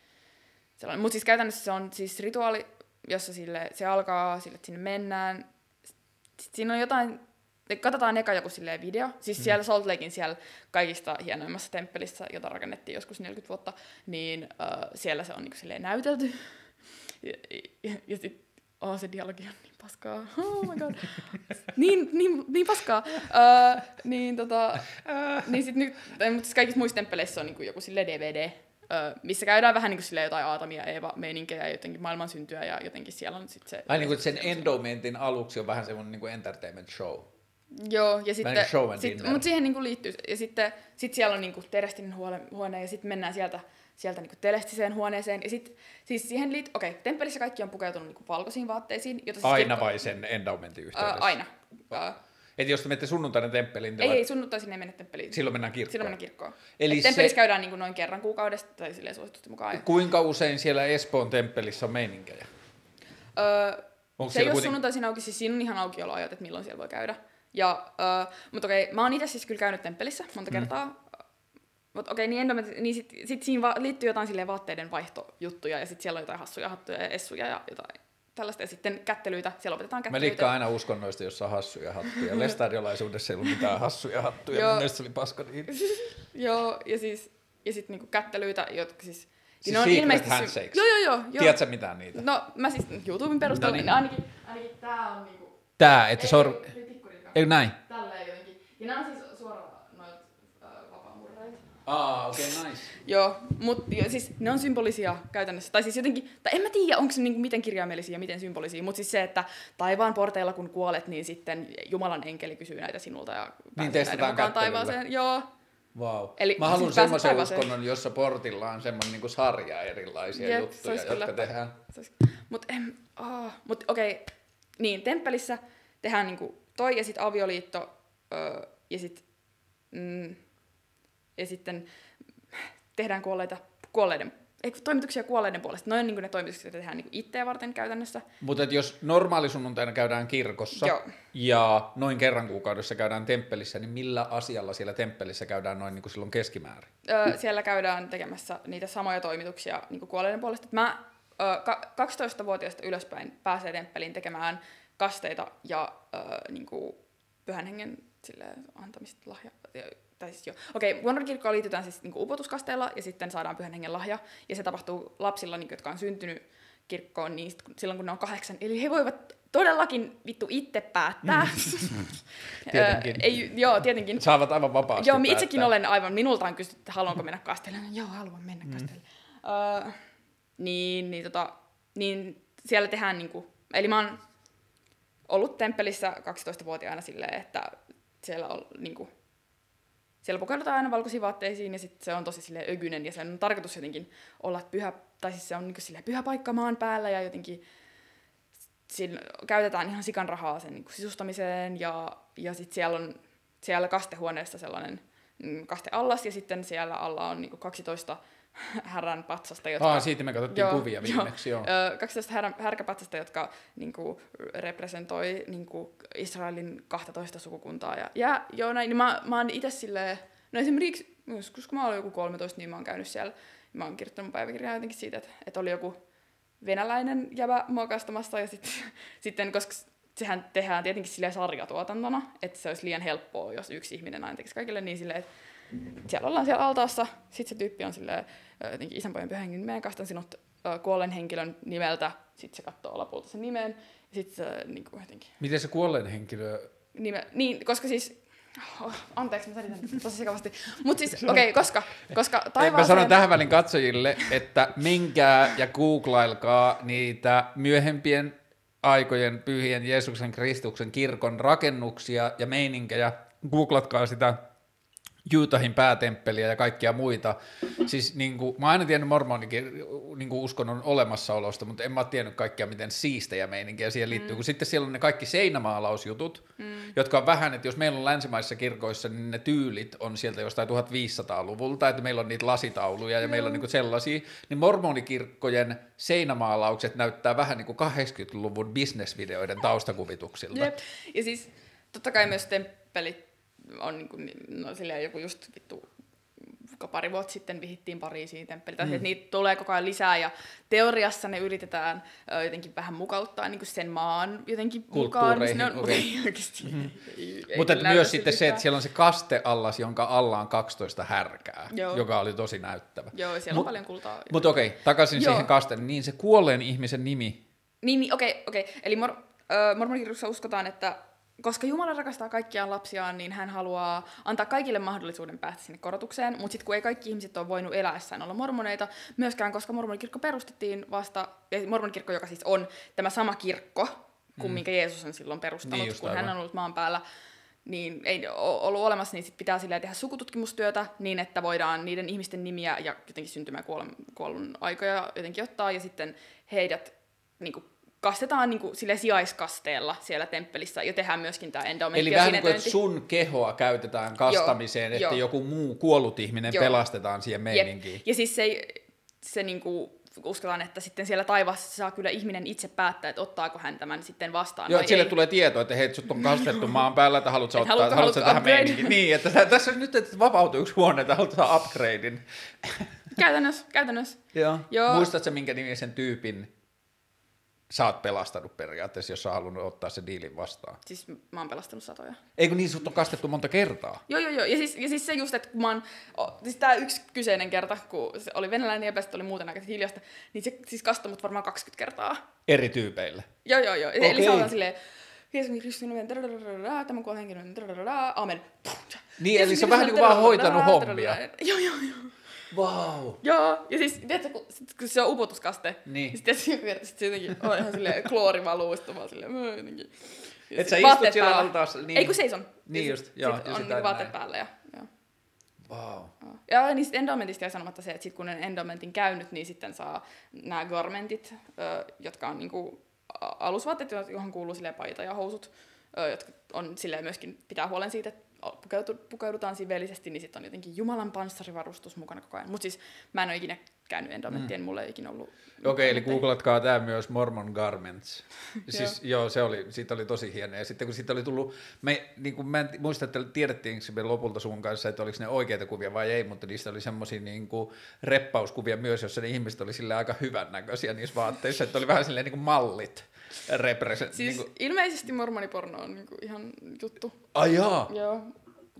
sellainen. Mutta siis käytännössä se on siis rituaali, jossa sille, se alkaa sille, että sinne mennään. Sitten siinä on jotain, katsotaan eka joku silleen video. Siis Mm. siellä Salt Lakein siellä kaikista hienoimmassa temppelissä, jota rakennettiin joskus 40 vuotta, niin äh, siellä se on niin silleen näytelty. Ja, ja, ja sitten oh, se dialogi on niin paskaa. Oh my god. niin, niin, niin paskaa. Uh, niin tota, niin sit nyt, tai, mutta siis kaikissa muissa temppeleissä on niinku joku sille DVD, uh, missä käydään vähän niinku sille jotain Aatamia, Eeva meininkiä ja jotenkin maailman syntyä ja jotenkin siellä on sit se... Ai niin kuin, sen endowmentin aluksi on vähän semmoinen niin kuin entertainment show. Joo, ja sitten, and sit, mutta siihen niinku liittyy, ja sitten sit siellä on niinku Terestinin huone, huone ja sitten mennään sieltä, sieltä niinku Telestiseen huoneeseen, ja sitten siis siihen liittyy, okei, okay, temppelissä kaikki on pukeutunut niinku valkoisiin vaatteisiin, jota siis Aina kirkko- vai sen endowmentin yhteydessä? Ää, aina. Ää, Että jos te menette sunnuntaina temppeliin, te ei, lait- ei, sunnuntaisin ei mennä temppeliin. silloin mennään kirkkoon. Silloin mennään kirkkoon. Eli Eli temppelissä se- käydään niinku noin kerran kuukaudesta tai silleen suositusten mukaan. Ja, Kuinka usein siellä Espoon temppelissä on meininkejä? öö, Onko se ei ole kuiten- sunnuntaisin auki, siis siinä on ihan aukioloajat, että milloin siellä voi käydä. Ja, öö, mutta okei, mä oon itse siis kyllä käynyt temppelissä monta Mm. kertaa. Mutta okei, niin, endomet, niin sit, sit siinä va- liittyy jotain silleen vaatteiden vaihtojuttuja ja sitten siellä on jotain hassuja hattuja ja essuja ja jotain tällaista. Ja sitten kättelyitä, siellä opetetaan Mä kättelyitä. liikkaan aina uskonnoista, jossa on hassuja hattuja. Lestadiolaisuudessa ei ollut mitään hassuja hattuja. Mun mielestä se oli paska niin. Joo, ja siis ja sit niinku kättelyitä, jotka siis... Siis ne on secret ilmeisesti handshakes. Joo, joo, joo. joo. Tiedätkö mitään niitä? No mä siis YouTuben perusteella, No niin. niin. ainakin, ainakin tää on niinku... Tää, että sor... Ei, ei. Ei näin. Tälleen jotenkin. Ja nämä on siis Aa, okei, okay, nice. Joo, mutta siis ne on symbolisia käytännössä. Tai siis jotenkin, tai en mä tiedä, onko se niinku miten kirjaimellisia ja miten symbolisia, mutta siis se, että taivaan porteilla kun kuolet, niin sitten Jumalan enkeli kysyy näitä sinulta ja näiden testataan mukaan taivaaseen. Joo, Wow. Eli Mä haluan siis semmoisen uskonnon, jossa portilla on semmoinen niinku sarja erilaisia Jep, juttuja, jotka kyllä- tehdään. Mutta oh, mut okei, niin temppelissä tehdään niinku toi ja sitten avioliitto öö, ja sit, mm, ja sitten tehdään kuolleita, kuolleiden ei, toimituksia kuolleiden puolesta. Noin niin ne toimitukset, joita tehdään niin itseä varten käytännössä. Mutta jos normaali sunnuntaina käydään kirkossa Joo. ja noin kerran kuukaudessa käydään temppelissä, niin millä asialla siellä temppelissä käydään noin niin kuin silloin keskimäärin? Öö, siellä käydään tekemässä niitä samoja toimituksia niin kuolleiden puolesta. Mä öö, ka- 12-vuotiaasta ylöspäin pääsee temppeliin tekemään kasteita ja öö, niin kuin pyhän hengen silleen, antamista lahja. Tai siis joo. Okei, Vuonarkirkkoon liitytään siis niin upotuskasteella ja sitten saadaan pyhän hengen lahja. Ja se tapahtuu lapsilla, niin kuin, jotka on syntynyt kirkkoon niin sit, kun- silloin, kun ne on kahdeksan. Eli he voivat todellakin vittu itse päättää. Tietenkin. Öö, ei, joo, tietenkin. Saavat aivan vapaasti Joo, mi- itsekin päättää. olen aivan, minulta on kysytty, että haluanko mennä kasteleen. Joo, haluan mennä mm. kasteleen. Öö, niin, niin, tota, niin siellä tehdään niinku, eli mä oon ollut temppelissä 12-vuotiaana silleen, että siellä on niinku, siellä pukeudutaan aina valkoisiin vaatteisiin ja sitten se on tosi sille ögynen ja sen on tarkoitus jotenkin olla pyhä, tai siis se on niinku sille pyhä paikka maan päällä ja jotenkin siinä käytetään ihan sikan rahaa sen niinku sisustamiseen ja, ja sitten siellä on siellä kastehuoneessa sellainen mm, kasteallas ja sitten siellä alla on niinku 12 härän patsasta, jotka... Aa, siitä me katsottiin kuvia viimeksi, joo. Ö, 12 härä, härkäpatsasta, jotka niinku, representoi niinku, Israelin 12 sukukuntaa. Ja, ja joo, näin, niin mä, mä oon itse silleen, no esimerkiksi joskus kun mä olin joku 13, niin mä oon käynyt siellä, mä oon kirjoittanut mun päiväkirjaa jotenkin siitä, että, että oli joku venäläinen jävä muokastamassa ja sit, sitten, koska sehän tehdään tietenkin silleen sarjatuotantona, että se olisi liian helppoa, jos yksi ihminen aina tekisi kaikille niin silleen, että siellä ollaan siellä altaassa, sitten se tyyppi on silleen, jotenkin isänpojan pyhän nimeen, kastan sinut kuolleen henkilön nimeltä, sitten se katsoo lopulta sen nimen, ja sitten se niin kuin jotenkin, Miten se kuolleen henkilö... nime, niin, koska siis, oh, anteeksi, mä selitän tosi sekavasti, mutta siis, okei, okay, koska, koska Mä taivaaseen... sanon tähän välin katsojille, että minkää ja googlailkaa niitä myöhempien aikojen pyhien Jeesuksen Kristuksen kirkon rakennuksia ja meininkejä. Googlatkaa sitä Jutahin päätemppeliä ja kaikkia muita. Siis niin kuin, mä oon aina tiennyt mormonikin niin kuin uskonnon olemassaolosta, mutta en mä tiennyt kaikkia, miten siistejä meininkiä siihen liittyy. Mm. Kun sitten siellä on ne kaikki seinämaalausjutut, mm. jotka on vähän, että jos meillä on länsimaisissa kirkoissa, niin ne tyylit on sieltä jostain 1500-luvulta, että meillä on niitä lasitauluja ja meillä on niin kuin sellaisia, niin mormonikirkkojen seinämaalaukset näyttää vähän niin kuin 80-luvun bisnesvideoiden taustakuvituksilta. Jep. Ja siis totta kai myös temppelit on niin kuin, no silleen joku just vittu pari vuotta sitten vihittiin Pariisiin temppelit, mm. että niitä tulee koko ajan lisää ja teoriassa ne yritetään ö, jotenkin vähän mukauttaa niin kuin sen maan jotenkin mukaan. Ne on, ei oikeasti. Mm. Ei, ei Mutta myös sitten se, että siellä on se kasteallas, jonka alla on 12 härkää, Joo. joka oli tosi näyttävä. Joo, siellä Mut- on paljon kultaa. Mutta okei, takaisin Joo. siihen kasteen. Niin se kuolleen ihmisen nimi, Niin, niin okei, okei. Eli mor, ö, mormonikirkossa uskotaan, että koska Jumala rakastaa kaikkia lapsiaan, niin hän haluaa antaa kaikille mahdollisuuden päästä sinne korotukseen, mutta sitten kun ei kaikki ihmiset ole voinut eläessään olla mormoneita, myöskään koska mormonikirkko perustettiin vasta, mormonikirkko, joka siis on tämä sama kirkko, kuin minkä Jeesus on silloin perustanut, Niin kun hän aivan. on ollut maan päällä, niin ei ollut olemassa, niin sit pitää silleen tehdä sukututkimustyötä niin, että voidaan niiden ihmisten nimiä ja jotenkin syntymä ja kuolon, kuollun aikoja jotenkin ottaa, ja sitten heidät niin kuin, kastetaan niin kuin, sille sijaiskasteella siellä temppelissä, ja tehdään myöskin tämä endowmentti eli ja vähän niin kuin, että sun kehoa käytetään kastamiseen, Joo, että joo. joku muu kuollut ihminen Joo. pelastetaan siihen meininkiin. Jep. Ja siis se, se niin kuin, uskotaan, että sitten siellä taivaassa saa kyllä ihminen itse päättää, että ottaako hän tämän sitten vastaan Joo, sille ei. tulee tieto, että hei, sut on kastettu maan päällä, että haluatko Et ottaa, haluatko- haluatko, haluatko tähän upgrade? meininkiin. Niin, että tä- tässä nyt, että vapautuu yksi huone, että haluat saada upgradein. Käytännössä, käytännössä. Joo. Joo. Muistatko, minkä nimisen tyypin sä oot pelastanut periaatteessa, jos sä halunnut ottaa se diilin vastaan? Siis mä oon pelastanut satoja. Eikö niin, sut on kastettu monta kertaa? Joo, joo, joo. Ja siis, ja siis se just, että kun mä oon, o, siis tää yksi kyseinen kerta, kun se oli venäläinen ja oli muuten aika hiljasta, niin se siis kastoi mut varmaan 20 kertaa. Eri tyypeille. Joo, joo, joo. Eli Okei. se on silleen, Jeesuksen Kristus tämä kuolee henkilön, amen. Niin, eli se on vähän niin kuin vaan hoitanut hommia. Joo, joo, joo. Wow. Joo, ja siis tiedätkö, kun, sit, kun se on upotuskaste, Niin. niin sitten sit se jotenkin on ihan silleen kloori valuu, sit vaan silleen, "Mö", jotenkin. Ja Et sit sä istut siellä altaassa, niin- Ei kun seison. Niin Ja just, sit- joo, sit ja on niinku vaatteet päällä ja, joo. Wow. Ja niin sitten endomentista jäi sanomatta se, että sit kun on endowmentin käynyt, niin sitten saa nämä garmentit, jotka on niinku alusvaatteet, johon kuuluu silleen paita ja housut, jotka on silleen myöskin pitää huolen siitä, että pukeudutaan siveellisesti, niin sitten on jotenkin Jumalan panssarivarustus mukana koko ajan. Mutta siis mä en ole ikinä käynyt endomenttiin, mm. mulla ei ikinä ollut... Okei, okay, eli googlatkaa tämä myös Mormon Garments. siis joo, se oli, siitä oli tosi hieno. Ja sitten kun siitä oli tullut, me, niin kuin mä en muista, että tiedettiinkö me lopulta sun kanssa, että oliko ne oikeita kuvia vai ei, mutta niistä oli semmoisia niin kuin reppauskuvia myös, jossa ne ihmiset oli sille aika hyvännäköisiä niissä vaatteissa, että oli vähän silleen niin kuin mallit. Represent, siis niin kuin... ilmeisesti mormoniporno on niin kuin ihan juttu. Ai jaa. Joo,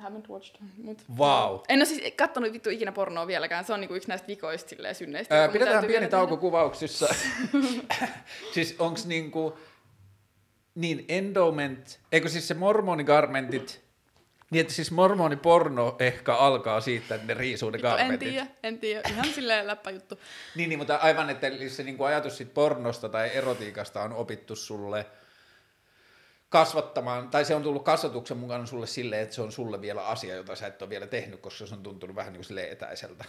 haven't watched. Mut, Wow. En ole siis kattonut vittu ikinä pornoa vieläkään. Se on niinku yksi näistä vikoista silleen, synneistä. Ää, pidetään pieni tauko tehdä. kuvauksissa. siis onks niinku, niin endowment, eikö siis se mormonigarmentit, niin että siis mormoniporno ehkä alkaa siitä, että ne riisuu ne Vittu, en tiedä, en tiedä. Ihan silleen läppäjuttu. Niin, niin, mutta aivan, että eli se niinku ajatus sit pornosta tai erotiikasta on opittu sulle kasvattamaan, tai se on tullut kasvatuksen mukana sulle silleen, että se on sulle vielä asia, jota sä et ole vielä tehnyt, koska se on tuntunut vähän niin kuin etäiseltä.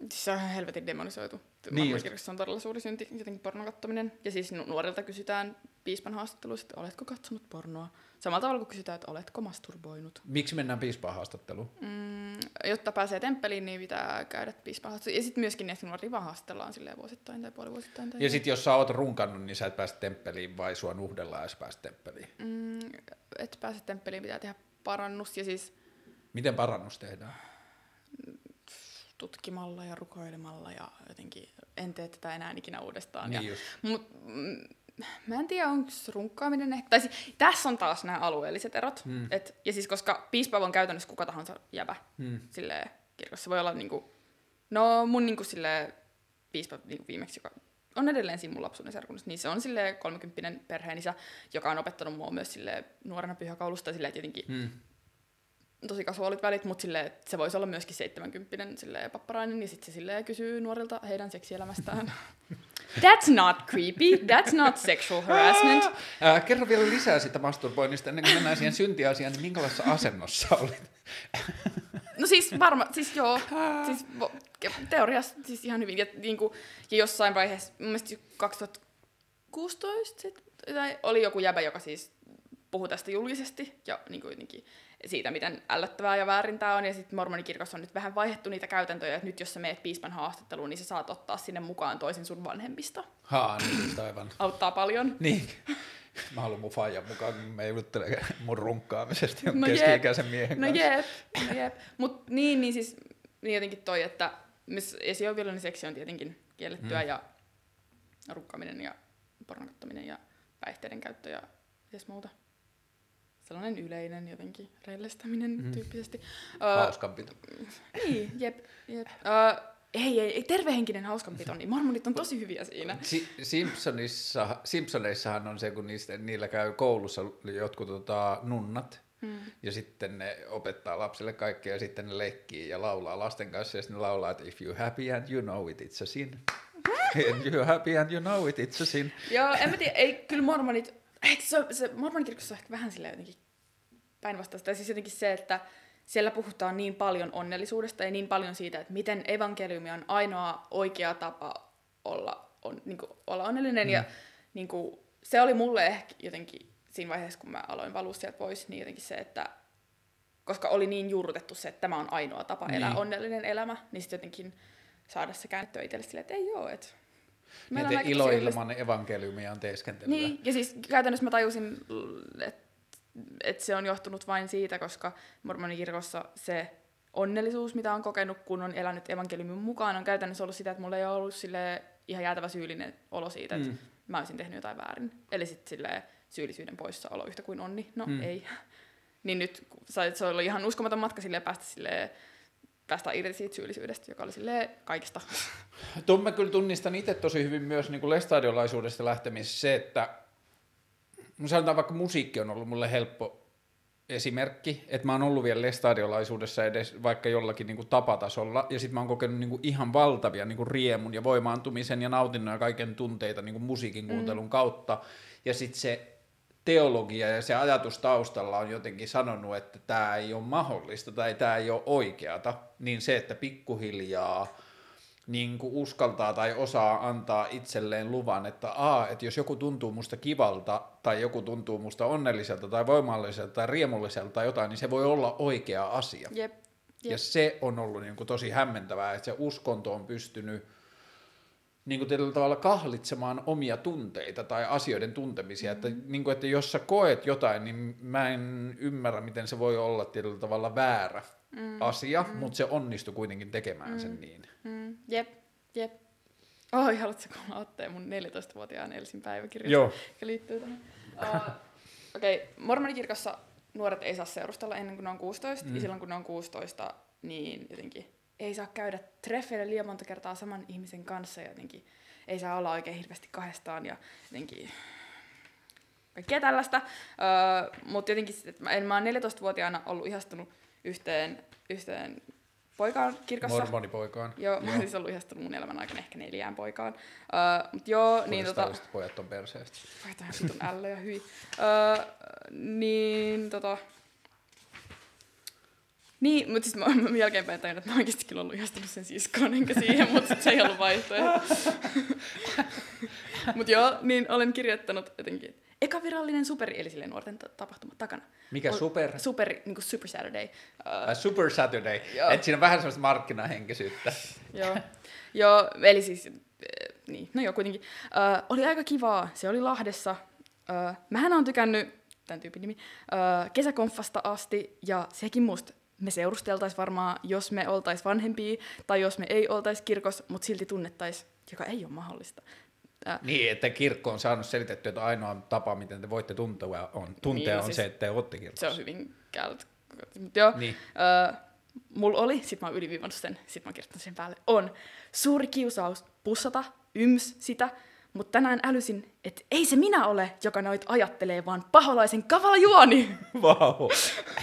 Siis se on ihan helvetin demonisoitu. Niin Niin se on todella suuri synti, jotenkin pornon kattominen. Ja siis nu- nuorilta kysytään piispan haastatteluissa, että oletko katsonut pornoa. Samalla tavalla kuin kysytään, että oletko masturboinut. Miksi mennään piispaan haastatteluun? Mm, jotta pääsee temppeliin, niin pitää käydä piispan haastatteluun. Ja sitten myöskin nuoria vaan haastellaan silleen vuosittain tai puolivuosittain. Tai Ja sitten jos sä oot runkannut, niin sä et pääse temppeliin vai sua nuhdellaan, jos pääset temppeliin. Mm, et pääse temppeliin, pitää tehdä parannus. Ja siis Miten parannus tehdään? tutkimalla ja rukoilemalla ja jotenkin en tee tätä enää ikinä uudestaan. Niin ja, just. mut, mm, mä en tiedä, onko runkkaaminen ehkä... Tai siis, tässä on taas nämä alueelliset erot. Mm. Et, ja siis koska piispa on käytännössä kuka tahansa jävä Hmm. silleen, kirkossa. Voi olla niinku... No mun niinku silleen, piispa niinku viimeksi, joka on edelleen siinä mun lapsuuden serkunnassa, niin se on sille 30 perheenisä, joka on opettanut mua myös sille nuorena pyhäkoulusta silleen, että jotenkin Hmm. tosi kasuaalit välit, mutta että se voisi olla myöskin 70 silleen papparainen, ja sitten se silleen kysyy nuorilta heidän seksielämästään. That's not creepy, that's not sexual harassment. Ää, kerro vielä lisää sitä masturboinnista ennen kuin mennään siihen syntiasiaan, niin minkälaisessa asennossa olit? No siis varma, siis joo, siis vo- teoriassa siis ihan hyvin. Ja, niin kuin, ja jossain vaiheessa, mun mielestä 2016 sit, tai oli joku jäbä, joka siis puhui tästä julkisesti ja niin kuin jotenkin siitä, miten ällöttävää ja väärin tämä on. Ja sitten mormonikirkossa on nyt vähän vaihdettu niitä käytäntöjä, että nyt jos sä meet piispan haastatteluun, niin sä saat ottaa sinne mukaan toisin sun vanhemmista. Haa, niin aivan. Auttaa paljon. Niin. Mä haluan mun faijan mukaan, kun me juttele mun runkkaamisesta No keski-ikäisen miehen No kanssa. jep, no jep. Mut niin, niin siis niin jotenkin toi, että myös esioviallinen seksi on tietenkin kiellettyä Mm. mm. ja rukkaaminen ja pornon kattominen ja päihteiden käyttö ja mitäs muuta. Sellainen yleinen jotenkin rellestäminen Mm. tyyppisesti. Hauskanpito. niin, jep, jep. Uh, ei, ei, ei, tervehenkinen hauskanpito, niin mormonit on tosi hyviä siinä. Si- Simpsonissa, Simpsoneissahan on se, kun niistä, niillä käy koulussa jotkut tota, nunnat, Mm. ja sitten ne opettaa lapsille kaikkea, ja sitten ne leikkii ja laulaa lasten kanssa, ja sitten ne laulaa, että if you happy and you know it, it's a sin. and you happy and you know it, it's a sin. Joo, en mä tiedä, ei, kyllä mormonit, se, se mormonikirkossa on ehkä vähän silleen jotenkin päinvastaista. Tai siis jotenkin se, että siellä puhutaan niin paljon onnellisuudesta ja niin paljon siitä, että miten evankeliumi on ainoa oikea tapa olla, on, niin kuin, olla onnellinen. Mm. Ja niin kuin, se oli mulle ehkä jotenkin siinä vaiheessa, kun mä aloin valua sieltä pois, niin jotenkin se, että koska oli niin juurrutettu se, että tämä on ainoa tapa elää Niin. onnellinen elämä, niin sitten jotenkin saada se käännettyä itselle silleen, että ei oo, että me Niin, että tosi ilo ilman evankeliumia on teeskentelyä. niin, ja siis käytännössä mä tajusin, että et se on johtunut vain siitä, koska mormonikirkossa se onnellisuus, mitä on kokenut, kun on elänyt evankeliumin mukaan, on käytännössä ollut sitä, että mulla ei ole ollut sille ihan jäätävä syyllinen olo siitä, että Mm. mä olisin tehnyt jotain väärin. Eli sitten sille syyllisyyden poissaolo yhtä kuin onni. No Mm. ei. Niin nyt se oli ihan uskomaton matka silleen päästä silleen, päästä irti siitä syyllisyydestä, joka oli silleen kaikista. Tuon mä kyllä tunnistan itse tosi hyvin myös niin kuin lestadiolaisuudesta lähtemisessä se, että sanotaan vaikka musiikki on ollut mulle helppo esimerkki, että mä oon ollut vielä lestadiolaisuudessa edes vaikka jollakin niin kuin tapatasolla, ja sitten mä oon kokenut niin kuin ihan valtavia niin kuin riemun ja voimaantumisen ja nautinnon ja kaiken tunteita niin kuin musiikin kuuntelun mm. kautta, ja sitten se teologia ja se ajatus taustalla on jotenkin sanonut, että tämä ei ole mahdollista tai tämä ei ole oikeata, niin se, että pikkuhiljaa niin kuin uskaltaa tai osaa antaa itselleen luvan, että a, että jos joku tuntuu musta kivalta tai joku tuntuu musta onnelliselta tai voimalliselta tai riemulliselta tai jotain, niin se voi olla oikea asia. Jep. Ja Jep. se on ollut niin kuin tosi hämmentävää, että se uskonto on pystynyt niin kuin tietyllä tavalla kahlitsemaan omia tunteita tai asioiden tuntemisia. Mm-hmm. Että, niin kuin, että jos sä koet jotain, niin mä en ymmärrä, miten se voi olla tietyllä tavalla väärä mm-hmm. asia, mm-hmm. mutta se onnistui kuitenkin tekemään mm-hmm. sen niin. Mm, jep, jep. Oi, haluatko kuulla otteen mun 14-vuotiaan Elsin päiväkirjasta, Joo. joka liittyy tähän? Uh, Okei, okay. mormonikirkossa nuoret ei saa seurustella ennen kuin ne on 16, mm. ja silloin kun ne on 16, niin jotenkin ei saa käydä treffeillä liian monta kertaa saman ihmisen kanssa, ja jotenkin ei saa olla oikein hirveästi kahdestaan, ja jotenkin kaikkea tällaista. Uh, mutta jotenkin, että mä, en, mä oon 14-vuotiaana ollut ihastunut yhteen, yhteen poikaan kirkossa. Mormonipoikaan. Joo, mä oon siis ollut ihastunut mun elämän aikana ehkä neljään poikaan. Uh, mut joo, niin tota... Pojat on perseestä. Vai tähän vitun ällö ja hyi. Uh, niin tota... Niin, mutta siis mä, mä jälkeenpäin tajun, että mä oikeasti kyllä ollut ihastunut sen siskoon, enkä siihen, mutta se ei ollut vaihtoehto. mut joo, niin olen kirjoittanut jotenkin, että eka virallinen superi, eli silleen nuorten ta- tapahtuma takana. Mikä Ol- super? Super, niin kuin Super Saturday. Uh, Uh, super Saturday. Joo. Et siinä on vähän sellaista markkinahenkisyyttä. Joo, joo eli siis, äh, niin, no joo kuitenkin. Äh, oli aika kivaa, se oli Lahdessa. Äh, mähän on tykännyt, tämän tyypin nimi, äh, kesäkonfasta asti, ja sekin musta me seurusteltais varmaan, jos me oltais vanhempia, tai jos me ei oltais kirkos, mutta silti tunnettais, joka ei ole mahdollista. Äh, Niin, että kirkko on saanut selitettyä, että ainoa tapa, miten te voitte tuntea, on, tuntea Niin, on siis se, että te olette kirkossa. se on hyvin käyt. Mut joo, Niin. Öö, mulla oli, sit mä oon yliviivannut sen, sit mä oon kirjoittanut sen päälle, on suuri kiusaus pussata, yms sitä, mutta tänään älysin, että ei se minä ole, joka noit ajattelee, vaan paholaisen kavala juoni. Wow.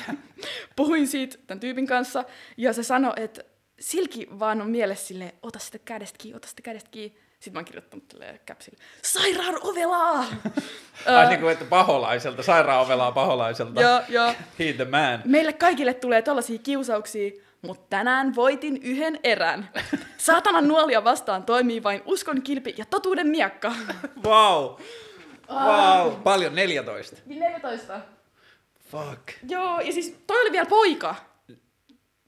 Puhuin siitä tämän tyypin kanssa, ja se sanoi, että silki vaan on mielessä silleen, ota sitä kädestä kiinni, ota sitä kädestä kiinni. Sitten mä oon kirjoittanut tälleen käpsille, sairaan ovelaa! Ai niin kuin, että paholaiselta, sairaanovelaa paholaiselta. Joo, joo. He the man. Meille kaikille tulee tollaisia kiusauksia, mutta tänään voitin yhden erän. Saatanan nuolia vastaan toimii vain uskon kilpi ja totuuden miekka. Wow. Wow. Paljon, 14. 14. Fuck. Joo, ja siis toi oli vielä poika.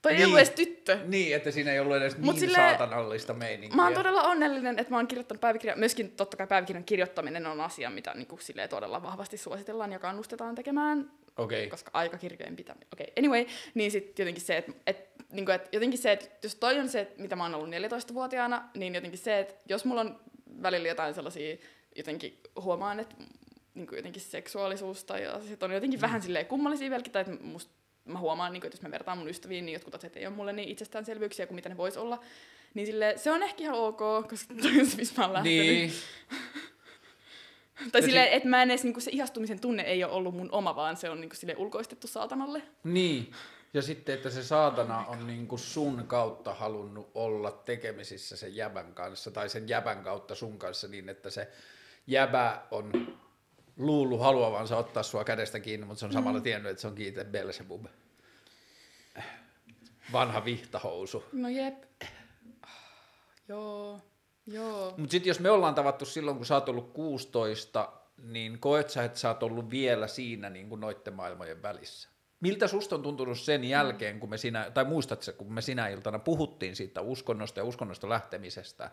Toi ei Niin. ollut edes tyttö. Niin, että siinä ei ollut edes Mut niin silleen- saatanallista meininkiä. Mä oon todella onnellinen, että mä oon kirjoittanut päiväkirjan. Myöskin totta kai päiväkirjan kirjoittaminen on asia, mitä niin kuin, silleen, todella vahvasti suositellaan ja kannustetaan tekemään. Okei. Koska aikakirjojen. Okei, okay. anyway. Niin sitten jotenkin se, että et, niin kuin, et, jotenkin se, että jos toi on se, että mitä mä oon ollut 14-vuotiaana, niin jotenkin se, että jos mulla on välillä jotain sellaisia, jotenkin huomaan, että niin kuin jotenkin seksuaalisuus tai asiat on jotenkin mm. vähän silleen kummallisia velki, tai että musta mä huomaan, niin kuin, että jos mä vertaan mun ystäviin, niin jotkut asiat ei ole mulle niin itsestäänselvyyksiä kuin mitä ne vois olla. Niin sille se on ehkä ihan ok, koska toi on se, mistä mä oon lähtenyt. Niin. Tai silleen, si- että mä en edes, niinku, se ihastumisen tunne ei ole ollut mun oma, vaan se on niinku, silleen, ulkoistettu saatanalle. Niin. Ja sitten, että se saatana on niin kuin sun kautta halunnut olla tekemisissä sen jäbän kanssa, tai sen jäbän kautta sun kanssa niin, että se jäbä on luullut haluavansa ottaa sua kädestä kiinni, mutta se on samalla tiennyt, että se on kiite Belzebub. Vanha vihtahousu. No jep. Joo, joo. Mutta sitten jos me ollaan tavattu silloin, kun sä oot ollut 16, niin koet sä, että sä oot ollut vielä siinä niin kuin noitten maailmojen välissä? Miltä susta on tuntunut sen jälkeen, kun me sinä, tai muistatko kun me sinä iltana puhuttiin siitä uskonnosta ja uskonnosta lähtemisestä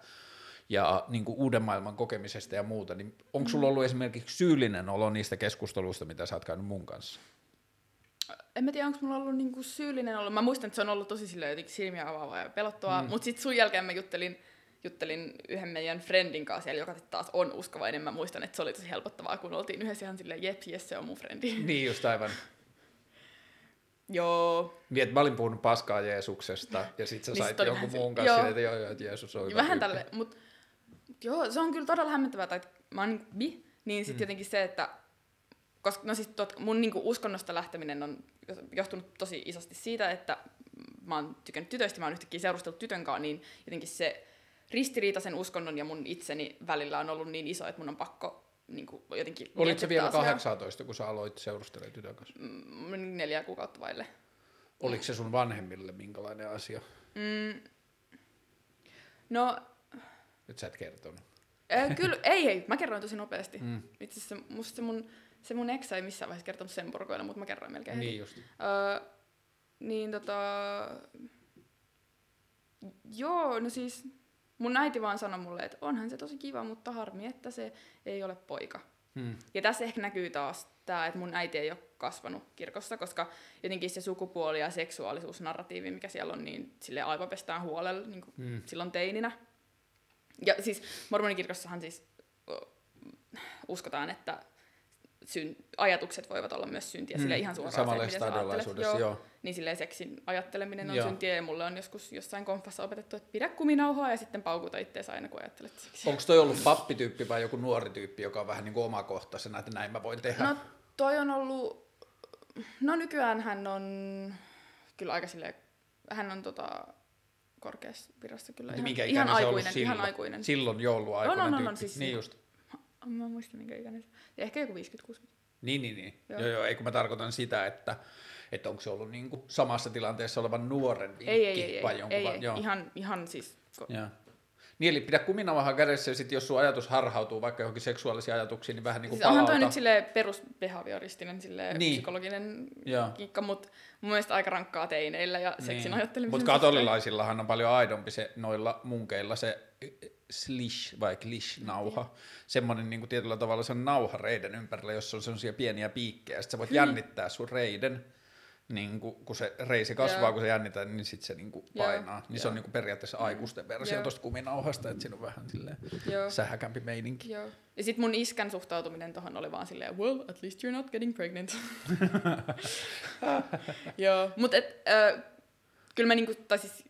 ja niin kuin uuden maailman kokemisesta ja muuta, niin onko sulla ollut esimerkiksi syyllinen olo niistä keskusteluista, mitä sä oot käynyt mun kanssa? En mä tiedä, onko mulla ollut niinku syyllinen ollut. Mä muistan, että se on ollut tosi silleen jotenkin silmiä avaavaa ja pelottavaa. Mm. Mutta sitten sun jälkeen mä juttelin, juttelin yhden meidän friendin kanssa siellä, joka taas on uskovainen. Mä muistan, että se oli tosi helpottavaa, kun oltiin yhdessä ihan silleen, jep, jes, se on mun frendi. Niin just aivan. joo. Niin, että mä olin puhunut paskaa Jeesuksesta ja sit sä Niin sait sit jonkun muun kanssa joo. että joo, joo, että Jeesus on hyvä Vähän tälle, mutta joo, se on kyllä todella hämmentävää, tai että mä oon niin bi, niin sitten mm. jotenkin se, että koska no siis tot, mun niinku uskonnosta lähteminen on johtunut tosi isosti siitä, että mä oon tykännyt tytöistä, mä oon yhtäkkiä seurustellut tytön kanssa, niin jotenkin se ristiriita sen uskonnon ja mun itseni välillä on ollut niin iso, että mun on pakko niinku, jotenkin Olit se vielä asiaa. 18, kun sä aloit seurustelemaan tytön kanssa? Mm, neljä kuukautta vaille. Oliko se sun vanhemmille minkälainen asia? Mm, No, Nyt sä et kertonut. äh, kyllä, ei, ei, mä kerroin tosi nopeasti. Mm. Itse asiassa musta se mun, se mun ex ei missään vaiheessa kertonut sen porukoille, mutta mä kerroin melkein heti. Niin just. Öö, niin tota... Joo, no siis mun äiti vaan sanoi mulle, että onhan se tosi kiva, mutta harmi, että se ei ole poika. Mm. Ja tässä ehkä näkyy taas tämä, että mun äiti ei ole kasvanut kirkossa, koska jotenkin se sukupuoli- ja seksuaalisuusnarratiivi, mikä siellä on, niin sille aivopestään huolella niin kuin Mm. silloin teininä. Ja siis mormonikirkossahan siis uskotaan, että syn, ajatukset voivat olla myös syntiä, mm. sille ihan suoraan se, Samalla miten sä ajattelet. stadiolaisuudessa, joo. Niin silleen seksin ajatteleminen on Joo. syntiä, ja mulle on joskus jossain konfassa opetettu, että pidä kuminauhaa ja sitten paukuta itseäsi aina, kun ajattelet seksiä. Onko toi ollut pappityyppi vai joku nuori tyyppi, joka on vähän niin kuin omakohtaisena, että näin mä voin tehdä? No toi on ollut, no nykyään hän on kyllä aika silleen, hän on tota korkeassa virassa kyllä. Niin Ihan, minkä ihan on aikuinen, silloin? ihan aikuinen. Silloin jo ollut aikuinen on, on, tyyppi. on, siis niin just. Mä en muista minkä ikäinen se. Ehkä joku 50-60. Niin, niin, niin. Joo. Joo. joo, ei kun mä tarkoitan sitä, että, että onko se ollut niin kuin samassa tilanteessa olevan nuoren vinkki Ei, ei, ei, vai ei, jonkun ei, va- ei. joo. Ihan, ihan siis, ko-. Niin, eli pidä kuminauhaa kädessä ja sitten jos sun ajatus harhautuu vaikka johonkin seksuaalisiin ajatuksiin, niin vähän niin kuin siis onhan toi palauta. nyt silleen perusbehavioristinen silleen Niin. niin. psykologinen Joo. kiikka, mutta mun mielestä aika rankkaa teineillä ja seksin ajattelemisen Mutta katolilaisillahan on paljon aidompi se noilla munkeilla se slish vai klish-nauha. Semmoinen niin kuin tietyllä tavalla se on nauha reiden ympärillä, jossa on sellaisia pieniä piikkejä. Sitten sä voit jännittää sun reiden, niin kuin, kun se reisi kasvaa, Joo. kun se jännittää, niin sitten se niin kuin painaa. Niin se on niin kuin periaatteessa aikuisten versio tuosta kuminauhasta, että siinä on vähän silleen Joo. sähäkämpi meininki. Joo. Ja sit mun iskän suhtautuminen tohon oli vaan silleen, well, at least you're not getting pregnant. Joo, mut et, äh, kyllä mä niinku, tai siis,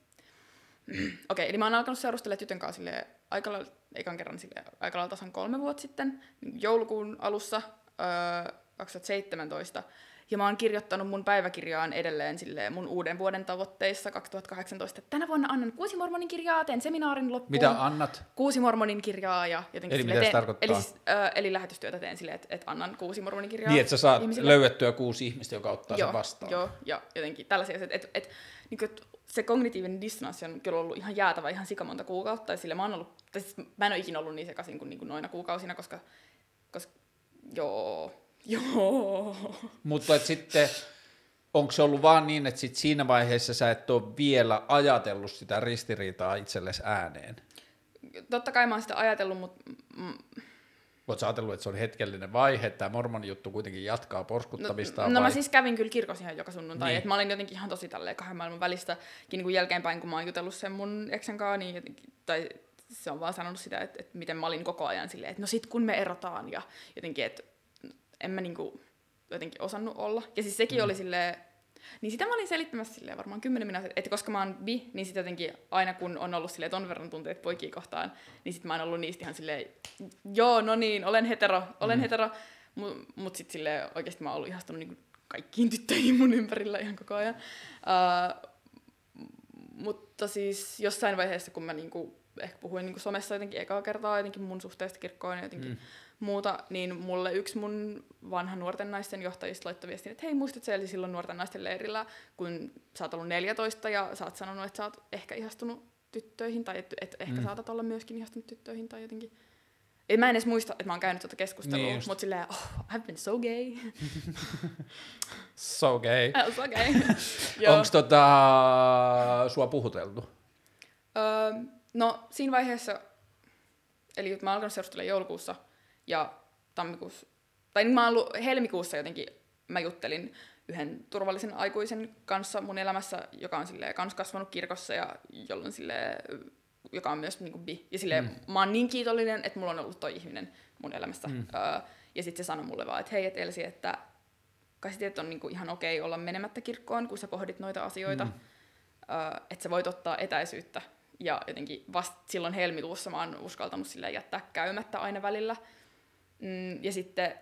okei, okay, eli mä oon alkanut seurustella tytön kanssa silleen, aika lailla, ekan kerran silleen, aika lailla tasan kolme vuotta sitten, niin joulukuun alussa, äh, 2017, ja mä oon kirjoittanut mun päiväkirjaan edelleen silleen mun uuden vuoden tavoitteissa 2018, että tänä vuonna annan kuusi mormonin kirjaa, teen seminaarin loppuun Mitä annat? kuusi mormonin kirjaa ja jotenkin Eli silleen mitä se teen- tarkoittaa? Eli, siis, äh, eli lähetystyötä teen silleen, että, että annan kuusi mormonin kirjaa Niin, että sä saat ihmisille. löydettyä kuusi ihmistä, joka ottaa joo, sen vastaan. Joo, ja jotenkin tällaisia, että et, et, niin kuin, se kognitiivinen dissonanssi on kyllä ollut ihan jäätävä ihan sikamonta kuukautta, ja sille mä, oon ollut, tai siis mä en ole ikinä ollut niin sekaisin kuin, niin kuin noina kuukausina, koska, koska joo, joo. Mutta et sitten, onko se ollut vaan niin, että sit siinä vaiheessa sä et ole vielä ajatellut sitä ristiriitaa itsellesi ääneen? Totta kai mä oon sitä ajatellut, mutta Oletko sä ajatellut, että se oli hetkellinen vaihe, että tämä mormonin juttu kuitenkin jatkaa porskuttamista? No, no vai? mä siis kävin kyllä kirkossa ihan joka sunnuntai, Niin. niin. että mä olin jotenkin ihan tosi tälleen kahden maailman välistäkin niin kuin jälkeenpäin, kun mä oon jutellut sen mun eksän kanssa, niin jotenkin, tai se on vaan sanonut sitä, että, että miten mä olin koko ajan silleen, että no sit kun me erotaan ja jotenkin, että en mä niinku jotenkin osannut olla. Ja siis sekin mm. oli silleen, niin sitä mä olin selittämässä silleen varmaan kymmenen minuuttia, että koska mä oon bi, niin sitten jotenkin aina kun on ollut silleen ton verran tunteet poikia kohtaan, niin sitten mä oon ollut niistä ihan silleen, joo, no niin, olen hetero, olen mm. hetero, mutta mut sitten silleen oikeasti mä oon ollut ihastunut niinku kaikkiin tyttöihin mun ympärillä ihan koko ajan. Uh, mutta siis jossain vaiheessa, kun mä niinku, ehkä puhuin niinku somessa jotenkin ekaa kertaa jotenkin mun suhteesta kirkkoon ja jotenkin mm. Muuta, niin mulle yksi mun vanha nuorten naisten johtajista laittoi viestin, että hei, muistat sä eli silloin nuorten naisten leirillä, kun sä oot ollut 14 ja sä oot sanonut, että sä oot ehkä ihastunut tyttöihin, tai että et ehkä Mm. saatat olla myöskin ihastunut tyttöihin, tai jotenkin. En mä en edes muista, että mä oon käynyt tuota keskustelua, Niin mutta silleen, oh, I've been so gay. So gay. Was so gay. Onko tota, sua puhuteltu? Öö, no siinä vaiheessa, eli mä oon alkanut seurustella joulukuussa ja tammikuussa, tai niin mä oon ollut helmikuussa jotenkin, mä juttelin yhden turvallisen aikuisen kanssa mun elämässä, joka on silleen kans kasvanut kirkossa ja jolloin silleen, joka on myös niinku bi. Ja silleen, mm. mä oon niin kiitollinen, että mulla on ollut toi ihminen mun elämässä. Mm. Öö, ja sitten se sanoi mulle vaan, että hei, et Elsi, että kai sä tiedät, on niinku ihan okei olla menemättä kirkkoon, kun sä pohdit noita asioita. Mm. Öö, että sä voit ottaa etäisyyttä. Ja jotenkin vasta silloin helmikuussa mä oon uskaltanut silleen jättää käymättä aina välillä. Mm, ja sitten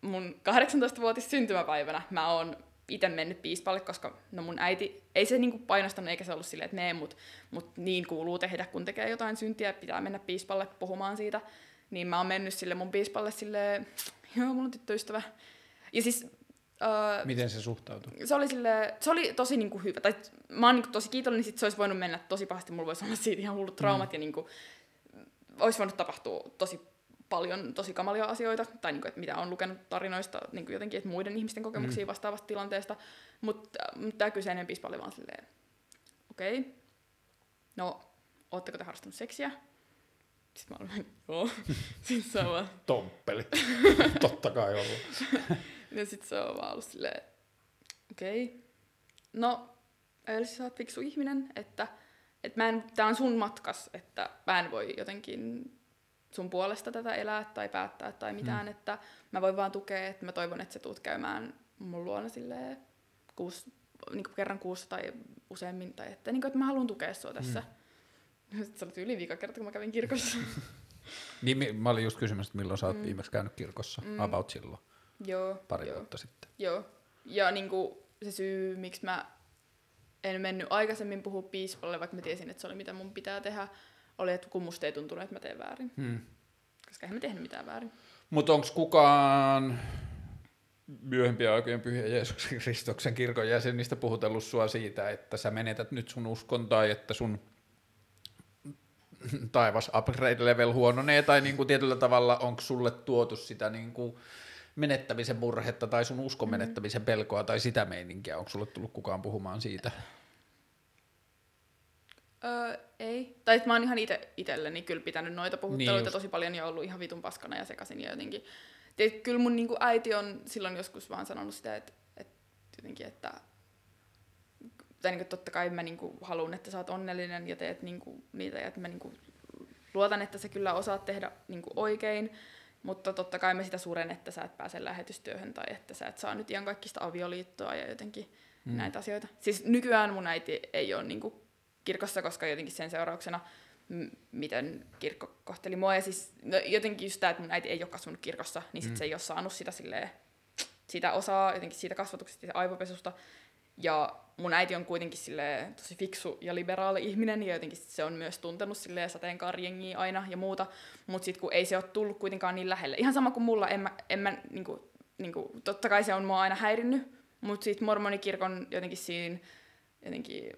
mun 18-vuotis syntymäpäivänä mä oon itse mennyt piispalle, koska no mun äiti, ei se niinku painostanut eikä se ollut silleen, että nee, mut, mut niin kuuluu tehdä, kun tekee jotain syntiä, pitää mennä piispalle puhumaan siitä. Niin mä oon mennyt sille mun piispalle silleen, joo, mulla on tyttöystävä. Ja siis Öö, Miten se suhtautuu? se oli, sille, se oli tosi niinku hyvä. Tai mä oon niinku tosi kiitollinen, sit se olisi voinut mennä tosi pahasti. Mulla voisi olla siitä ihan hullut traumat mm. ja niinku, olisi voinut tapahtua tosi paljon tosi kamalia asioita, tai niinku, että mitä on lukenut tarinoista niinku jotenkin, että muiden ihmisten kokemuksia mm. vastaavasta tilanteesta. Mutta mut tämä kyseinen piispa oli vaan silleen, okei, okay. no, ootteko te harrastanut seksiä? Sitten mä olin, joo. Sitten se on vaan, Tomppeli. Totta kai ollut. ja sitten se on vaan ollut silleen, okei, okay. no, eli sä oot fiksu ihminen, että, että mä en, tää on sun matkas, että mä en voi jotenkin sun puolesta tätä elää tai päättää tai mitään, mm. että mä voin vaan tukea, että mä toivon, että sä tuut käymään mun luona silleen kuus, niin kuin kerran kuussa tai useammin, tai että, niin kuin, että mä haluan tukea sua tässä. Mm. Sitten se oli yli viikon kerta, kun mä kävin kirkossa. Niin, mä olin just kysymässä, että milloin sä oot mm. viimeksi käynyt kirkossa, Mm. about silloin, Joo. pari joo. vuotta sitten. Joo. Ja niin kuin, se syy, miksi mä en mennyt aikaisemmin puhua piispalle, vaikka mä tiesin, että se oli mitä mun pitää tehdä, oli, että kun musta ei tuntunut, että mä teen väärin. Hmm. Koska eihän mä tehnyt mitään väärin. Mutta onko kukaan myöhempien aikojen pyhä Jeesuksen Kristuksen kirkon jäsenistä puhutellut sua siitä, että sä menetät nyt sun uskon tai että sun taivas upgrade level huononee tai niin kuin tietyllä tavalla onko sulle tuotu sitä niin kuin menettämisen murhetta tai sun uskon menettämisen pelkoa tai sitä meininkiä, onko sulle tullut kukaan puhumaan siitä? Öö, ei. Tai että mä oon ihan ite, itselleni kyllä pitänyt noita puhutteluita Niin tosi paljon ja ollut ihan vitun paskana ja sekasin ja jotenkin. Tiedät, kyllä mun niinku äiti on silloin joskus vaan sanonut sitä, että, että jotenkin, että tai niinku, totta kai mä niinku haluan, että sä oot onnellinen ja teet niinku niitä ja että mä niinku luotan, että sä kyllä osaat tehdä niinku oikein, mutta totta kai mä sitä suren, että sä et pääse lähetystyöhön tai että sä et saa nyt ihan kaikista avioliittoa ja jotenkin Mm. mm. näitä asioita. Siis nykyään mun äiti ei ole niinku kirkossa, koska jotenkin sen seurauksena, m- miten kirkko kohteli mua. Ja siis no, jotenkin just tämä, että mun äiti ei ole kasvanut kirkossa, niin sit Mm. se ei ole saanut sitä, silleen, sitä osaa jotenkin siitä kasvatuksesta ja aivopesusta. Ja mun äiti on kuitenkin silleen, tosi fiksu ja liberaali ihminen, ja jotenkin se on myös tuntenut silleen sateenkaarijengiä aina ja muuta. Mutta sitten kun ei se ole tullut kuitenkaan niin lähelle. Ihan sama kuin mulla, en mä, en mä niinku, niinku, totta kai se on mua aina häirinnyt, mutta sitten mormonikirkon jotenkin siinä, jotenkin,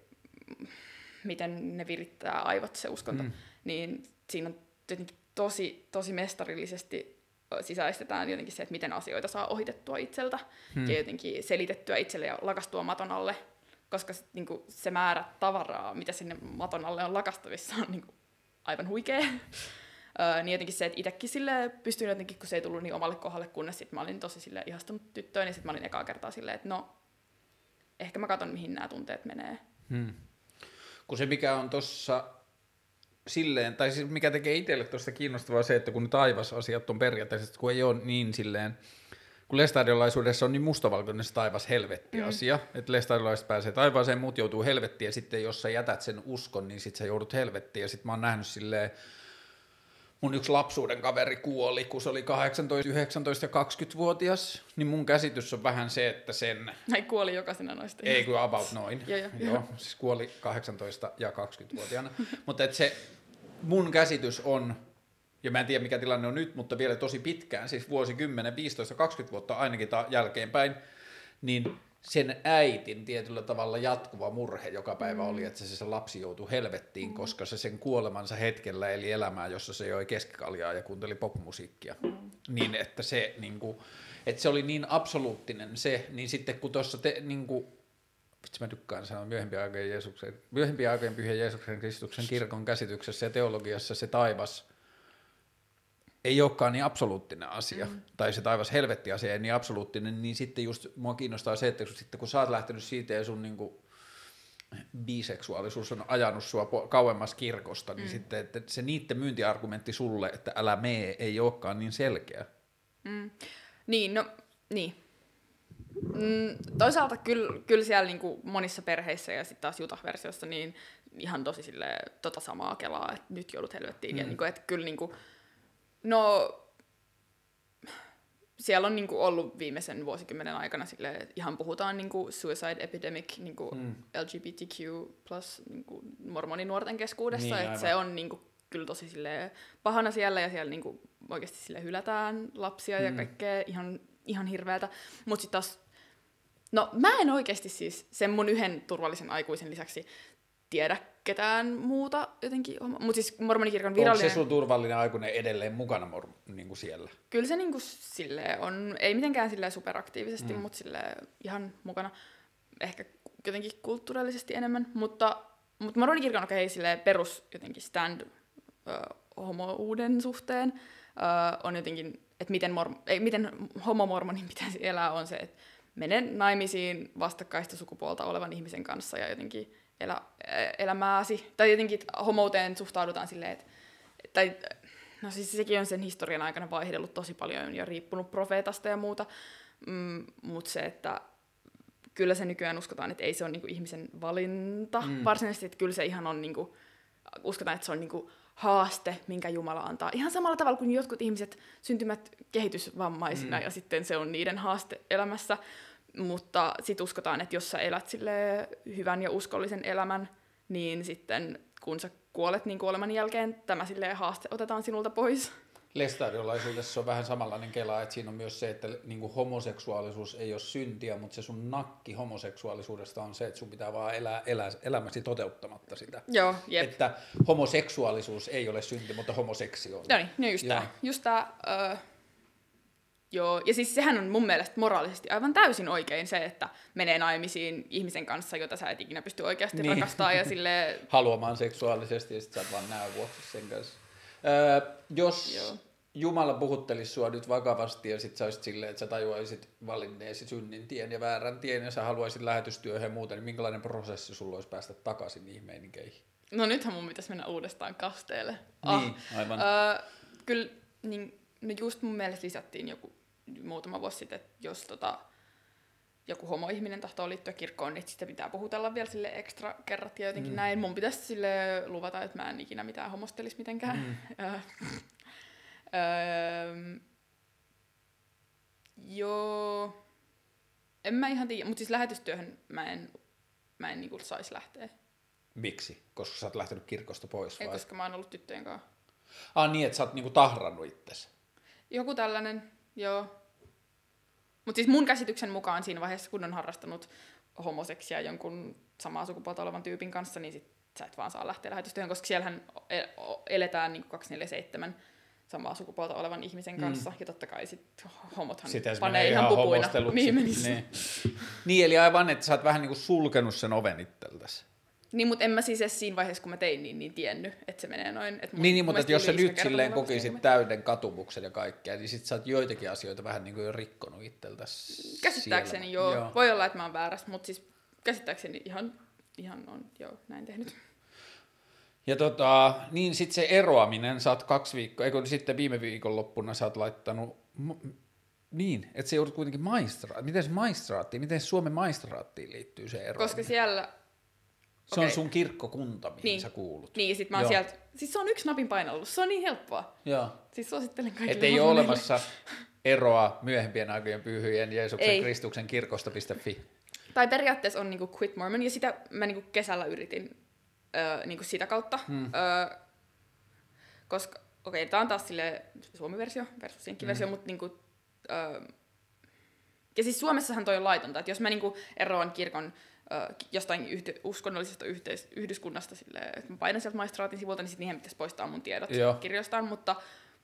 miten ne virittää aivot se uskonto, Mm. mm. niin siinä on jotenkin tosi, tosi mestarillisesti ö, sisäistetään jotenkin se, että miten asioita saa ohitettua itseltä Hmm. ja jotenkin selitettyä itselle ja lakastua maton alle, koska sit, niin kuin, se määrä tavaraa, mitä sinne maton alle on lakastavissa, on niin kuin, aivan huikea. Öö, niin jotenkin se, että itsekin sille pystyin jotenkin, kun se ei tullut niin omalle kohdalle, kunnes sit mä olin tosi sille ihastunut tyttöön, niin sitten mä olin ekaa kertaa silleen, että no, ehkä mä katson, mihin nämä tunteet menee. Hmm. Kun se mikä on tuossa silleen, tai siis mikä tekee itselle tuosta kiinnostavaa se, että kun taivasasiat on periaatteessa, kun ei ole niin silleen, kun lestadiolaisuudessa on niin mustavalkoinen se taivas helvetti asia, mm. että lestadiolaiset pääsee taivaaseen, muut joutuu helvettiin, ja sitten jos sä jätät sen uskon, niin sitten sä joudut helvettiin, ja sitten mä oon nähnyt silleen, mun yksi lapsuuden kaveri kuoli, kun se oli 18, 19 ja 20-vuotias, niin mun käsitys on vähän se, että sen Näin kuoli jokaisena noista. ei kun about noin. Joo, joo. Joo, siis kuoli 18 ja 20-vuotiaana. mutta et se mun käsitys on, ja mä en tiedä mikä tilanne on nyt, mutta vielä tosi pitkään, siis vuosikymmenen, 15-20 vuotta ainakin ta- jälkeenpäin, niin sen äitin tietyllä tavalla jatkuva murhe joka päivä Mm. oli, että se, se lapsi joutui helvettiin, koska se sen kuolemansa hetkellä eli elämää, jossa se joi keskikaljaa ja kuunteli popmusiikkia. Mm. Niin, että se, niin kuin, että se oli niin absoluuttinen se, niin sitten kun tuossa te, niin kuin, vitsi mä tykkään sanoa myöhempien aikojen, Jeesuksen, myöhempien aikojen pyhän Jeesuksen Kristuksen kirkon käsityksessä ja teologiassa se taivas ei olekaan niin absoluuttinen asia, mm. tai se taivas helvetti asia ei niin absoluuttinen, niin sitten just mua kiinnostaa se, että kun, sitten kun sä oot lähtenyt siitä ja sun niin kuin, biseksuaalisuus on ajanut sua kauemmas kirkosta, niin Mm. sitten että se niiden myyntiargumentti sulle, että älä mee, ei olekaan niin selkeä. Mm. Niin, no, niin. Mm, toisaalta kyllä, kyllä siellä niinku monissa perheissä ja sitten taas Jutah-versiossa niin ihan tosi sille tota samaa kelaa, että nyt joudut helvettiin. Mm. Ja niinku, että kyllä niinku, no, siellä on niinku ollut viimeisen vuosikymmenen aikana sille, että ihan puhutaan niinku suicide epidemic niinku Mm. LGBTQ plus niinku mormoninuorten keskuudessa, Niin, että se on niinku kyllä tosi sille pahana siellä ja siellä niinku oikeasti sille hylätään lapsia mm. ja kaikkea ihan, ihan hirveätä. Mutta sitten taas No mä en oikeasti siis sen mun yhden turvallisen aikuisen lisäksi tiedä ketään muuta jotenkin. Mutta siis mormonikirkon virallinen... Onko se sun turvallinen aikuinen edelleen mukana mor- niin kuin siellä? Kyllä se niinku silleen on, ei mitenkään silleen superaktiivisesti, mm. mutta silleen ihan mukana. Ehkä jotenkin kulttuurillisesti enemmän, mutta, mutta mormonikirkon on okay, silleen perus jotenkin stand uh, homouuden suhteen uh, on jotenkin, että miten, mor- ei, miten homomormonin pitäisi elää on se, että mene naimisiin vastakkaista sukupuolta olevan ihmisen kanssa ja jotenkin elä, elämääsi. Tai jotenkin homouteen suhtaudutaan silleen, että, tai no siis sekin on sen historian aikana vaihdellut tosi paljon ja riippunut profeetasta ja muuta, mm, mutta se, että kyllä se nykyään uskotaan, että ei se ole niinku ihmisen valinta mm. varsinaisesti, että kyllä se ihan on, niinku, uskotaan, että se on niinku haaste, minkä Jumala antaa. Ihan samalla tavalla kuin jotkut ihmiset syntymät kehitysvammaisina mm. ja sitten se on niiden haaste elämässä. Mutta sitten uskotaan, että jos sä elät sille hyvän ja uskollisen elämän, niin sitten kun sä kuolet, niin kuoleman jälkeen tämä sille haaste otetaan sinulta pois. Lestadiolaisuudessa on vähän samanlainen kela, että siinä on myös se, että niin kuin homoseksuaalisuus ei ole syntiä, mutta se sun nakki homoseksuaalisuudesta on se, että sun pitää vaan elää, elää elämäsi toteuttamatta sitä. Joo, jep. Että homoseksuaalisuus ei ole synti, mutta homoseksi on. No niin, no just tämä. Just tämä uh, joo, ja siis sehän on mun mielestä moraalisesti aivan täysin oikein se, että menee naimisiin ihmisen kanssa, jota sä et ikinä pysty oikeasti niin. rakastamaan ja sille Haluamaan seksuaalisesti ja sit sä oot vaan nää vuoksi sen kanssa. Öö, jos Joo. Jumala puhuttelisi sua nyt vakavasti ja sit sä olisit silleen, että sä tajuaisit valinneesi synnin tien ja väärän tien ja sä haluaisit lähetystyöhön ja muuten, niin minkälainen prosessi sulla olisi päästä takaisin niihin meinikeihin? No nythän mun pitäisi mennä uudestaan kasteelle. Niin, ah, aivan. Öö, kyllä, niin, no just mun mielestä lisättiin joku muutama vuosi sitten, että jos tota, joku homoihminen tahtoo liittyä kirkkoon, niin sitten pitää puhutella vielä sille ekstra kerrat ja jotenkin mm. näin. Mun pitäisi sille luvata, että mä en ikinä mitään homostelisi mitenkään. Mm. öö, joo. En mä ihan tiedä, mutta siis lähetystyöhön mä en, mä en niinku saisi lähteä. Miksi? Koska sä oot lähtenyt kirkosta pois vai? Ei, koska mä oon ollut tyttöjen kanssa. Ah niin, että sä oot niinku tahrannut itsesi. Joku tällainen, joo. Mutta siis mun käsityksen mukaan siinä vaiheessa, kun on harrastanut homoseksia jonkun samaa sukupuolta olevan tyypin kanssa, niin sit sä et vaan saa lähteä lähetystyöhön, koska siellähän e- eletään niin 247 samaa sukupuolta olevan ihmisen kanssa, mm. ja totta kai sit homothan Sitten panee ihan pupuina. Niin, niin. niin, eli aivan, että sä oot vähän niin kuin sulkenut sen oven itseltäsi. Niin, mutta en mä siis edes siinä vaiheessa, kun mä tein niin, niin tiennyt, että se menee noin. Että niin, niin, mutta jos sä nyt silleen kokisit täyden katumuksen ja kaikkea, niin sit sä oot joitakin asioita vähän niin kuin jo rikkonut itseltäsi. Käsittääkseni joo. joo. Voi olla, että mä oon väärässä, mutta siis käsittääkseni ihan, ihan on joo näin tehnyt. Ja tota, niin sitten se eroaminen, sä oot kaksi viikkoa, eikö sitten viime viikon loppuna sä oot laittanut, niin, että se joudut kuitenkin maistraattiin. Miten se maistraattiin, miten Suomen maistraattiin liittyy se ero? Koska siellä se okay. on sun kirkkokunta, mihin niin. sä kuulut. Niin, sit mä oon sieltä, siis se on yksi napin painallus, se on niin helppoa. Joo. Siis suosittelen kaikille. Että ei ole olemassa eroa myöhempien aikojen pyhyjen Jeesuksen ei. Kristuksen kirkosta.fi. Tai periaatteessa on niinku Quit Mormon, ja sitä mä niinku kesällä yritin öö, niinku sitä kautta. Hmm. Öö, koska, okei, okay, tää on taas sille suomi-versio versus jenkki-versio, hmm. mutta niinku, öö, ja siis Suomessahan toi on laitonta, että jos mä niinku eroan kirkon jostain yhty, uskonnollisesta yhteis, yhdyskunnasta, silleen, että mä painan sieltä maistraatin sivulta, niin sitten niihin pitäisi poistaa mun tiedot Joo. kirjostaan, mutta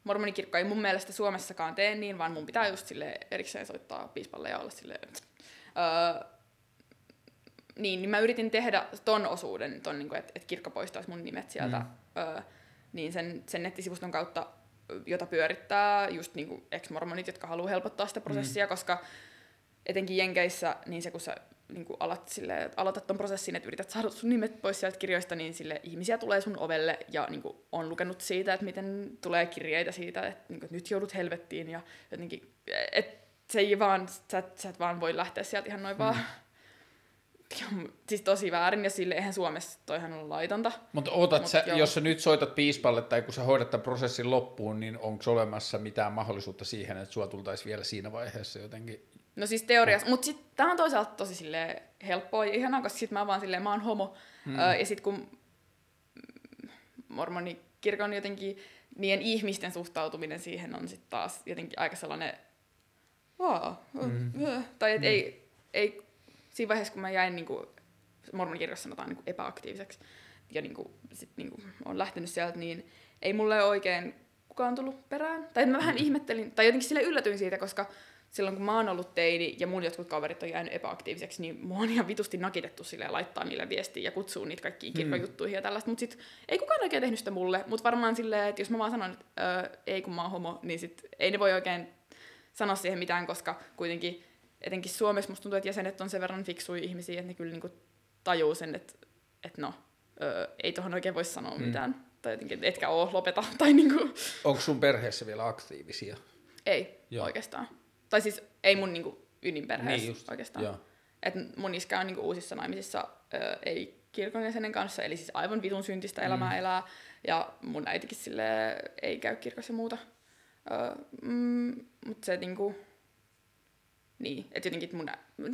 mormonikirkko ei mun mielestä Suomessakaan tee niin, vaan mun pitää just sille erikseen soittaa piispalle ja olla silleen, öö, niin, niin mä yritin tehdä ton osuuden, ton, niin että et kirkko poistaisi mun nimet sieltä, mm. öö, niin sen, sen nettisivuston kautta, jota pyörittää just niin ex-mormonit, jotka haluaa helpottaa sitä prosessia, mm. koska etenkin Jenkeissä, niin se kun sä niin kuin alat sille, aloitat ton prosessin, että yrität saada sun nimet pois sieltä kirjoista, niin sille ihmisiä tulee sun ovelle ja niin kuin, on lukenut siitä, että miten tulee kirjeitä siitä, että, niin kuin, että nyt joudut helvettiin ja jotenkin, että se ei vaan, sä, sä et vaan voi lähteä sieltä ihan noin mm. vaan siis tosi väärin, ja sille eihän Suomessa toihan on laitonta. Mutta ootat Mut sä, joo. jos sä nyt soitat piispalle tai kun sä hoidat tämän prosessin loppuun, niin onko olemassa mitään mahdollisuutta siihen, että sua tultaisi vielä siinä vaiheessa jotenkin No siis teoriassa, mutta sitten tämä on toisaalta tosi sille helppoa ja ihanaa, koska sitten mä vaan silleen, mä oon homo. Hmm. Öö, ja sitten kun mormonikirkon jotenkin, niiden ihmisten suhtautuminen siihen on sitten taas jotenkin aika sellainen, wow, hmm. tai et hmm. ei, ei siinä vaiheessa, kun mä jäin niin kuin, mormonikirjassa sanotaan niin kuin epäaktiiviseksi, ja niin kuin, sit, niin kuin, on lähtenyt sieltä, niin ei mulle oikein kukaan tullut perään. Tai mä vähän ihmettelin, tai jotenkin sille yllätyin siitä, koska silloin kun mä oon ollut teini ja mun jotkut kaverit on jäänyt epäaktiiviseksi, niin mua on ihan vitusti nakitettu sille laittaa niille viestiä ja kutsuu niitä kaikkiin kirkkojuttuihin ja tällaista. Mutta sit ei kukaan oikein tehnyt sitä mulle. Mutta varmaan silleen, että jos mä vaan sanon, että öö, ei kun mä oon homo, niin sit ei ne voi oikein sanoa siihen mitään, koska kuitenkin etenkin Suomessa musta tuntuu, että jäsenet on sen verran fiksuja ihmisiä, että ne kyllä niinku tajuu sen, että, että no, öö, ei tuohon oikein voi sanoa mm. mitään. Tai jotenkin, etkä oo, lopeta. Tai niinku... Onko sun perheessä vielä aktiivisia? Ei, Joo. oikeastaan. Tai siis ei mun niinku ydinperheessä Niin just, oikeastaan. joo. Et mun iskä on niinku uusissa naimisissa, ö, ei kirkon jäsenen kanssa, eli siis aivan vitun syntistä elämää mm. elää. Ja mun äitikin sille ei käy kirkossa ja muuta. Ö, mm, mutta se niinku, niin, että jotenkin että mun,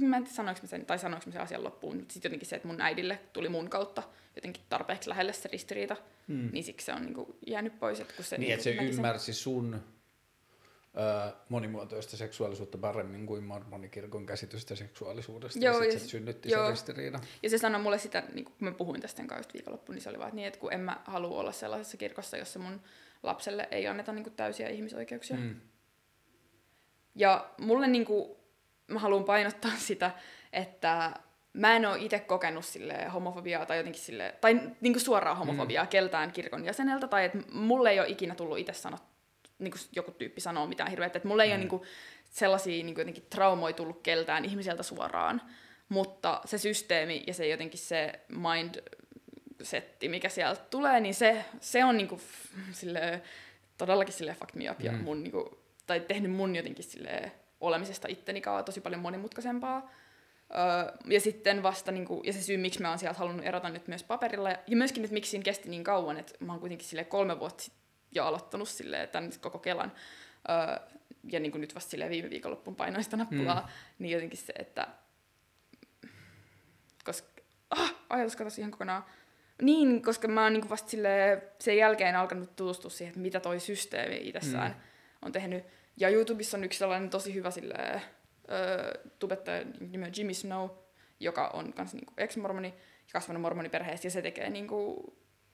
mä en tiedä sanoinko mä sen, tai sanoinko mä sen asian loppuun, mutta sitten jotenkin se, että mun äidille tuli mun kautta jotenkin tarpeeksi lähelle se ristiriita, mm. niin siksi se on niinku jäänyt pois. Että kun se, Niin, niinku että se näki sen- ymmärsi sun monimuotoista seksuaalisuutta paremmin kuin mormonikirkon käsitystä seksuaalisuudesta. Joo, ja ja sit s- se synnytti joo. sen ristiriidan. Ja se sanoi mulle sitä, niin kun mä puhuin tästä kanssa viikonloppuun, niin se oli vaan, että niin, että kun en mä halua olla sellaisessa kirkossa, jossa mun lapselle ei anneta niin kuin täysiä ihmisoikeuksia. Mm. Ja mulle niin kuin, mä haluan painottaa sitä, että mä en ole itse kokenut sille homofobiaa tai jotenkin sille, tai niin kuin suoraa homofobiaa mm. keltään kirkon jäseneltä, tai että mulle ei ole ikinä tullut itse sanot, niin kuin joku tyyppi sanoo mitään hirveätä, että mulle ei mm. ole niin kuin sellaisia niin kuin jotenkin traumoja tullut keltään ihmiseltä suoraan, mutta se systeemi ja se jotenkin se mind setti, mikä sieltä tulee, niin se, se on niinku sille, todellakin sille fuck me up ja Mm. mun niinku, tai tehnyt mun jotenkin sille olemisesta itteni kanssa tosi paljon monimutkaisempaa. Öö, ja sitten vasta, niinku, ja se syy, miksi mä oon sieltä halunnut erota nyt myös paperilla, ja, ja myöskin, että miksi siinä kesti niin kauan, että mä oon kuitenkin sille kolme vuotta sit jo aloittanut sille tämän koko Kelan, öö, ja niin kuin nyt vasta silleen viime viikonloppuun painoin sitä nappulaa, mm. niin jotenkin se, että koska ah, ajatus katosi ihan kokonaan. Niin, koska mä oon niinku vasta sille sen jälkeen alkanut tutustua siihen, että mitä toi systeemi itsessään mm. on tehnyt. Ja YouTubessa on yksi sellainen tosi hyvä sille, ö, tubettaja nimeltä Jimmy Snow, joka on kans niinku ex-mormoni ja kasvanut mormoniperheessä, ja se tekee niinku,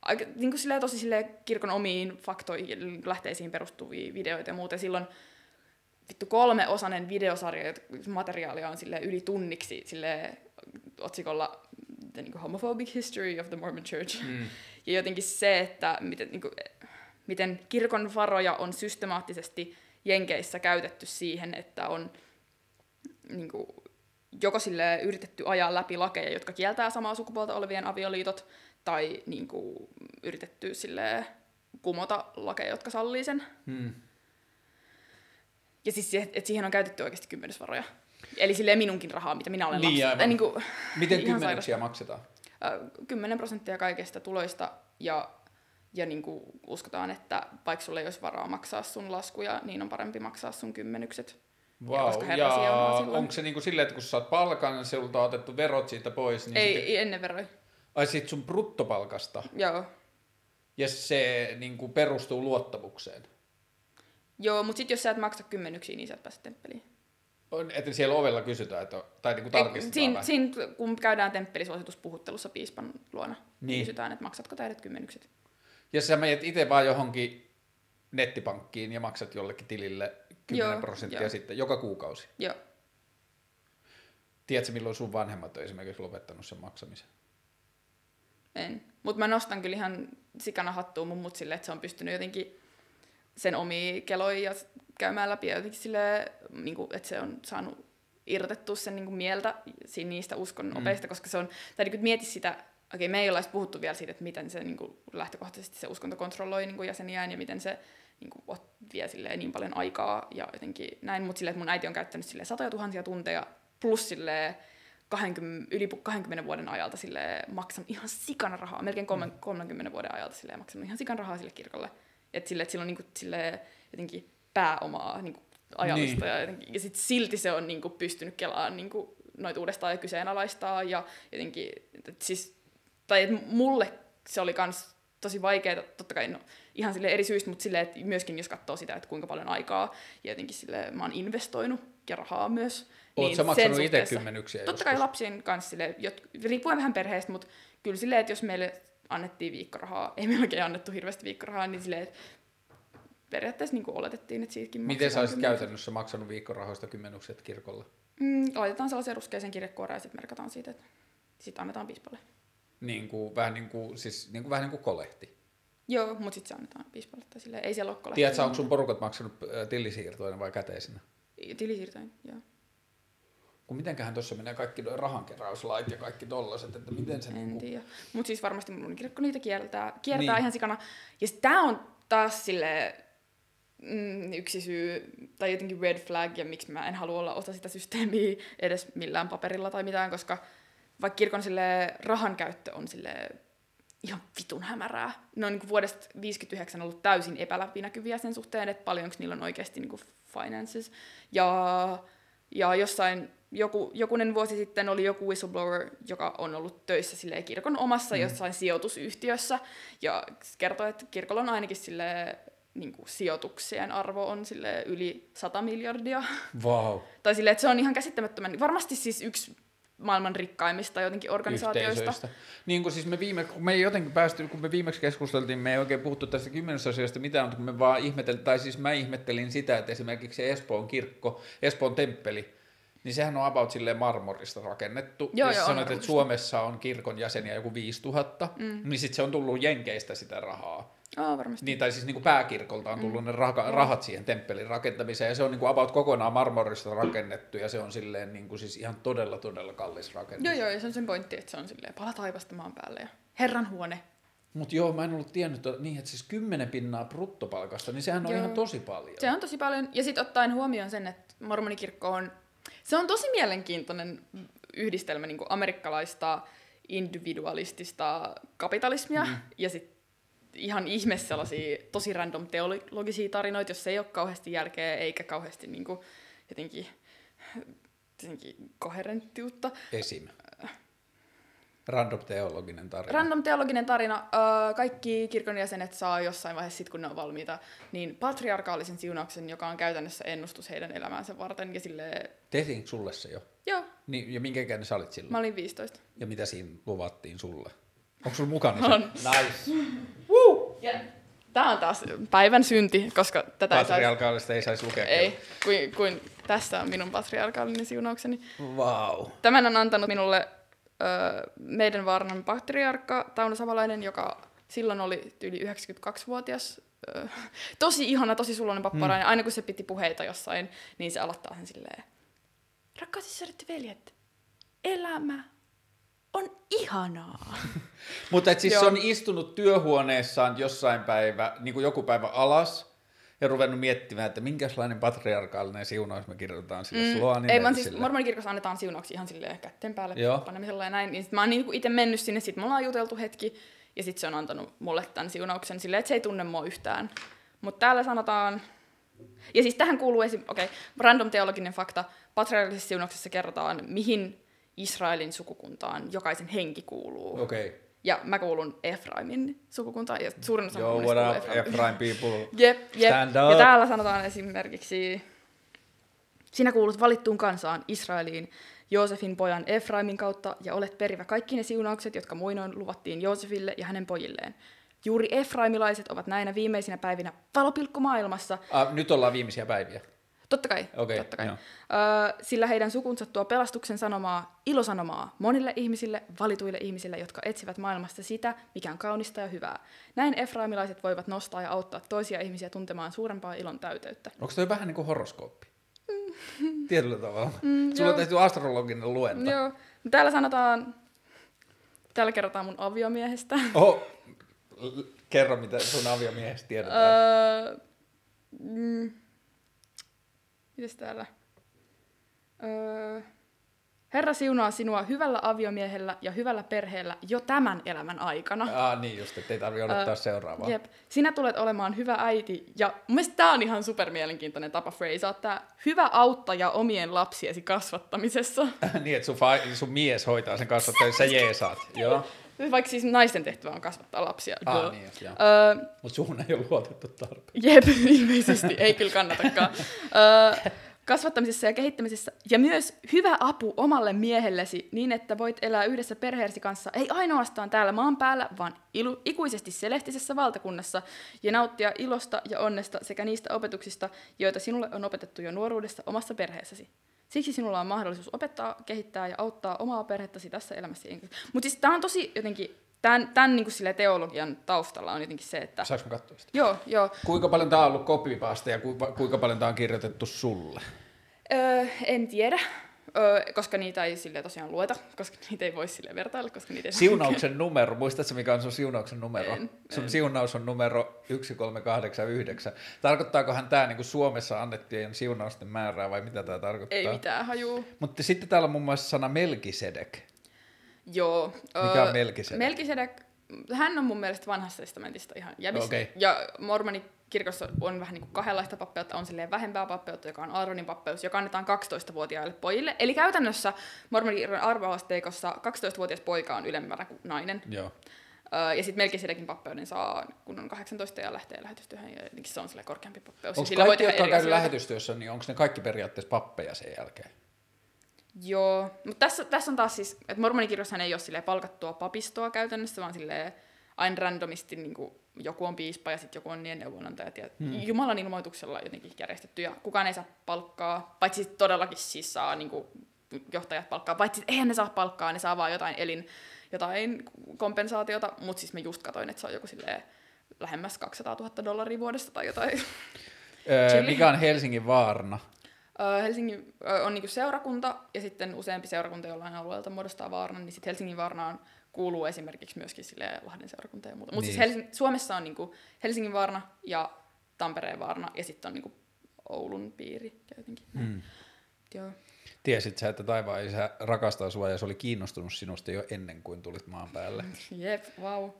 aika, niinku silleen, tosi silleen kirkon omiin faktoihin, lähteisiin perustuvia videoita ja muuta. Ja silloin vittu kolme osainen videosarja, materiaalia on sille yli tunniksi sille otsikolla The niin Homophobic History of the Mormon Church. Mm. Ja jotenkin se, että miten, niin kuin, miten kirkon varoja on systemaattisesti Jenkeissä käytetty siihen, että on niin kuin, joko sille yritetty ajaa läpi lakeja, jotka kieltää samaa sukupuolta olevien avioliitot, tai niin kuin, yritetty sille kumota lakeja, jotka sallii sen. Mm. Ja siis että siihen on käytetty oikeasti kymmenysvaroja. Eli silleen minunkin rahaa, mitä minä olen Niin, aivan. Tai niin kuin, Miten kymmenyksiä maksetaan? 10 prosenttia kaikesta tuloista ja, ja niin kuin uskotaan, että vaikka sulla ei olisi varaa maksaa sun laskuja, niin on parempi maksaa sun kymmenykset. Vau, koska ja, siunaa silloin. onko se niinku silleen, että kun sä saat palkan, sulta on otettu verot siitä pois, niin ei, sitten, ei ennen veroi. Ai sit sun bruttopalkasta, Joo. ja se niinku perustuu luottamukseen. Joo, mutta sitten jos sä et maksa kymmenyksiä, niin sä et pääse temppeliin. On, Että siellä ovella kysytään, että, tai niinku Ei, tarkistetaan Siinä, siinä, kun käydään temppelisuosituspuhuttelussa piispan luona, niin. Niin. kysytään, että maksatko täydet kymmenykset. Ja sä menet itse vaan johonkin nettipankkiin ja maksat jollekin tilille 10 Joo, prosenttia joo. sitten joka kuukausi. Joo. Tiedätkö, milloin sun vanhemmat on esimerkiksi lopettanut sen maksamisen? En. Mutta mä nostan kyllä ihan sikana hattuun mun mut sille, että se on pystynyt jotenkin sen omia keloja ja käymään läpi ja jotenkin sille, niin kuin, että se on saanut irrotettua sen niin kuin mieltä niistä uskon Mm. opeista, koska se on, tai niin mieti sitä, okei me ei olla puhuttu vielä siitä, että miten se niin kuin, lähtökohtaisesti se uskonto kontrolloi niin kuin jäseniään ja miten se niin kuin, ot- vie silleen, niin paljon aikaa ja jotenkin näin, mutta silleen, että mun äiti on käyttänyt silleen, satoja tuhansia tunteja plus silleen, 20, yli 20 vuoden ajalta sille maksanut ihan sikana rahaa, melkein kolmen- 30 vuoden ajalta sille maksanut ihan sikan rahaa sille kirkolle. Et sille, että sillä on niinku, sille, jotenkin pääomaa niinku, ajallista Niin. ja, jotenkin, ja sit silti se on niinku, pystynyt kelaamaan niinku, noita uudestaan ja kyseenalaistaa ja jotenkin, et siis, tai et mulle se oli kans tosi vaikeaa, totta kai no, ihan sille eri syistä, mutta sille, että myöskin jos katsoo sitä, että kuinka paljon aikaa ja jotenkin sille mä oon investoinut ja rahaa myös. Oot niin sä maksanut itse kymmenyksiä Totta kai joskus? lapsien kanssa, sille, jot, riippuen vähän perheestä, mutta kyllä silleen, että jos meille annettiin viikkorahaa, ei meillä oikein annettu hirveästi viikkorahaa, niin silleen, että periaatteessa niin oletettiin, että siitäkin Miten sä olisit käytännössä maksanut viikkorahoista kymmenykset kirkolla? Mm, laitetaan sellaisen ruskeisen kirjekuoreen ja sitten merkataan siitä, että sitten annetaan piispalle. Niin kuin, vähän niin kuin, siis niin kuin, vähän niin kuin kolehti. Joo, mutta sitten se annetaan piispalle. Tai silleen, ei siellä ole kolehtia. Tiedätkö, onko sun porukat maksanut äh, tilisiirtoina vai käteisenä? Tilisiirtoin, joo. Kun mitenköhän tuossa menee kaikki rahankeräyslait ja kaikki tollaset, että miten se En niinku... tiedä. Mutta siis varmasti mun kirkko niitä kiertää, kiertää Niin. niin. ihan sikana. Ja tämä on taas sille mm, yksi syy, tai jotenkin red flag, ja miksi mä en halua olla osa sitä systeemiä edes millään paperilla tai mitään, koska vaikka kirkon sille rahan käyttö on sille ihan vitun hämärää. Ne on niin vuodesta 59 ollut täysin epäläpinäkyviä sen suhteen, että paljonko niillä on oikeasti niin finances. Ja, ja jossain joku, jokunen vuosi sitten oli joku whistleblower, joka on ollut töissä sille kirkon omassa mm. jossain sijoitusyhtiössä, ja kertoi, että kirkolla on ainakin sille niin kuin sijoituksien arvo on sille yli 100 miljardia. Wow. tai sille, että se on ihan käsittämättömän, varmasti siis yksi maailman rikkaimmista jotenkin organisaatioista. Niin kuin siis me viime, kun me ei jotenkin päästy, kun me viimeksi keskusteltiin, me ei oikein puhuttu tästä kymmenysasiasta mitään, mutta kun me vaan ihmeteltiin, tai siis mä ihmettelin sitä, että esimerkiksi se Espoon kirkko, Espoon temppeli, niin sehän on about silleen marmorista rakennettu. Joo, ja joo, sanoit, että. Suomessa on kirkon jäseniä joku 5000, mm. niin sitten se on tullut Jenkeistä sitä rahaa. Aa, varmasti. Niin, tai siis niin kuin pääkirkolta on tullut mm. ne raka- rahat siihen temppelin rakentamiseen, ja se on niin kuin about kokonaan marmorista rakennettu, ja se on silleen niin kuin siis ihan todella, todella kallis rakennus. Joo, joo, ja se on sen pointti, että se on silleen pala taivasta maan päälle ja herran huone. Mutta joo, mä en ollut tiennyt, että- niin että siis 10 pinnaa bruttopalkasta, niin sehän on Joo. ihan tosi paljon. Se on tosi paljon. Ja sitten ottaen huomioon sen, että mormonikirkko on, se on tosi mielenkiintoinen yhdistelmä niin amerikkalaista individualistista kapitalismia mm. ja sitten ihan ihme sellaisia tosi random teologisia tarinoita, jos ei ole kauheasti järkeä eikä kauheasti niin kuin, jotenkin, jotenkin koherenttiutta. Esim. Random teologinen tarina. Random teologinen tarina. Öö, kaikki kirkon jäsenet saa jossain vaiheessa, sit kun ne on valmiita, niin patriarkaalisen siunauksen, joka on käytännössä ennustus heidän elämäänsä varten. Ja sille, Tehtiinkö sulle se jo? joo, Niin, ja minkä ikäinen sä olit silloin? mä olin 15. Ja mitä siinä luvattiin sulle? Onko sulla mukana se? On. Nice. Yeah. Tämä on taas päivän synti, koska tätä ei saisi... Patriarkaalista ei saisi lukea. Ei, kuin, kuin tässä on minun patriarkaalinen siunaukseni. Wow. Tämän on antanut minulle ö, meidän vaaranan patriarkka Tauno Savalainen, joka silloin oli yli 92-vuotias. Ö, tosi ihana, tosi suloinen papparainen. Aina kun se piti puheita jossain, niin se aloittaa sen silleen, rakkaat sisaret ja veljet, elämä on ihanaa. Mutta et siis Joo. se on istunut työhuoneessaan jossain päivä, niin kuin joku päivä alas, ja ruvennut miettimään, että minkälainen patriarkaalinen siunaus me kirjoitetaan sille. Mm. On Ei, vaan siis mormonikirkossa annetaan siunauksia ihan silleen kätten päälle Joo. panemisella ja näin. Niin sit mä oon niinku itse mennyt sinne, sit me ollaan juteltu hetki, ja sit se on antanut mulle tämän siunauksen silleen, että se ei tunne mua yhtään. Mutta täällä sanotaan... Ja siis tähän kuuluu esim... Okei, okay, random teologinen fakta. Patriarkaalisessa siunauksessa kerrotaan, mihin Israelin sukukuntaan jokaisen henki kuuluu. Okei. Okay. Ja mä kuulun Efraimin sukukuntaan, ja suurin osa Yo, mormoneista what up, Efraim people? Jep, jep. Stand Ja up. täällä sanotaan esimerkiksi, sinä kuulut valittuun kansaan Israeliin Joosefin pojan Efraimin kautta ja olet perivä kaikki ne siunaukset, jotka muinoin luvattiin Joosefille ja hänen pojilleen. Juuri Efraimilaiset ovat näinä viimeisinä päivinä valopilkku maailmassa. Ah, nyt ollaan viimeisiä päiviä. Totta kai, Okei, totta kai. joo. Öö, sillä heidän sukunsa tuo pelastuksen sanomaa, ilosanomaa monille ihmisille, valituille ihmisille, jotka etsivät maailmasta sitä, mikä on kaunista ja hyvää. Näin efraimilaiset voivat nostaa ja auttaa toisia ihmisiä tuntemaan suurempaa ilon täyteyttä. Onko toi vähän niin kuin horoskooppi? Tietyllä tavalla. Mm, Sulla on tehty astrologinen luenta. Joo. No Täällä sanotaan, täällä kerrotaan mun aviomiehestä. Oho, kerro mitä sun aviomiehestä tiedetään. öö, mm, Mitäs täällä? Öö, Herra siunaa sinua hyvällä aviomiehellä ja hyvällä perheellä jo tämän elämän aikana. ah, niin just, että ei tarvitse odottaa Ö, seuraavaa. Jep. Sinä tulet olemaan hyvä äiti, ja mun mielestä tämä on ihan super mielenkiintoinen tapa phraseaa, tämä hyvä auttaja omien lapsiesi kasvattamisessa. niin, että sun, fa- sun mies hoitaa sen kasvattamisen, sä jeesaat. Joo. Vaikka siis naisten tehtävä on kasvattaa lapsia. Ah, Duh. niin joo. Öö, Mutta suhun ei ole luotettu tarpeeksi. Jep, ilmeisesti. Ei kyllä kannatakaan. öö, kasvattamisessa ja kehittämisessä ja myös hyvä apu omalle miehellesi niin, että voit elää yhdessä perheesi kanssa, ei ainoastaan täällä maan päällä, vaan ilu, ikuisesti selehtisessä valtakunnassa ja nauttia ilosta ja onnesta sekä niistä opetuksista, joita sinulle on opetettu jo nuoruudessa omassa perheessäsi. Siksi sinulla on mahdollisuus opettaa, kehittää ja auttaa omaa perhettäsi tässä elämässä. Mutta siis tämä on tosi jotenkin, tämän, tämän niin kuin teologian taustalla on jotenkin se, että... Saanko katsoa sitä? Joo, joo. Kuinka paljon tämä on ollut copypaste ja ku, kuinka paljon tämä on kirjoitettu sulle? Öö, en tiedä, öö, koska niitä ei sille tosiaan lueta, koska niitä ei voi sille vertailla, koska niitä ei Siunauksen numero, muistatko mikä on sun siunauksen numero? En, sun en. siunaus on numero 1389. Tarkoittaakohan tämä niinku Suomessa annettujen siunausten määrää vai mitä tämä tarkoittaa? Ei mitään hajuu. Mutta sitten täällä on muun muassa sana Melkisedek. Joo. Mikä on Melkisedek? Melkisedek, hän on mun mielestä vanhasta testamentista ihan jäbissä. Okei. Ja mormoni kirkossa on vähän niin kuin kahdenlaista pappeutta, on silleen vähempää pappeutta, joka on Aaronin pappeus, joka annetaan 12-vuotiaille pojille. Eli käytännössä mormonikirkon arvoasteikossa 12-vuotias poika on ylemmänä kuin nainen. Joo. Öö, ja sitten Melkisedekin pappeuden saa, kun on 18 ja lähtee lähetystyöhön, ja jotenkin se on sille korkeampi pappeus. Onko kaikki, jotka on käynyt lähetystyössä, niin onko ne kaikki periaatteessa pappeja sen jälkeen? Joo, mutta tässä, tässä on taas siis, että mormonikirjossahan ei ole palkattua papistoa käytännössä, vaan silleen aina randomisti niin kuin joku on piispa ja sitten joku on niiden neuvonantajat ja hmm. Jumalan ilmoituksella jotenkin järjestetty ja kukaan ei saa palkkaa, paitsi todellakin siis saa niin kuin johtajat palkkaa, paitsi eihän ne saa palkkaa, ne saa vaan jotain elin, jotain kompensaatiota, mutta siis mä just katoin, että se on joku silleen lähemmäs 200 000 dollaria vuodesta tai jotain. Öö, mikä on Helsingin vaarna? Helsingin on niinku seurakunta ja sitten useampi seurakunta jollain alueelta muodostaa vaarnan, niin sitten Helsingin vaarnaan kuuluu esimerkiksi myöskin sille Lahden seurakunta ja muuta. Mutta Niin. siis Helsing- Suomessa on niinku Helsingin vaarna ja Tampereen vaarna ja sitten on niinku Oulun piiri jotenkin. Hmm. Joo. Tiesit sä, että taivaan isä rakastaa sua ja se oli kiinnostunut sinusta jo ennen kuin tulit maan päälle? Jep, wow.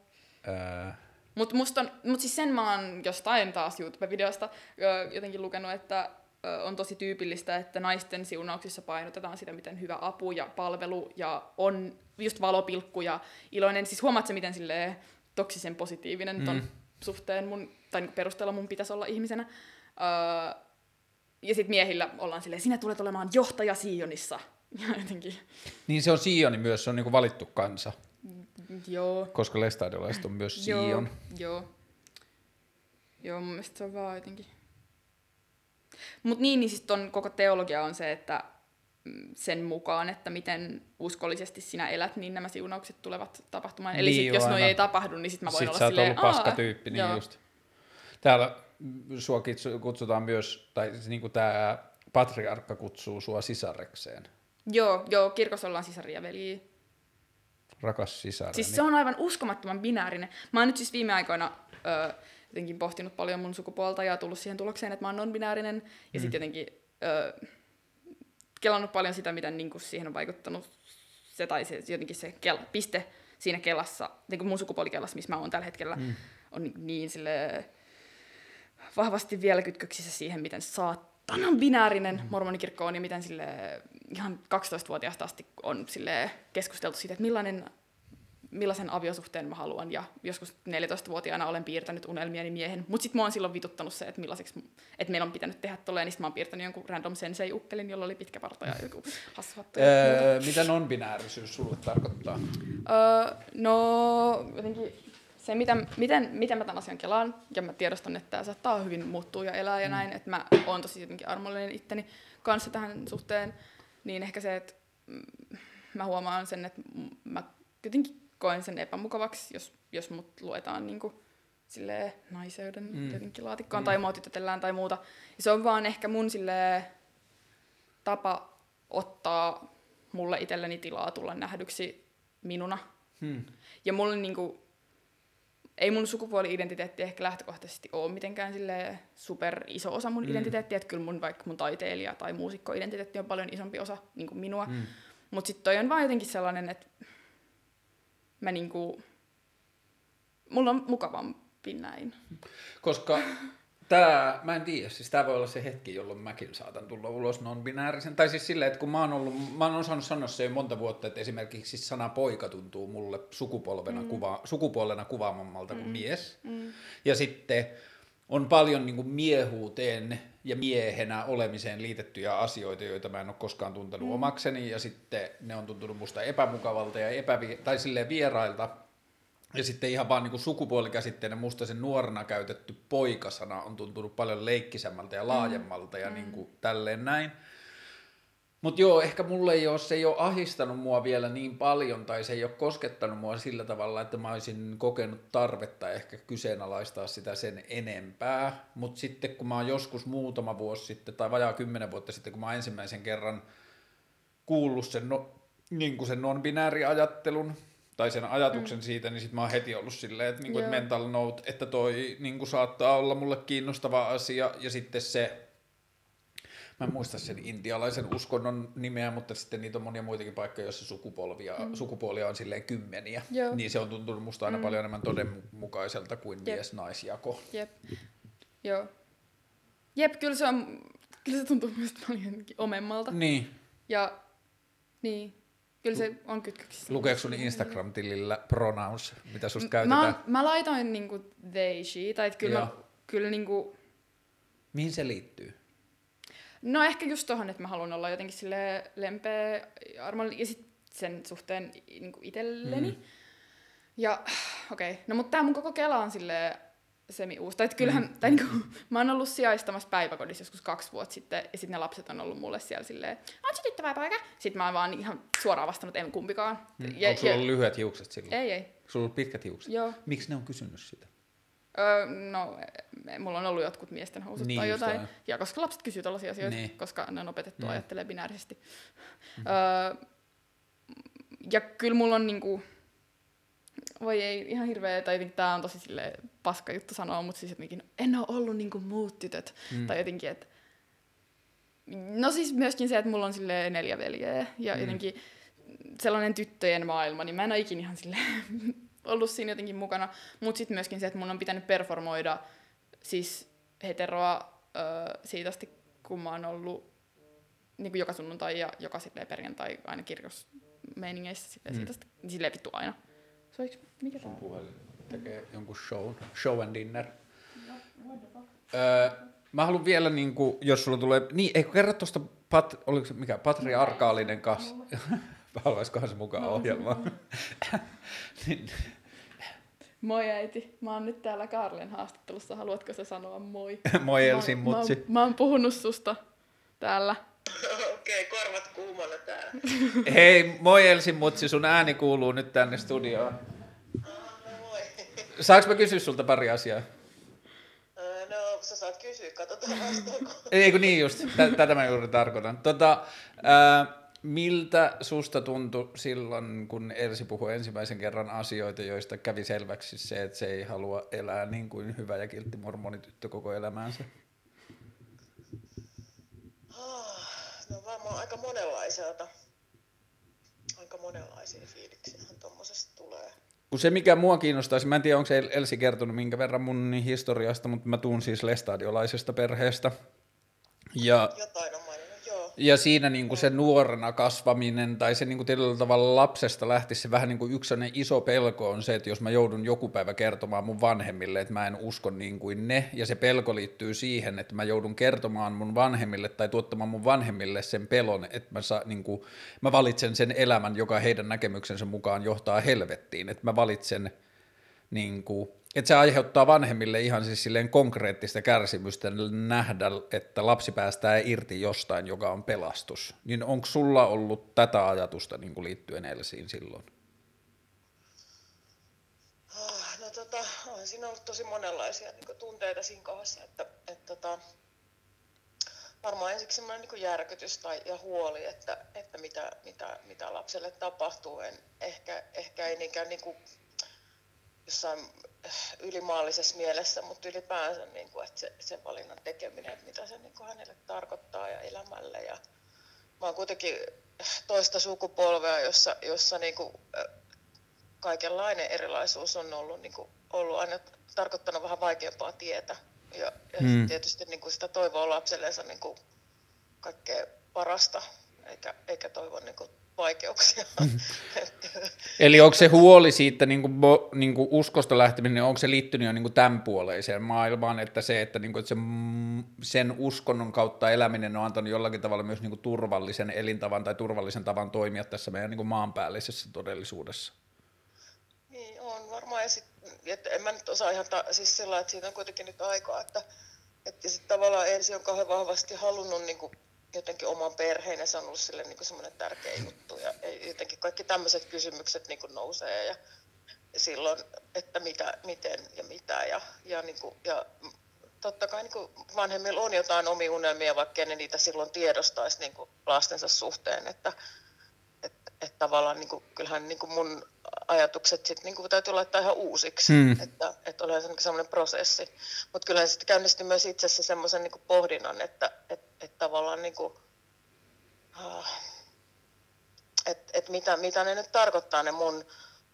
Öö, Mutta mut siis sen mä oon jostain taas YouTube-videosta jotenkin lukenut, että on tosi tyypillistä, että naisten siunauksissa painotetaan sitä, miten hyvä apu ja palvelu ja on just valopilkku ja iloinen. Siis huomaat se, miten silleen toksisen positiivinen ton Mm. suhteen mun, tai perusteella mun pitäisi olla ihmisenä. Ö, ja sitten miehillä ollaan silleen, sinä tulet olemaan johtaja Sionissa. Ja jotenkin, niin se on Sioni myös, se on niinku valittu kansa, joo. koska lestadiolaiset on myös Joo, Sion. Joo. Joo, mun mielestä se on vaan jotenkin... Mut niin, niin siis ton koko teologia on se, että mm, sen mukaan, että miten uskollisesti sinä elät, niin nämä siunaukset tulevat tapahtumaan. Eli Niin, sit, jos noi ei tapahdu, niin sit mä voin Sitten olla sä oot silleen, ollut paska "Aa, tyyppi, niin joo. just. Täällä sua kutsutaan myös, tai siis niinku tää patriarkka kutsuu sua sisarekseen. Joo, joo, kirkossa ollaan sisaria veljiä. Rakas sisareni. Siis se on aivan uskomattoman binäärinen. Mä oon nyt siis viime aikoina ö, jotenkin pohtinut paljon mun sukupuolta ja tullut siihen tulokseen, että mä oon non-binäärinen. Ja Mm. sitten jotenkin ö, kelannut paljon sitä, miten niin kuin siihen on vaikuttanut se, tai se, jotenkin se kel, piste siinä kelassa, niin kuin mun sukupuolikelassa, missä mä oon tällä hetkellä, Mm. on niin, niin sille vahvasti vielä kytköksissä siihen, miten saatanan binäärinen Mm. mormonikirkko on ja miten sille ihan 12-vuotiaasta asti on sille keskusteltu siitä, että millainen millaisen aviosuhteen mä haluan. Ja joskus 14-vuotiaana olen piirtänyt unelmieni miehen. Mutta sitten mä oon silloin vituttanut se, että millaiseksi, että meillä on pitänyt tehdä tolleen, niin sit mä oon piirtänyt jonkun random sensei-ukkelin, jolla oli pitkä parta ja joku hassu hattu. ja muuta. Öö, mitä non-binäärisyys sulle tarkoittaa? Öö, no, jotenkin se, mitä, miten, miten mä tämän asian kelaan, ja mä tiedostan, että tämä saattaa hyvin muuttua ja elää ja Mm. näin, että mä oon tosi jotenkin armollinen itteni kanssa tähän suhteen, niin ehkä se, että mä huomaan sen, että mä jotenkin koen sen epämukavaksi, jos, jos mut luetaan niin kuin, silleen naiseuden Mm. jotenkin laatikkoon Mm. tai mua tytötellään tai muuta. Ja se on vaan ehkä mun silleen, tapa ottaa mulle itselleni tilaa tulla nähdyksi minuna. Hmm. Ja mulla niinku, ei mun sukupuoli-identiteetti ehkä lähtökohtaisesti ole mitenkään sille super iso osa mun Mm. identiteettiä, että kyllä mun vaikka mun taiteilija- tai muusikko-identiteetti on paljon isompi osa niin minua. Mm. Hmm. Mutta sitten toi on vaan jotenkin sellainen, että mä niinku, mulla on mukavampi näin. Koska tämä, mä en tiedä, siis tämä voi olla se hetki, jolloin mäkin saatan tulla ulos non-binäärisen. Tai siis silleen, että kun mä oon, ollut, mä oon osannut sanoa se jo monta vuotta, että esimerkiksi sana poika tuntuu mulle sukupolvena mm. kuva, sukupuolena kuvaamammalta kuin mies. Mm. Ja sitten on paljon niin kuin miehuuteen ja miehenä olemiseen liitettyjä asioita, joita mä en ole koskaan tuntenut mm. omakseni, ja sitten ne on tuntunut musta epämukavalta ja epävi- tai silleen vierailta, ja sitten ihan vaan niin sukupuolikäsitteenä musta sen nuorena käytetty poikasana on tuntunut paljon leikkisemmältä ja laajemmalta mm. ja niin kuin tälleen näin. Mutta joo, ehkä mulle ei ole, se ei ole ahistanut mua vielä niin paljon tai se ei ole koskettanut mua sillä tavalla, että mä olisin kokenut tarvetta ehkä kyseenalaistaa sitä sen enempää. Mutta sitten kun mä oon joskus muutama vuosi sitten tai vajaa kymmenen vuotta sitten, kun mä oon ensimmäisen kerran kuullut sen, no, niin kuin sen non-binääriajattelun tai sen ajatuksen mm. siitä, niin sitten mä oon heti ollut silleen, että, niin kuin, että mental note, että toi niin kuin saattaa olla mulle kiinnostava asia ja sitten se Mä en muista sen intialaisen uskonnon nimeä, mutta sitten niitä on monia muitakin paikkoja, joissa sukupolvia, mm. sukupuolia on silleen kymmeniä. Joo. Niin se on tuntunut musta aina mm. paljon enemmän todenmukaiselta kuin mies-naisjako. Jep. Joo. Jep, kyllä se, on, kyllä se tuntuu myös paljon omemmalta. Niin. Ja niin, Kyllä se on kytköksissä. Lukeeko sun Instagram-tilillä pronouns, mitä susta käytetään? Mä, mä laitoin niinku they, she, tai kyllä, mä, kyllä niinku... Mihin se liittyy? No ehkä just tohon, että mä haluan olla jotenkin sille lempeä armollinen ja sit sen suhteen niin itselleni. Mm. Ja okei, okay. no mutta tää mun koko kela on sille semi uusi. Tai kyllähän, mm. tai niinku, mä oon ollut sijaistamassa päiväkodissa joskus kaksi vuotta sitten, ja sitten ne lapset on ollut mulle siellä silleen, on se tyttö vai poika? Sitten mä oon vaan ihan suoraan vastannut, en kumpikaan. Mm. Ja, Onko sulla ja, ollut lyhyet hiukset silloin? Ei, ei. Sulla on ollut pitkät hiukset? Joo. Miksi ne on kysynyt sitä? Öö, no, mulla on ollut jotkut miesten housut niin, tai jotain. Just, ja koska lapset kysyy tällaisia asioita, niin. koska ne on opetettu mm. ajattelemaan binäärisesti. Mm. Öö, ja kyllä mulla on niinku, voi ei, ihan hirveä, tai jotenkin tää on tosi sille paska juttu sanoa, mutta siis jotenkin en ole ollut niinku muut tytöt. Mm. Tai jotenkin, että No siis myöskin se, että mulla on sille neljä veljeä ja mm. jotenkin sellainen tyttöjen maailma, niin mä en ole ikinä ihan sille ollut siinä jotenkin mukana. Mutta sitten myöskin se, että mun on pitänyt performoida siis heteroa öö, siitä asti, kun mä oon ollut niin kuin joka sunnuntai ja joka silleen perjantai aina kirjosmeiningeissä silleen, mm. siitä asti, niin silleen vittu aina. Soiks, mikä Sun puhelin tekee jonkun show, show and dinner. Öö, mä haluan vielä, niin kuin, jos sulla tulee, niin eikö kerro tuosta, pat, oliko se mikä, patriarkaalinen kas, haluaisikohan se mukaan ohjelmaan. niin, Moi äiti, mä oon nyt täällä Karlen haastattelussa, haluatko sä sanoa moi? moi Elsin mutsi. Mä, mä, mä oon puhunut susta täällä. Okei, okay, korvat kuumalla täällä. Hei, moi Elsin mutsi, sun ääni kuuluu nyt tänne studioon. Ah, no moi. Saanko mä kysyä sulta pari asiaa? No, sä saat kysyä, katsotaan vastaako. Ei kun niin just, tätä mä juuri tarkoitan. Tota, äh, Miltä susta tuntui silloin, kun Elsi puhui ensimmäisen kerran asioita, joista kävi selväksi se, että se ei halua elää niin kuin hyvä ja kiltti mormonityttö koko elämäänsä? Ah, no varmaan aika monenlaiselta. Aika monenlaisia fiiliksiä tuommoisesta tulee. Kun se, mikä mua kiinnostaisi, mä en tiedä, onko se Elsi kertonut minkä verran mun historiasta, mutta mä tuun siis lestadiolaisesta perheestä. Ja Jotain on ja siinä niin kuin se nuorena kasvaminen tai se niin kuin tietyllä tavalla lapsesta lähti se vähän niin kuin yksi iso pelko on se, että jos mä joudun joku päivä kertomaan mun vanhemmille, että mä en usko niin kuin ne, ja se pelko liittyy siihen, että mä joudun kertomaan mun vanhemmille tai tuottamaan mun vanhemmille sen pelon, että mä, saa, niin kuin, mä valitsen sen elämän, joka heidän näkemyksensä mukaan johtaa helvettiin, että mä valitsen niin kuin, että se aiheuttaa vanhemmille ihan siis silleen konkreettista kärsimystä nähdä, että lapsi päästää irti jostain, joka on pelastus. Niin onko sulla ollut tätä ajatusta niin kuin liittyen Elsiin silloin? Ah, no tota, on siinä ollut tosi monenlaisia niin tunteita siinä kohdassa, että, että tota, varmaan ensiksi semmoinen niin järkytys tai, ja huoli, että, että mitä, mitä, mitä lapselle tapahtuu. En, ehkä, ehkä ei niinkään niin kuin jossain ylimaallisessa mielessä, mutta ylipäänsä, niin kuin, että se, se valinnan tekeminen, että mitä se niin kuin hänelle tarkoittaa ja elämälle. Ja mä oon kuitenkin toista sukupolvea, jossa, jossa niin kuin, kaikenlainen erilaisuus on ollut, niin kuin, ollut aina tarkoittanut vähän vaikeampaa tietä. Ja, ja mm. tietysti niin kuin sitä toivoa lapselleensa niin kuin kaikkea parasta, eikä, eikä toivo niin kuin vaikeuksia. Eli onko se huoli siitä niin kuin, niin kuin uskosta lähteminen, niin onko se liittynyt jo niin kuin tämän puoleiseen maailmaan, että se, että, niin kuin, että se, sen uskonnon kautta eläminen on antanut jollakin tavalla myös niin kuin turvallisen elintavan tai turvallisen tavan toimia tässä meidän niin kuin maanpäällisessä todellisuudessa? Niin, on varmaan. Ja sit, että en mä nyt osaa ihan, ta- siis sillä että siitä on kuitenkin nyt aikaa, että, että sitten tavallaan ensin on kauhean vahvasti halunnut niin kuin jotenkin oman perheen ja se on ollut sille niin semmoinen tärkeä juttu ja jotenkin kaikki tämmöiset kysymykset niin kuin nousee ja silloin, että mitä, miten ja mitä ja, ja, niin kuin, ja totta kai niin kuin vanhemmilla on jotain omia unelmia, vaikka ne niitä silloin tiedostaisi niin kuin lastensa suhteen, että, että, tavallaan niin kuin, kyllähän niin kuin mun ajatukset sit, niin kuin täytyy laittaa ihan uusiksi, mm. että, että olihan se niin semmoinen prosessi. Mutta kyllähän sitten käynnisti myös itsessä semmoisen niin pohdinnan, että, että, että tavallaan niin kuin, uh, että, että mitä, mitä ne nyt tarkoittaa ne mun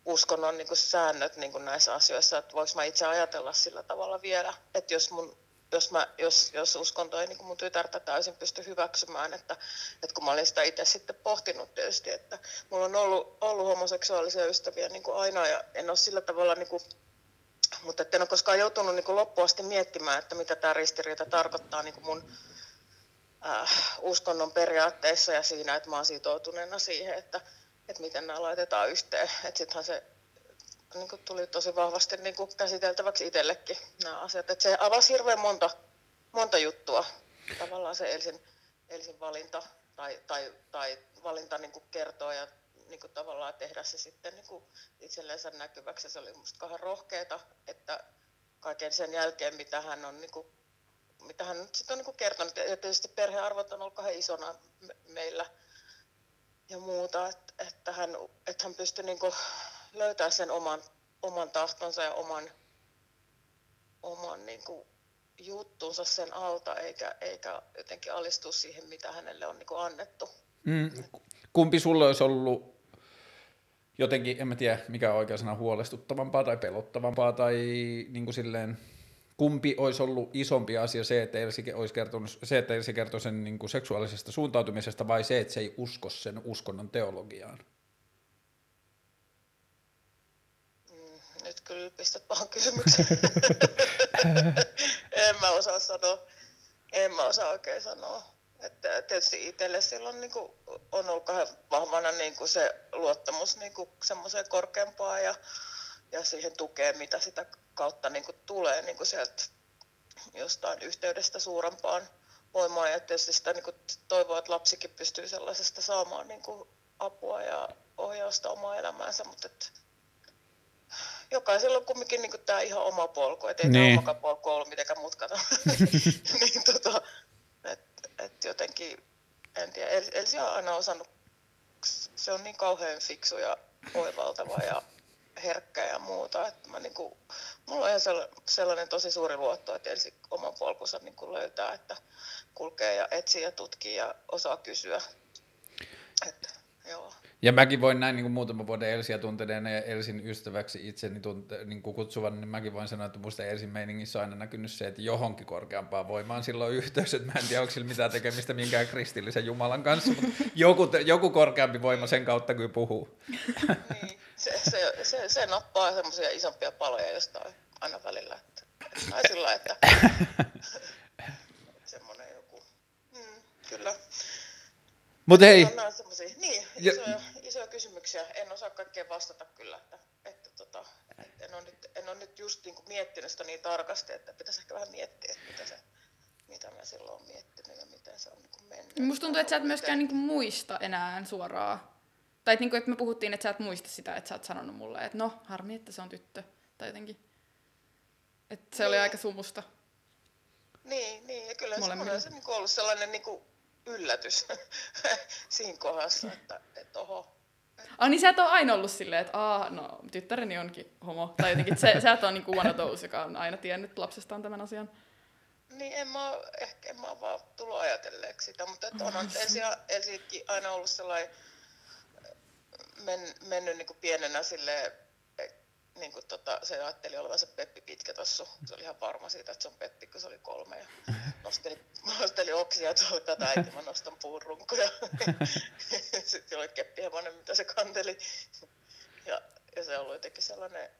uskonnon niin kuin säännöt niin kuin näissä asioissa, että voiko mä itse ajatella sillä tavalla vielä, että jos mun jos, mä, jos, jos uskonto ei niin mun tytärtä täysin pysty hyväksymään, että, että kun mä olin sitä itse sitten pohtinut tietysti, että mulla on ollut, ollut homoseksuaalisia ystäviä niin kuin aina ja en ole sillä tavalla, niin kuin, mutta en ole koskaan joutunut niin kuin loppuasti miettimään, että mitä tämä ristiriita tarkoittaa niin kuin mun äh, uskonnon periaatteissa ja siinä, että mä oon sitoutuneena siihen, että, että miten nämä laitetaan yhteen. Että sittenhän se niin kuin tuli tosi vahvasti niin kuin käsiteltäväksi itsellekin nämä asiat. Että se avasi hirveän monta, monta juttua. Tavallaan se Elsin, Elsin valinta tai, tai, tai valinta niin kuin kertoo ja niin kuin tavallaan tehdä se sitten niin kuin itsellensä näkyväksi. Se oli minusta kauhean rohkeata, että kaiken sen jälkeen, mitä hän on, niin kuin, mitä hän nyt sitten on niin kertonut. Ja tietysti perhearvot on ollut isona meillä ja muuta, että, että, hän, että hän pystyi niin kuin löytää sen oman, oman tahtonsa ja oman, oman niin kuin juttuunsa sen alta, eikä, eikä jotenkin alistua siihen, mitä hänelle on niin kuin annettu. Mm. Kumpi sulle olisi ollut jotenkin, en mä tiedä mikä on oikea sana, huolestuttavampaa tai pelottavampaa tai niin kuin silleen, kumpi olisi ollut isompi asia, se, että Elsi olisi kertonut, se, että Elsi kertoi sen niin kuin seksuaalisesta suuntautumisesta vai se, että se ei usko sen uskonnon teologiaan? nyt kyllä pistät pahan kysymyksen. en mä osaa sanoa. En mä osaa oikein sanoa. Että tietysti itselle silloin niin kuin, on ollut vahvana niin kuin se luottamus niin kuin semmoiseen korkeampaan ja, ja siihen tukeen, mitä sitä kautta niin kuin tulee niin kuin sieltä jostain yhteydestä suurempaan voimaan. Ja tietysti sitä niin kuin toivoa, että lapsikin pystyy sellaisesta saamaan niin kuin apua ja ohjausta omaa elämäänsä, mutta että jokaisella on kumminkin niin tämä ihan oma polku, ettei niin. tämä omakaan polku ollut mitenkään mutkata. niin tota, et, et jotenkin, en tiedä, Elsi on aina osannut, se on niin kauhean fiksu ja oivaltava ja herkkä ja muuta, että mä niinku, mulla on ihan sellainen tosi suuri luotto, että Elsi oman polkunsa niinku löytää, että kulkee ja etsii ja tutkii ja osaa kysyä. Että, joo. Ja mäkin voin näin niin kuin muutaman vuoden Elsiä tunteneena ja Elsin ystäväksi itseni tunte, niin kuin kutsuvan, niin mäkin voin sanoa, että musta Elsin meiningissä on aina näkynyt se, että johonkin korkeampaan voimaan silloin yhteys, että mä en tiedä, onko sillä mitään tekemistä minkään kristillisen Jumalan kanssa, mutta joku, joku korkeampi voima sen kautta kyllä puhuu. Niin, se, se, se, se nappaa semmoisia isompia paloja jostain aina välillä, että, tai sillä että semmoinen joku, mm, kyllä. Mutta hei. Niin, isoja, ja... isoja kysymyksiä. En osaa kaikkeen vastata kyllä. Että, että tota, että en, ole nyt, en ole nyt just niin kuin miettinyt sitä niin tarkasti, että pitäisi ehkä vähän miettiä, että mitä, se, mitä mä silloin olen miettinyt ja miten se on niin kuin mennyt. Musta tuntuu, että sä et myöskään niin kuin muista enää suoraan. Tai että, niin kuin, että me puhuttiin, että sä et muista sitä, että sä oot sanonut mulle, että no, harmi, että se on tyttö. Tai jotenkin. Että se niin. oli aika sumusta. Niin, niin. ja kyllä se, se niin ollut sellainen niin kuin yllätys siinä kohdassa, että, että oho. Ah, niin sä et ole aina ollut silleen, että Aa, no tyttäreni onkin homo. Tai jotenkin, se, sä et ole niinku one of those, joka on aina tiennyt lapsestaan tämän asian. Niin, en mä, ehkä en mä vaan tullut ajatelleeksi sitä, mutta että onhan Elsi, Elsikin aina ollut sellainen men, mennyt niin kuin pienenä silleen, niin kuin tota, se ajatteli olevansa Peppi pitkä tossu. Se oli ihan varma siitä, että se on Peppi, kun se oli kolme. Ja nosteli, nosteli oksia, oli tätä äiti, mä nostan puurunkoja. Sitten oli keppihevonen, mitä se kanteli. ja, ja se ollut jotenkin sellainen,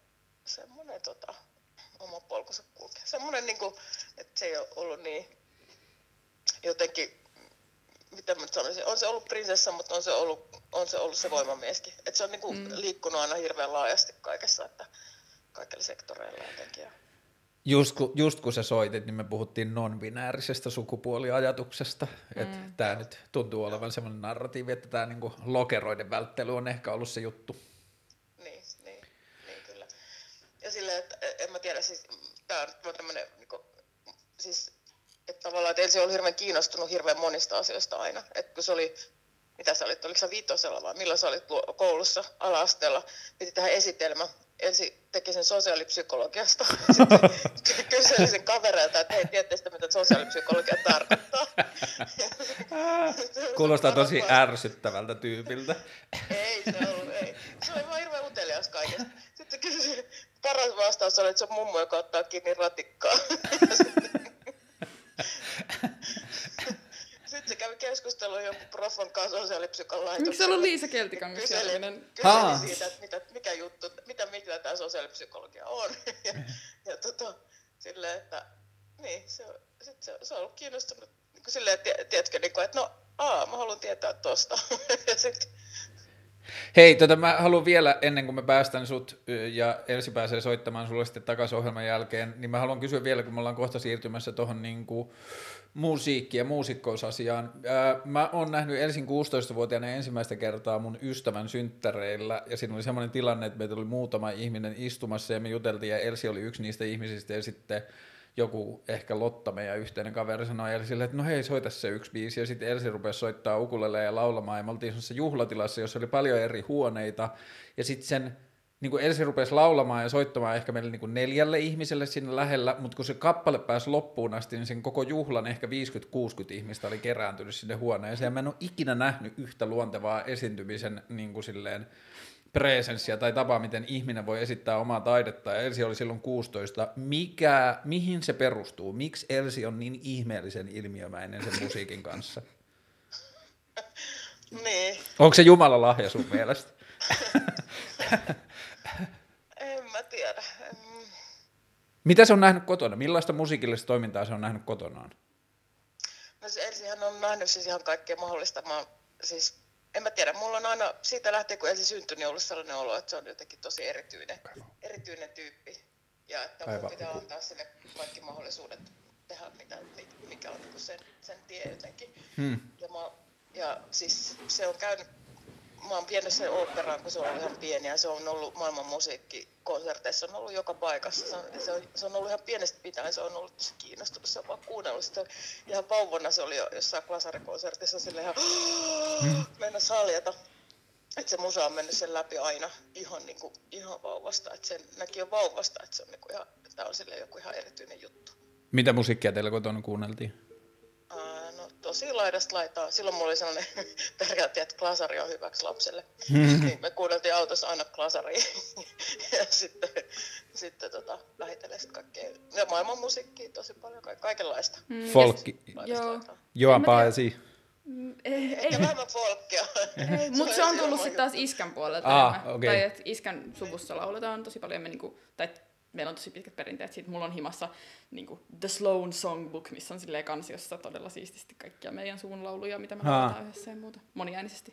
semmoinen tota, oma polkunsa kulkea. Semmoinen, niin kuin, että se ei ole ollut niin jotenkin, mitä mä sanoisin, on se ollut prinsessa, mutta on se ollut, on se, ollut se voimamieskin. Että se on niin kuin mm. liikkunut aina hirveän laajasti kaikessa, että kaikilla sektoreilla jotenkin. Ja... Just kun, just kun sä soitit, niin me puhuttiin non-binäärisestä sukupuoliajatuksesta. Mm. Että tämä nyt tuntuu olevan semmoinen narratiivi, että tämä niinku lokeroiden välttely on ehkä ollut se juttu. Niin, niin, niin kyllä. Ja silleen, että en mä tiedä, siis tämä on tämmöinen, niinku, siis että tavallaan, että ensin oli hirveän kiinnostunut hirveän monista asioista aina. Että kun se oli, mitä sä olit, oliko sä viitosella vai milloin sä olit koulussa ala-asteella, piti tähän esitelmä. Ensin teki sen sosiaalipsykologiasta, sitten kyseli sen kavereilta, että hei, tiedätte mitä sosiaalipsykologia tarkoittaa. Kuulostaa tosi ärsyttävältä tyypiltä. ei se ollut, ei. Se oli vaan hirveän utelias kaikesta. Sitten kysyi, paras vastaus oli, että se on mummo, joka ottaa kiinni ratikkaa. Sitten se kävi keskustelua joku profon kanssa sosiaalipsykan Miksi se on Liisa Keltikangas kyseli, kyseli siitä, että mitä, mikä juttu, mitä, mitä tämä sosiaalipsykologia on. ja, ja tota, silleen, että niin, se, sit se, se on ollut kiinnostunut niin silleen, tiedätkö, niin kuin, että no, aa, mä haluan tietää tosta. ja sitten Hei, tota, mä haluan vielä, ennen kuin me päästään sut ja Elsi pääsee soittamaan sulle sitten takaisin ohjelman jälkeen, niin mä haluan kysyä vielä, kun me ollaan kohta siirtymässä tuohon niin musiikki- ja muusikkousasiaan. Mä oon nähnyt Elsin 16-vuotiaana ensimmäistä kertaa mun ystävän synttäreillä, ja siinä oli semmoinen tilanne, että meitä oli muutama ihminen istumassa, ja me juteltiin, ja Elsi oli yksi niistä ihmisistä, ja sitten joku ehkä Lotta, meidän yhteinen kaveri, sanoi Elsille, että no hei, soita se yksi biisi. Ja sitten Elsi rupesi soittaa ukulele ja laulamaan. Ja me oltiin semmoisessa juhlatilassa, jossa oli paljon eri huoneita. Ja sitten sen niin kuin Elsi rupesi laulamaan ja soittamaan ehkä meille niin kuin neljälle ihmiselle sinne lähellä, mutta kun se kappale pääsi loppuun asti, niin sen koko juhlan ehkä 50-60 ihmistä oli kerääntynyt sinne huoneeseen. Ja mä en ole ikinä nähnyt yhtä luontevaa esiintymisen niin kuin silleen, presenssiä tai tapa, miten ihminen voi esittää omaa taidetta. Ja Elsi oli silloin 16. Mikä, mihin se perustuu? Miksi Elsi on niin ihmeellisen ilmiömäinen sen musiikin kanssa? niin. Onko se Jumala lahja sun mielestä? en mä tiedä. Mitä se on nähnyt kotona? Millaista musiikillista toimintaa se on nähnyt kotonaan? No se Elsihän on nähnyt siis ihan kaikkea mahdollista. Mä, siis en mä tiedä, mulla on aina siitä lähtien, kun ensin syntyi, niin ollut sellainen olo, että se on jotenkin tosi erityinen, erityinen tyyppi. Ja että mun pitää antaa sille kaikki mahdollisuudet tehdä, mitä, mikä on niin sen, sen tie jotenkin. Hmm. Ja, mä, ja siis se on käynyt mä oon vienyt sen oopperaan, kun se on ihan pieni ja se on ollut maailman musiikkikonserteissa, on ollut joka paikassa. Se on, se on, se on ollut ihan pienestä pitäen, se on ollut tosi kiinnostunut, se on vaan kuunnellut sitä. Ihan vauvana se oli jo jossain klasarikonsertissa sille ihan mm. mennä saljata. Että se musa on mennyt sen läpi aina ihan, niin kuin, ihan vauvasta, että sen näki jo vauvasta, että se on, niin kuin ihan, että on sille joku ihan erityinen juttu. Mitä musiikkia teillä kotona kuunneltiin? Tosi laidasta laitaa. Silloin mulla oli sellainen periaate, että klasari on hyväksi lapselle. Mm-hmm. Niin me kuunneltiin autossa aina klasaria ja sitten, sitten tota, lähitellen kaikkea. Ja maailman musiikkia tosi paljon, ka- kaikenlaista. Mm. Folkki. Joo. Joan Paesi. Ei, ei. vähemmän folkkia. Mutta se on tullut sitten taas iskän puolelta. Ah, okay. Tai että iskän suvussa lauletaan tosi paljon. Me niinku, tai meillä on tosi pitkät perinteet siitä. Mulla on himassa niin kuin The Sloan Songbook, missä on silleen kansiossa todella siististi kaikkia meidän suun lauluja, mitä me lauletaan yhdessä ja muuta, moniäänisesti.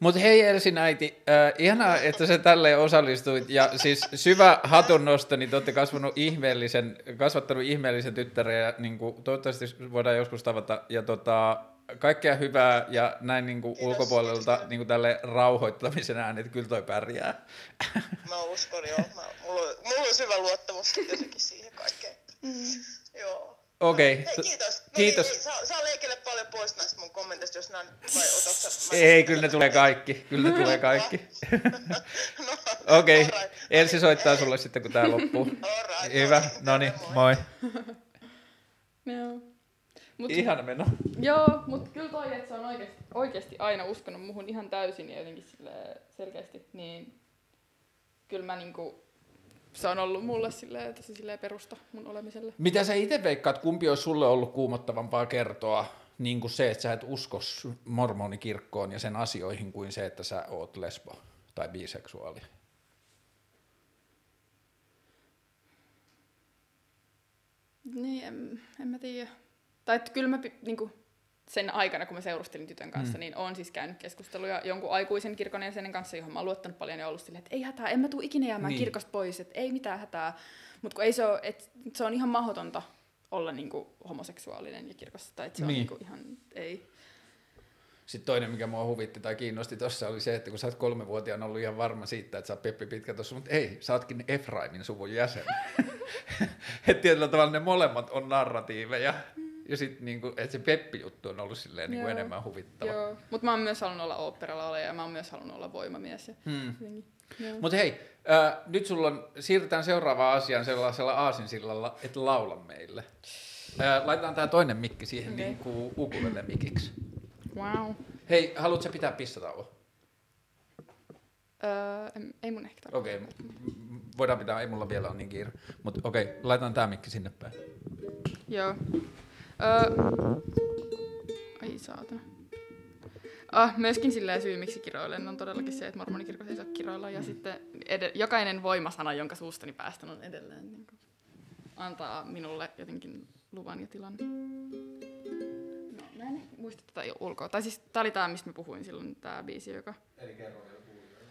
Mutta hei Elsin äiti, äh, ihanaa, että sä tälleen osallistuit. Ja siis syvä hatunnosto, niin te olette kasvanut ihmeellisen, kasvattanut ihmeellisen tyttären ja niin kuin, toivottavasti voidaan joskus tavata. Ja tota, kaikkea hyvää ja näin niin kuin ulkopuolelta niin kuin tälle rauhoittamisen ääni, että kyllä toi pärjää. Mä uskon joo. Mä, mulla, on, mulla on syvä luottamus jotenkin siihen kaikkeen. Mm. Joo. Okei. Okay. Hei, kiitos. No kiitos. Niin, saa, saa leikelle paljon pois näistä mun kommenteista, jos näin, vai otatko Ei, kyllä ne tulee kaikki. Kyllä ne tulee kaikki. no, Okei. Okay. Elsi soittaa sulle sitten, kun tää loppuu. Right, Hyvä. No niin, moi. Joo. Mut, Ihana meno. Joo, mutta kyllä toi, että se on oikeasti, oikeasti aina uskonut muhun ihan täysin ja jotenkin selkeästi, niin kyllä mä niinku, se on ollut mulle silleen, tosi silleen perusta mun olemiselle. Mitä sä itse veikkaat, kumpi olisi sulle ollut kuumottavampaa kertoa, niin kuin se, että sä et usko mormonikirkkoon ja sen asioihin, kuin se, että sä oot lesbo? tai biseksuaali? Niin, en, en mä tiedä. Tai että kyllä mä pi- niinku, sen aikana, kun mä seurustelin tytön kanssa, mm. niin on siis käynyt keskusteluja jonkun aikuisen kirkon jäsenen kanssa, johon mä oon luottanut paljon ja ollut silleen, että ei hätää, en mä tuu ikinä jäämään niin. kirkosta pois, että ei mitään hätää. Mutta kun ei se ole, et, se on ihan mahdotonta olla niinku homoseksuaalinen ja kirkossa, tai että se niin. on niinku ihan, ei. Sitten toinen, mikä mua huvitti tai kiinnosti tuossa, oli se, että kun sä oot kolmevuotiaana ollut ihan varma siitä, että sä oot Peppi Pitkä tuossa, mutta ei, sä ootkin Efraimin suvun jäsen. että tietyllä tavalla ne molemmat on narratiiveja. Ja sitten niinku, että se Peppi-juttu on ollut silleen niinku enemmän huvittava. Joo, mutta mä oon myös halunnut olla oopperalla ja mä oon myös halunnut olla voimamies. Ja hmm. Mutta hei, äh, nyt sulla on, siirrytään seuraavaan asiaan sellaisella aasinsillalla, että laula meille. Äh, laitetaan tämä toinen mikki siihen okay. niin kuin ukulele mikiksi. Wow. Hei, haluatko pitää pissatauon? Öö, ei mun ehkä Okei, okay, voidaan pitää, ei mulla vielä ole niin kiire. Mutta okei, okay, laitetaan tämä mikki sinne päin. Joo. Öö, ai saatana. Ah, myöskin silleen syy, miksi kiroilen, on todellakin se, että mormonikirkossa ei saa kiroilla. Ja mm. sitten ed- jokainen voimasana, jonka suustani päästän, on edelleen niin kuin, antaa minulle jotenkin luvan ja tilan. No, mä en muista tätä ulkoa. Tai siis tää oli tää, mistä mä puhuin silloin, tää biisi, joka... Eli kerro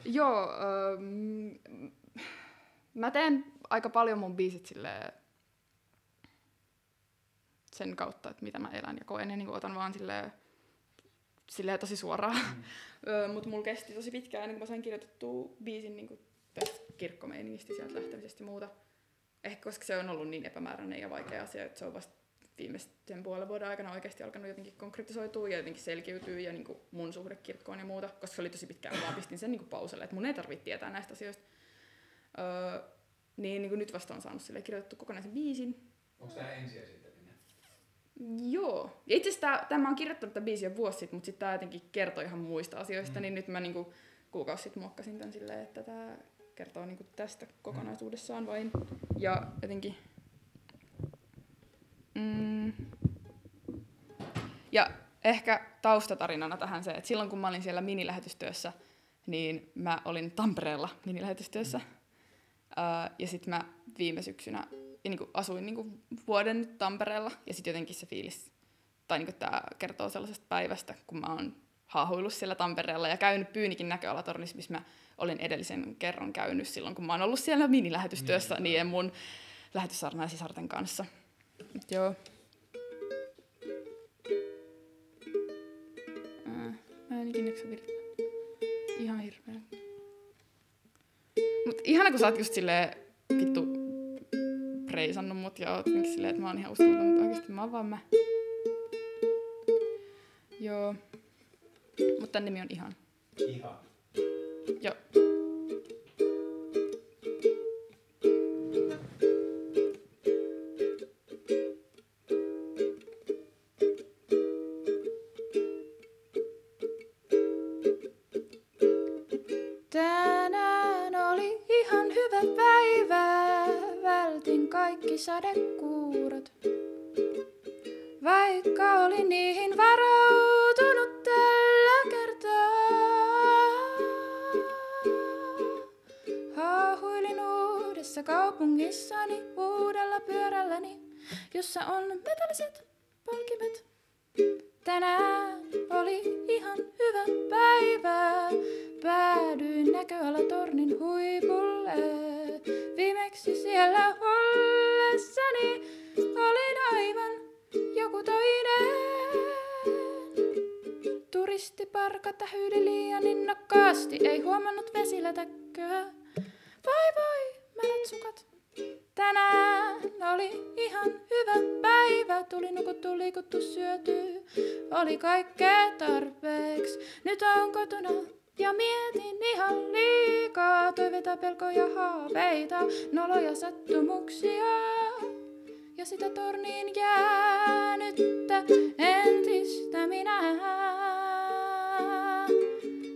Joo, öö, mä teen aika paljon mun biisit silleen sen kautta, että mitä mä elän ja koen ja niin otan vaan silleen, silleen tosi suoraan. Mm. Mutta mulla kesti tosi pitkään ennen kuin mä sain kirjoitettua biisin niin tästä kirkkomeiningistä sieltä lähtemisestä ja muuta. Ehkä koska se on ollut niin epämääräinen ja vaikea asia, että se on vasta viimeisten puolen vuoden aikana oikeasti alkanut jotenkin konkretisoitua ja jotenkin selkiytyä ja niin kuin mun suhde kirkkoon ja muuta, koska se oli tosi pitkään, vaan pistin sen niin kuin pauselle, että mun ei tarvitse tietää näistä asioista. Öö, niin, niin kuin nyt vasta on saanut sille kirjoitettu kokonaisen biisin. Onko tämä ensiesittäminen? Joo. Ja itse asiassa tämä on kirjoittanut tämän biisin jo vuosi sitten, mutta sitten tämä jotenkin kertoo ihan muista asioista, mm. niin nyt mä niin kuin kuukausi sitten muokkasin tämän silleen, että tämä kertoo niin kuin tästä kokonaisuudessaan vain. Ja jotenkin Mm. Ja ehkä taustatarinana tähän se, että silloin kun mä olin siellä minilähetystyössä, niin mä olin Tampereella minilähetystyössä. Mm. Uh, ja sitten mä viime syksynä ja niin asuin niin vuoden Tampereella. Ja sitten jotenkin se fiilis, tai niin tämä kertoo sellaisesta päivästä, kun mä oon haahuillut siellä Tampereella ja käynyt Pyynikin näköalatornissa, missä mä olin edellisen kerran käynyt silloin, kun mä oon ollut siellä minilähetystyössä niin, niiden mun lähetyssarnaisisarten kanssa. Joo. Ää, mä en ikinä. Ihan hirveä. Mut ihana kun sä oot just silleen vittu preisannut mut ja oot silleen, että mä oon ihan uskomaton, mutta oikeesti mä oon vaan mä. Joo. Mutta tän nimi on Ihan. Ihan. Joo. Sadekuurot. Vaikka oli niihin varautunut tällä kertaa. Haahuilin uudessa kaupungissani uudella pyörälläni, jossa on metalliset oli kaikkea tarpeeksi. Nyt on kotona ja mietin ihan liikaa toiveita, pelkoja, haaveita, noloja sattumuksia. Ja sitä torniin jäänyttä entistä minä.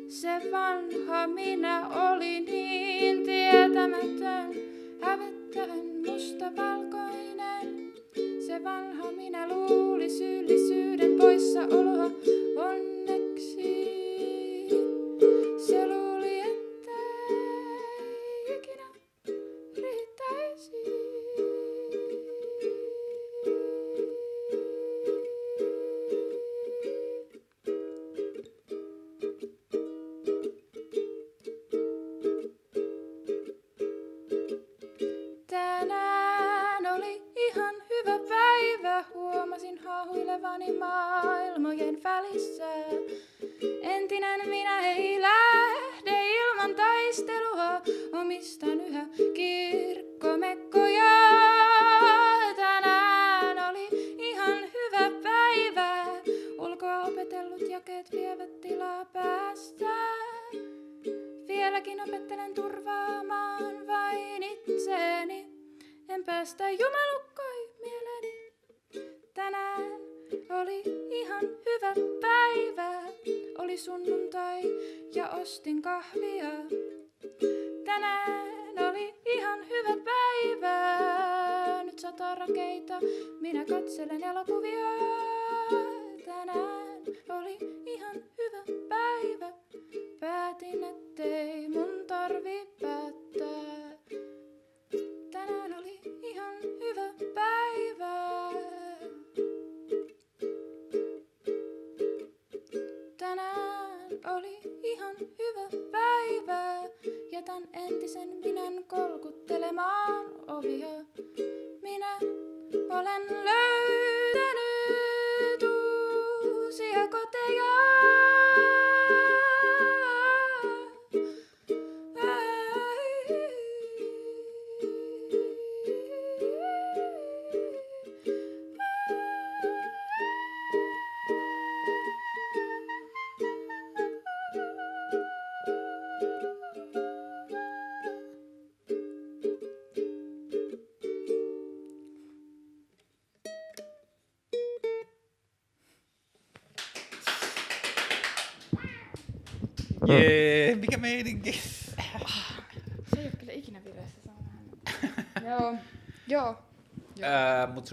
Se vanha minä oli niin tietämätön,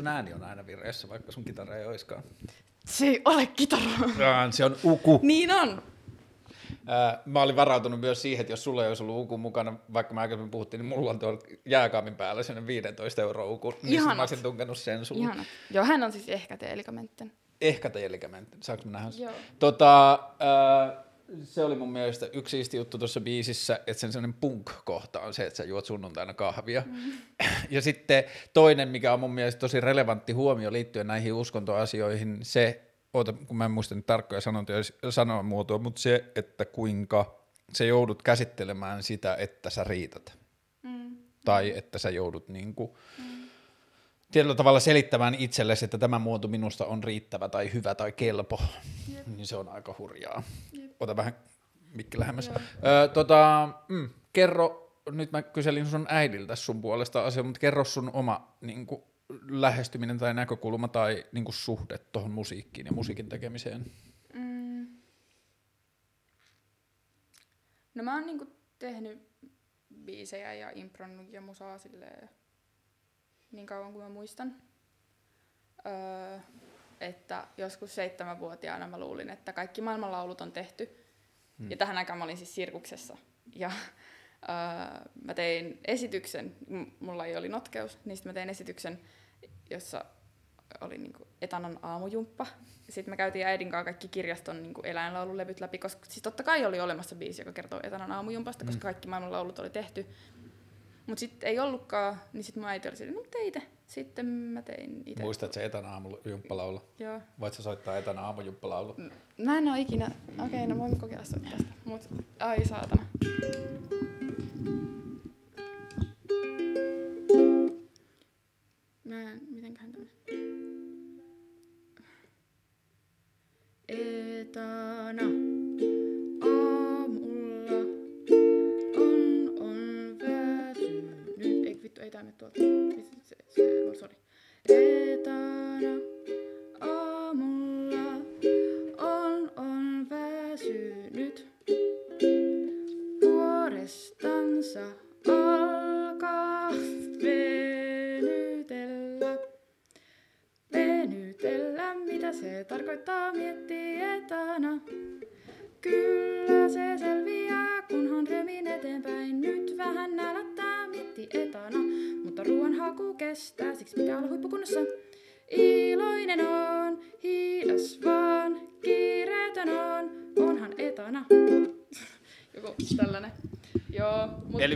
Ää, mut sun ääni on aina vireessä, vaikka sun kitara ei oiskaan. Se ei ole kitara. Se on uku. niin on. Mä olin varautunut myös siihen, että jos sulla ei olisi ollut uku mukana, vaikka mä aikaisemmin puhuttiin, niin mulla on tuolla jääkaamin päällä sellainen 15 euroa uku, niin mä Ihanat. olisin tunkenut sen sulle. Ihana. Joo, hän on siis ehkä teelikamentten. Ehkä teelikämentti, saanko mä nähdä sen? Joo. Tota, ää, se oli mun mielestä yksi siisti juttu tuossa biisissä, että sen sellainen punk-kohta on se, että sä juot sunnuntaina kahvia. Mm. Ja sitten toinen, mikä on mun mielestä tosi relevantti huomio liittyen näihin uskontoasioihin, se, oota, kun mä en muista nyt tarkkoja sanontoja, sanamuotoa, mutta se, että kuinka sä joudut käsittelemään sitä, että sä riität. Mm. Tai että sä joudut niinku, tietyllä tavalla selittämään itsellesi, että tämä muoto minusta on riittävä tai hyvä tai kelpo, Jep. niin se on aika hurjaa. Jep. Ota vähän mikki lähemmäs. Öö, tota, mm, kerro, nyt mä kyselin sun äidiltä sun puolesta asia, mutta kerro sun oma niin kuin, lähestyminen tai näkökulma tai niin kuin, suhde tuohon musiikkiin ja musiikin tekemiseen. Mm. No mä oon niinku tehnyt biisejä ja impronnut ja musaa silleen niin kauan kuin mä muistan. Öö, että joskus seitsemänvuotiaana mä luulin, että kaikki maailman laulut on tehty. Hmm. Ja tähän aikaan mä olin siis sirkuksessa. Ja öö, mä tein esityksen, m- mulla ei oli notkeus, niin sitten mä tein esityksen, jossa oli niinku etanon aamujumppa. Sitten me käytiin äidin kanssa kaikki kirjaston niinku eläinlaululevyt läpi, koska siis totta kai oli olemassa biisi, joka kertoo etanon aamujumpasta, koska kaikki maailman laulut oli tehty. Mutta sitten ei ollutkaan, niin sitten mun äiti oli silleen, no teit Sitten mä tein itse. Muistat se etän aamujumppalaulu? Joo. Voit sä soittaa etän aamujumppalaulu? Mä en oo ikinä, okei, okay, no voimme kokeilla soittaa sitä. Mut, ai saatana. Mä en, mitenköhän tämä? Etana aamulla on, on väsynyt. Ei vittu, ei tää mene tuolta.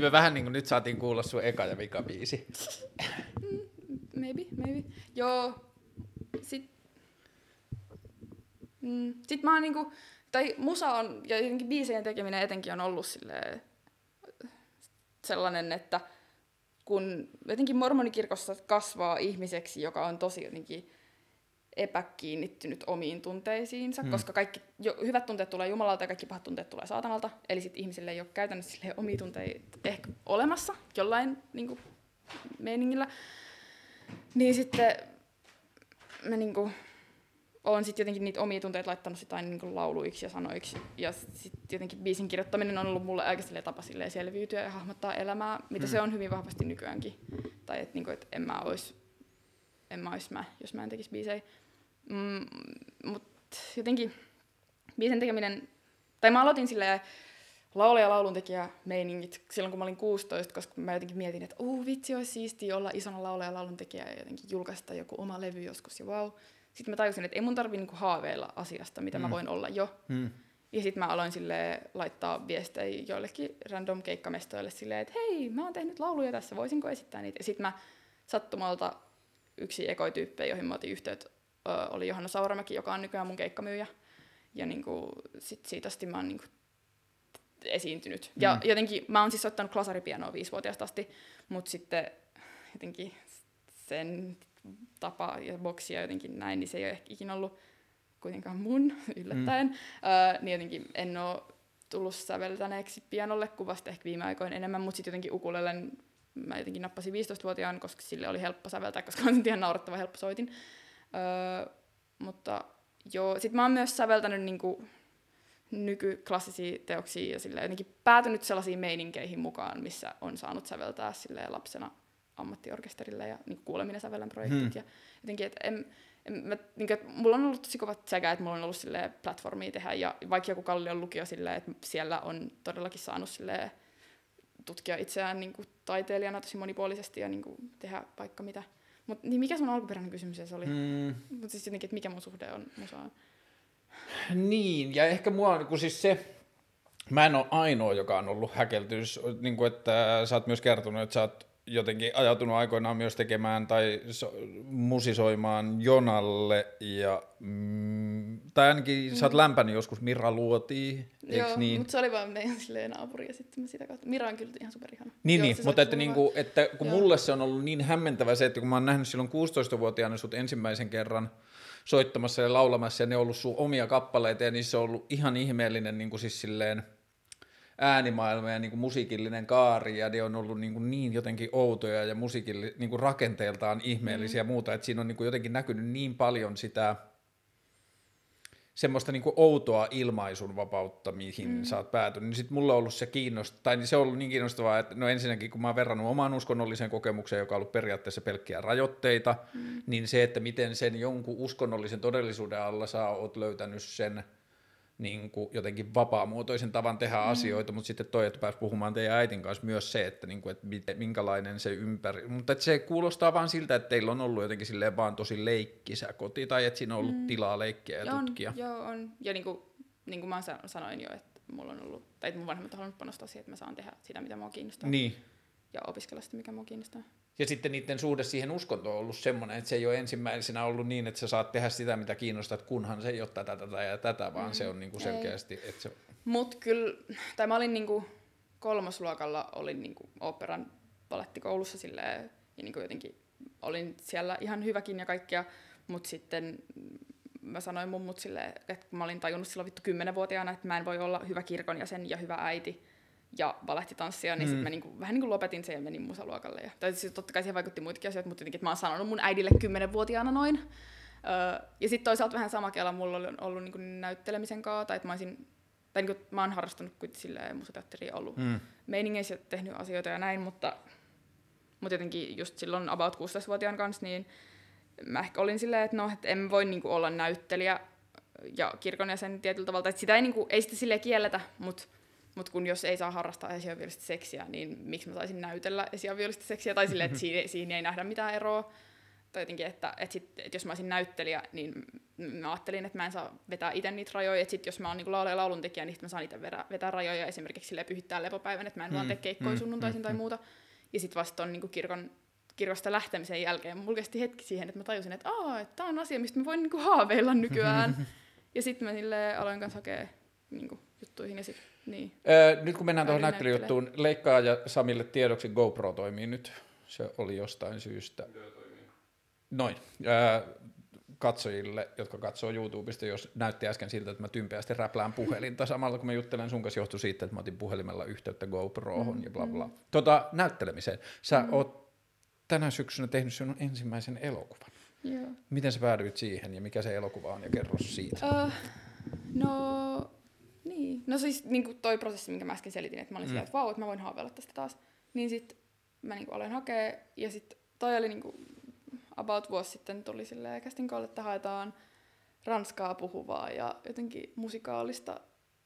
Me vähän niin kuin nyt saatiin kuulla sun eka ja vika biisi. maybe, maybe. Joo, sit Mm. Sitten mä oon niinku, tai musa on, ja jotenkin biisien tekeminen etenkin on ollut silleen, sellainen, että kun jotenkin mormonikirkossa kasvaa ihmiseksi, joka on tosi jotenkin epäkiinnittynyt omiin tunteisiinsa, mm. koska kaikki jo, hyvät tunteet tulee Jumalalta ja kaikki pahat tunteet tulee saatanalta. Eli sitten ihmisille ei ole käytännössä omia tunteita ehkä olemassa jollain niin kuin, meiningillä. Niin sitten mä niin kuin, oon sitten jotenkin niitä omia tunteita laittanut sit aina niin lauluiksi ja sanoiksi. Ja sitten jotenkin biisin kirjoittaminen on ollut mulle aika tapa selviytyä ja hahmottaa elämää, mitä mm. se on hyvin vahvasti nykyäänkin. Tai että niin et en mä ois, en mä ois mä, jos mä en tekisi biisejä. Mm, Mutta jotenkin biisin tekeminen, tai mä aloitin silleen laulaja ja lauluntekijä meiningit silloin, kun mä olin 16, koska mä jotenkin mietin, että uu vitsi, olisi siistiä olla isona laulaja ja lauluntekijä ja jotenkin julkaista joku oma levy joskus ja wow. Sitten mä tajusin, että ei mun tarvi niinku haaveilla asiasta, mitä mm. mä voin olla jo. Mm. Ja sitten mä aloin sille laittaa viestejä joillekin random keikkamestoille silleen, että hei, mä oon tehnyt lauluja tässä, voisinko esittää niitä. Ja sitten mä sattumalta yksi ekoityyppejä, joihin mä otin yhteyttä, oli Johanna Sauramäki, joka on nykyään mun keikkamyyjä. Ja niinku, sit siitä asti mä oon niinku esiintynyt. Mm. Ja jotenkin mä oon siis ottanut klasaripianoa viisivuotiaasta asti, mutta sitten jotenkin sen tapa ja boksia jotenkin näin, niin se ei ole ehkä ikinä ollut kuitenkaan mun yllättäen. Mm. Öö, niin jotenkin en ole tullut säveltäneeksi pianolle kuvasta ehkä viime aikoina enemmän, mutta sitten jotenkin ukulelen mä jotenkin nappasin 15-vuotiaan, koska sille oli helppo säveltää, koska on ihan naurettava helppo soitin. Öö, mutta joo, sit mä oon myös säveltänyt niinku nykyklassisia teoksia ja sille jotenkin päätynyt sellaisiin meininkeihin mukaan, missä on saanut säveltää sille lapsena ammattiorkesterille ja niin kuuleminen sävellän projektit. Hmm. Ja jotenkin, että en, en, mä, niin kuin, että mulla on ollut tosi kovat sekä, että mulla on ollut sille platformia tehdä ja vaikka joku Kallion lukio sille, että siellä on todellakin saanut sille tutkia itseään niin kuin taiteilijana tosi monipuolisesti ja niin kuin, tehdä vaikka mitä. Mutta niin mikä sun alkuperäinen kysymys se oli? Hmm. Mutta siis jotenkin, että mikä mun suhde on musaan? Niin, ja ehkä mua kun siis se, mä en ole ainoa, joka on ollut häkeltys, niin kuin että sä oot myös kertonut, että sä oot jotenkin ajautunut aikoinaan myös tekemään tai so, musisoimaan Jonalle, ja, mm, tai ainakin mm. sä oot mm. lämpänyt joskus Mira Luotiin, Joo, niin? mutta se oli vaan meidän silleen naapuri ja sitten me sitä kautta. Mira on kyllä ihan superihana. Niin, Joo, niin mutta että, niinku, että kun Joo. mulle se on ollut niin hämmentävä se, että kun mä oon nähnyt silloin 16-vuotiaana sut ensimmäisen kerran soittamassa ja laulamassa ja ne on ollut sun omia kappaleita ja niissä on ollut ihan ihmeellinen niin kuin siis silleen, äänimaailma ja niin kuin musiikillinen kaari, ja ne on ollut niin, kuin niin jotenkin outoja ja musiikilli, niin kuin rakenteeltaan ihmeellisiä mm. ja muuta, että siinä on niin kuin jotenkin näkynyt niin paljon sitä semmoista niin kuin outoa ilmaisun vapautta, mihin mm. sä oot päätynyt, niin sitten mulla on ollut se kiinnostavaa, tai niin se on ollut niin kiinnostavaa, että no ensinnäkin kun mä oon verrannut omaan uskonnolliseen kokemukseen, joka on ollut periaatteessa pelkkiä rajoitteita, mm. niin se, että miten sen jonkun uskonnollisen todellisuuden alla sä oot löytänyt sen – niin kuin jotenkin vapaamuotoisen tavan tehdä mm. asioita, mutta sitten toi, että pääsi puhumaan teidän äitin kanssa myös se, että, niin kuin, että miten, minkälainen se ympäri, mutta että se kuulostaa vaan siltä, että teillä on ollut jotenkin silleen vaan tosi leikkisä koti, tai että siinä on ollut mm. tilaa leikkiä ja on, tutkia. Joo, on. Ja niin kuin, niin kuin mä sanoin jo, että mulla on ollut, tai mun vanhemmat on halunnut panostaa siihen, että mä saan tehdä sitä, mitä mua kiinnostaa. Niin. Ja opiskella sitä, mikä mua kiinnostaa. Ja sitten niiden suhde siihen uskontoon on ollut semmoinen, että se ei ole ensimmäisenä ollut niin, että sä saat tehdä sitä, mitä kiinnostat, kunhan se ei ole tätä, tätä ja tätä, vaan mm, se on niin kuin selkeästi. Että se... Mut kyllä, tai mä olin niin kuin kolmosluokalla, olin niin kuin operan palettikoulussa silleen, ja niin kuin jotenkin olin siellä ihan hyväkin ja kaikkea, mutta sitten mä sanoin mummut silleen, että mä olin tajunnut silloin vittu kymmenenvuotiaana, että mä en voi olla hyvä kirkon jäsen ja hyvä äiti, ja valehtitanssia, niin mm. sitten mä niinku, vähän niinku lopetin sen ja menin musaluokalle. Ja, tai siis totta kai siihen vaikutti muitakin asioita, mutta että mä oon sanonut mun äidille kymmenenvuotiaana noin. Öö, ja sitten toisaalta vähän sama kela mulla oli ollut niinku näyttelemisen kanssa, tai että mä olisin, tai niinku, mä oon harrastanut kuitenkin silleen musateatteria ollut mm. meiningeissä ja tehnyt asioita ja näin, mutta, mutta jotenkin just silloin about 16-vuotiaan kanssa, niin mä ehkä olin silleen, että no, että en voi niinku olla näyttelijä ja kirkon jäsen tietyllä tavalla, että sitä ei, niinku, ei sitä silleen kielletä, mutta mutta kun jos ei saa harrastaa esiaviolista seksiä, niin miksi mä saisin näytellä esiaviolista seksiä? Tai silleen, että siinä, siinä ei nähdä mitään eroa. Tai jotenkin, että, että, sit, että jos mä olisin näyttelijä, niin mä ajattelin, että mä en saa vetää itse niitä rajoja. Että sit jos mä oon niin laulaja laulun tekijä, niin mä saan itse vetää, vetää rajoja. Esimerkiksi sille pyhittää lepopäivän, että mä en mm, vaan tee keikkoja mm, sunnuntaisin mm, tai muuta. Ja sitten vasta on niin kirkon, kirkosta lähtemisen jälkeen mulla kesti hetki siihen, että mä tajusin, että, Aa, että tämä on asia, mistä mä voin niin haaveilla nykyään. Ja sitten mä aloin kanssa hakea niinku, juttuihin ja sit, niin. Öö, nyt kun mennään tuohon näyttelyjuttuun, Leikkaa ja Samille tiedoksi GoPro toimii nyt. Se oli jostain syystä. Noin. Öö, katsojille, jotka katsoo YouTubesta, jos näytti äsken siltä, että mä tympeästi räplään puhelinta samalla, kun mä juttelen sun kanssa, johtui siitä, että mä otin puhelimella yhteyttä GoProhon mm, ja bla bla. Mm. Tota, näyttelemiseen. Sä mm. oot tänä syksynä tehnyt sinun ensimmäisen elokuvan. Joo. Miten sä päädyit siihen ja mikä se elokuva on ja kerro siitä? Uh, no, niin. No siis niin toi prosessi, minkä mä äsken selitin, että mä olin mm. siellä, että vau, että mä voin haaveilla tästä taas. Niin sit mä niin aloin hakea ja sit toi oli niin kuin, about vuosi sitten tuli silleen casting call, että haetaan ranskaa puhuvaa ja jotenkin musikaalista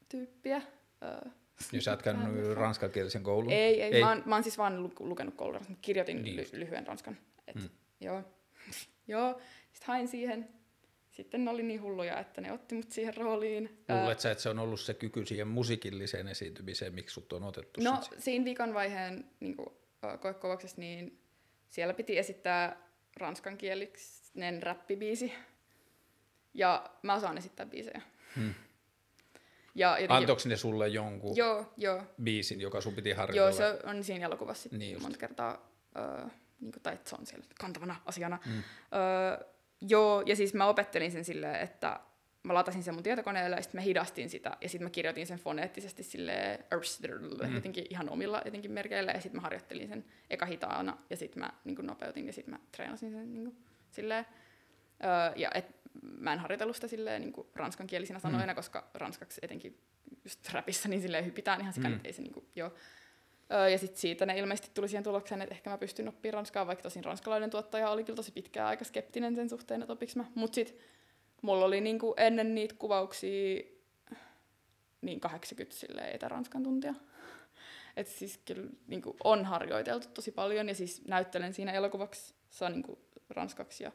tyyppiä. Öö, Jos sä et käynyt ranskankielisen koulun? Ei, ei, ei. Mä, oon, mä oon siis vaan lukenut koulun, kirjoitin niin ly- lyhyen ranskan. Et, mm. Joo, joo. Sitten hain siihen. Sitten ne oli niin hulluja, että ne otti mut siihen rooliin. Luulet sä, että se on ollut se kyky siihen musiikilliseen esiintymiseen, miksi sut on otettu No, siinä viikon vaiheen niin koekuvauksessa, niin siellä piti esittää ranskankielinen räppibiisi. Ja mä osaan esittää biisejä. Hmm. Ja jotenkin... Antoiko ne sulle jonkun joo, joo. biisin, joka sun piti harjoitella? Joo, se on siinä elokuvassa niin monta kertaa, äh, niin kuin, tai se on siellä kantavana asiana. Hmm. Äh, joo, ja siis mä opettelin sen silleen, että mä latasin sen mun tietokoneelle ja sitten mä hidastin sitä ja sitten mä kirjoitin sen foneettisesti sille mm. jotenkin ihan omilla jotenkin merkeillä ja sitten mä harjoittelin sen eka hitaana ja sitten mä niin nopeutin ja sitten mä treenasin sen niin kuin, silleen. Öö, ja et, mä en harjoitellut sitä silleen niin kuin ranskankielisinä sanoina, mm. koska ranskaksi etenkin just rapissa niin silleen hypitään ihan sikan, mm. ei se niin kuin, joo. Öö, ja sitten siitä ne ilmeisesti tuli siihen tulokseen, että ehkä mä pystyn oppimaan ranskaa, vaikka tosin ranskalainen tuottaja oli kyllä tosi pitkään aika skeptinen sen suhteen, että opiks mä. Mut sitten mulla oli niinku ennen niitä kuvauksia niin 80 silleen etä-ranskan tuntia. Et siis kyllä niinku on harjoiteltu tosi paljon ja siis näyttelen siinä elokuvaksi niinku ranskaksi ja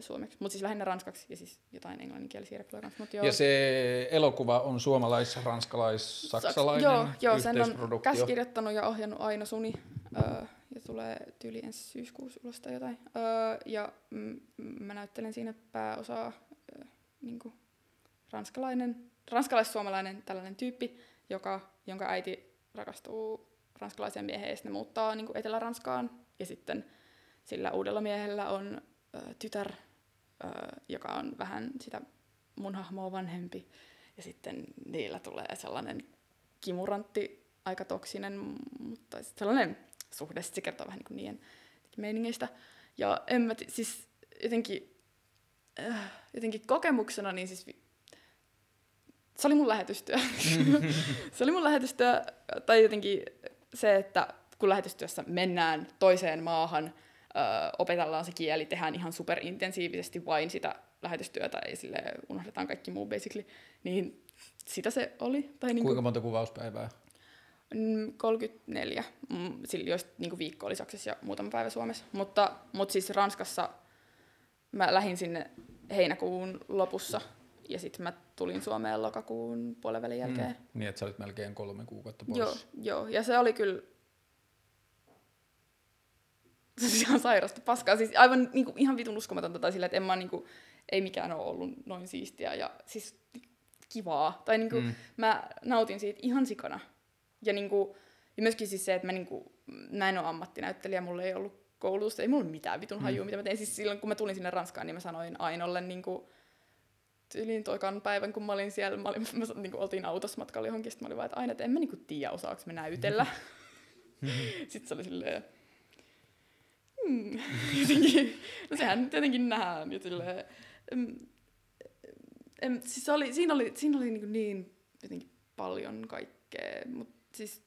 suomeksi. Mutta siis lähinnä ranskaksi ja siis jotain englanninkielisiä reppuja kanssa. Mut joo. Ja se elokuva on suomalais, ranskalais, saksalainen Joo, joo sen on käsikirjoittanut ja ohjannut Aino Suni. Ö, ja tulee tyyli ensi syyskuussa ulos tai jotain. Öö, ja m- mä näyttelen siinä pääosaa öö, niin kuin ranskalainen, ranskalais-suomalainen tällainen tyyppi, joka, jonka äiti rakastuu ranskalaiseen mieheen ja sitten ne muuttaa niin kuin Etelä-Ranskaan. Ja sitten sillä uudella miehellä on öö, tytär, öö, joka on vähän sitä mun hahmoa vanhempi. Ja sitten niillä tulee sellainen kimurantti, aika toksinen, mutta sellainen suhde. Se kertoo vähän niin niiden meiningeistä. Ja en mä, t- siis jotenkin, äh, jotenkin kokemuksena, niin siis se oli mun lähetystyö. se oli mun lähetystyö, tai jotenkin se, että kun lähetystyössä mennään toiseen maahan, ö, opetellaan se kieli, tehdään ihan superintensiivisesti vain sitä lähetystyötä, ei sille unohdetaan kaikki muu basically, niin sitä se oli. Tai niin Kuinka monta kuvauspäivää? 34, mm, joista niin viikko oli Saksassa ja muutama päivä Suomessa. Mutta, mutta siis Ranskassa mä lähdin sinne heinäkuun lopussa ja sitten mä tulin Suomeen lokakuun puolen jälkeen. Mm, niin, että sä olit melkein kolme kuukautta pois. Joo, joo. ja se oli kyllä siis ihan sairasta paskaa. Siis aivan niin kuin, ihan vitun uskomatonta tai sillä, että en mä niin kuin, ei mikään ole ollut noin siistiä ja siis kivaa. Tai niin kuin, mm. mä nautin siitä ihan sikana. Ja, niinku, ja myöskin siis se, että mä, niinku, mä en ole ammattinäyttelijä, mulla ei ollut koulutusta, ei mulla mitään vitun hajua, mm. mitä mä tein. Siis silloin, kun mä tulin sinne Ranskaan, niin mä sanoin Ainolle niinku, tyyliin toikan päivän, kun mä olin siellä, mä, olin, mä niinku, oltiin autossa matkalla johonkin, sitten mä olin vaan, että aina, että en mä niinku tiedä, osaako mä näytellä. sitten se oli silleen, jotenkin, no sehän tietenkin nähdään, ja silleen, em, em, siis oli, siinä oli, siinä oli niin, niin jotenkin paljon kaikkea, mutta siis,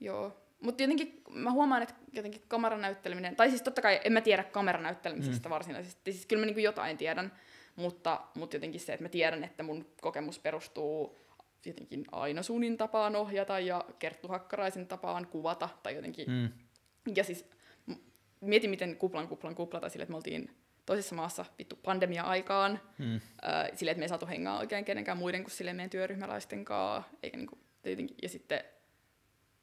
joo. Mutta tietenkin mä huomaan, että jotenkin kameranäytteleminen, tai siis totta kai en mä tiedä kameranäyttelemisestä mm. varsinaisesti, siis kyllä mä niinku jotain tiedän, mutta, mutta jotenkin se, että mä tiedän, että mun kokemus perustuu jotenkin Aino Suunin tapaan ohjata ja Kerttu Hakkaraisen tapaan kuvata, tai jotenkin, mm. ja siis mietin, miten kuplan kuplan kuplata sille, että me oltiin toisessa maassa vittu pandemia-aikaan, mm. äh, sille, että me ei saatu hengaa oikein kenenkään muiden kuin sille meidän työryhmäläisten kanssa, eikä niinku, tietenkin, ja sitten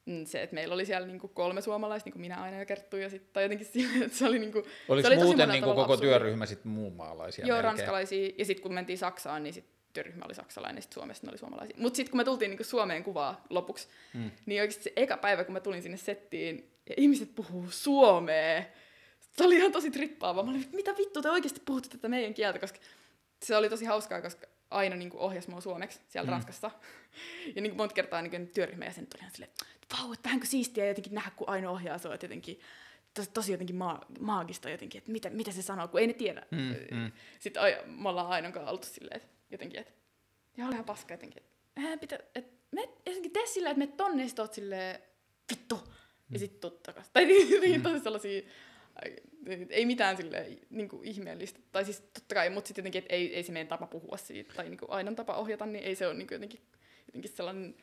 mm, se, että meillä oli siellä niinku kolme suomalaista, niin kuin minä aina ja Kerttu, ja sitten tai jotenkin sille, että se oli niinku, Oliko se oli muuten niin tavalla koko absurdi. työryhmä sitten muun maalaisia Joo, melkein? ranskalaisia, ja sitten kun mentiin Saksaan, niin sit työryhmä oli saksalainen, ja sitten Suomesta ne oli suomalaisia. Mutta sitten kun me tultiin niinku Suomeen kuvaa lopuksi, mm. niin oikeasti se eka päivä, kun mä tulin sinne settiin, ja ihmiset puhuu suomea, se oli ihan tosi trippaava. Mä olin, mitä vittu te oikeasti puhutte tätä meidän kieltä, koska se oli tosi hauskaa, koska aina niin kuin ohjasi mua suomeksi siellä mm. Ranskassa. Ja niin kuin monta kertaa niin työryhmän jäsenet oli ihan silleen, että vau, että vähänkö siistiä jotenkin nähdä, kun aina ohjaa sua, että jotenkin tosi, tosi jotenkin maa, maagista jotenkin, että mitä, mitä se sanoo, kun ei ne tiedä. Mm, mm. Sitten ai, me ollaan kanssa oltu silleen, että jotenkin, että ja oli ihan paska jotenkin, että äh, pitä, että me jotenkin tee silleen, että me tonne ja sit oot silleen, vittu. Ja sit tuu takas. Tai niin, tosi sellaisia, ai, ei mitään sille niin kuin ihmeellistä. Tai siis totta kai, mutta sitten jotenkin, että ei, ei se meidän tapa puhua siitä, tai niin kuin Ainon tapa ohjata, niin ei se ole niin kuin jotenkin, jotenkin sellainen,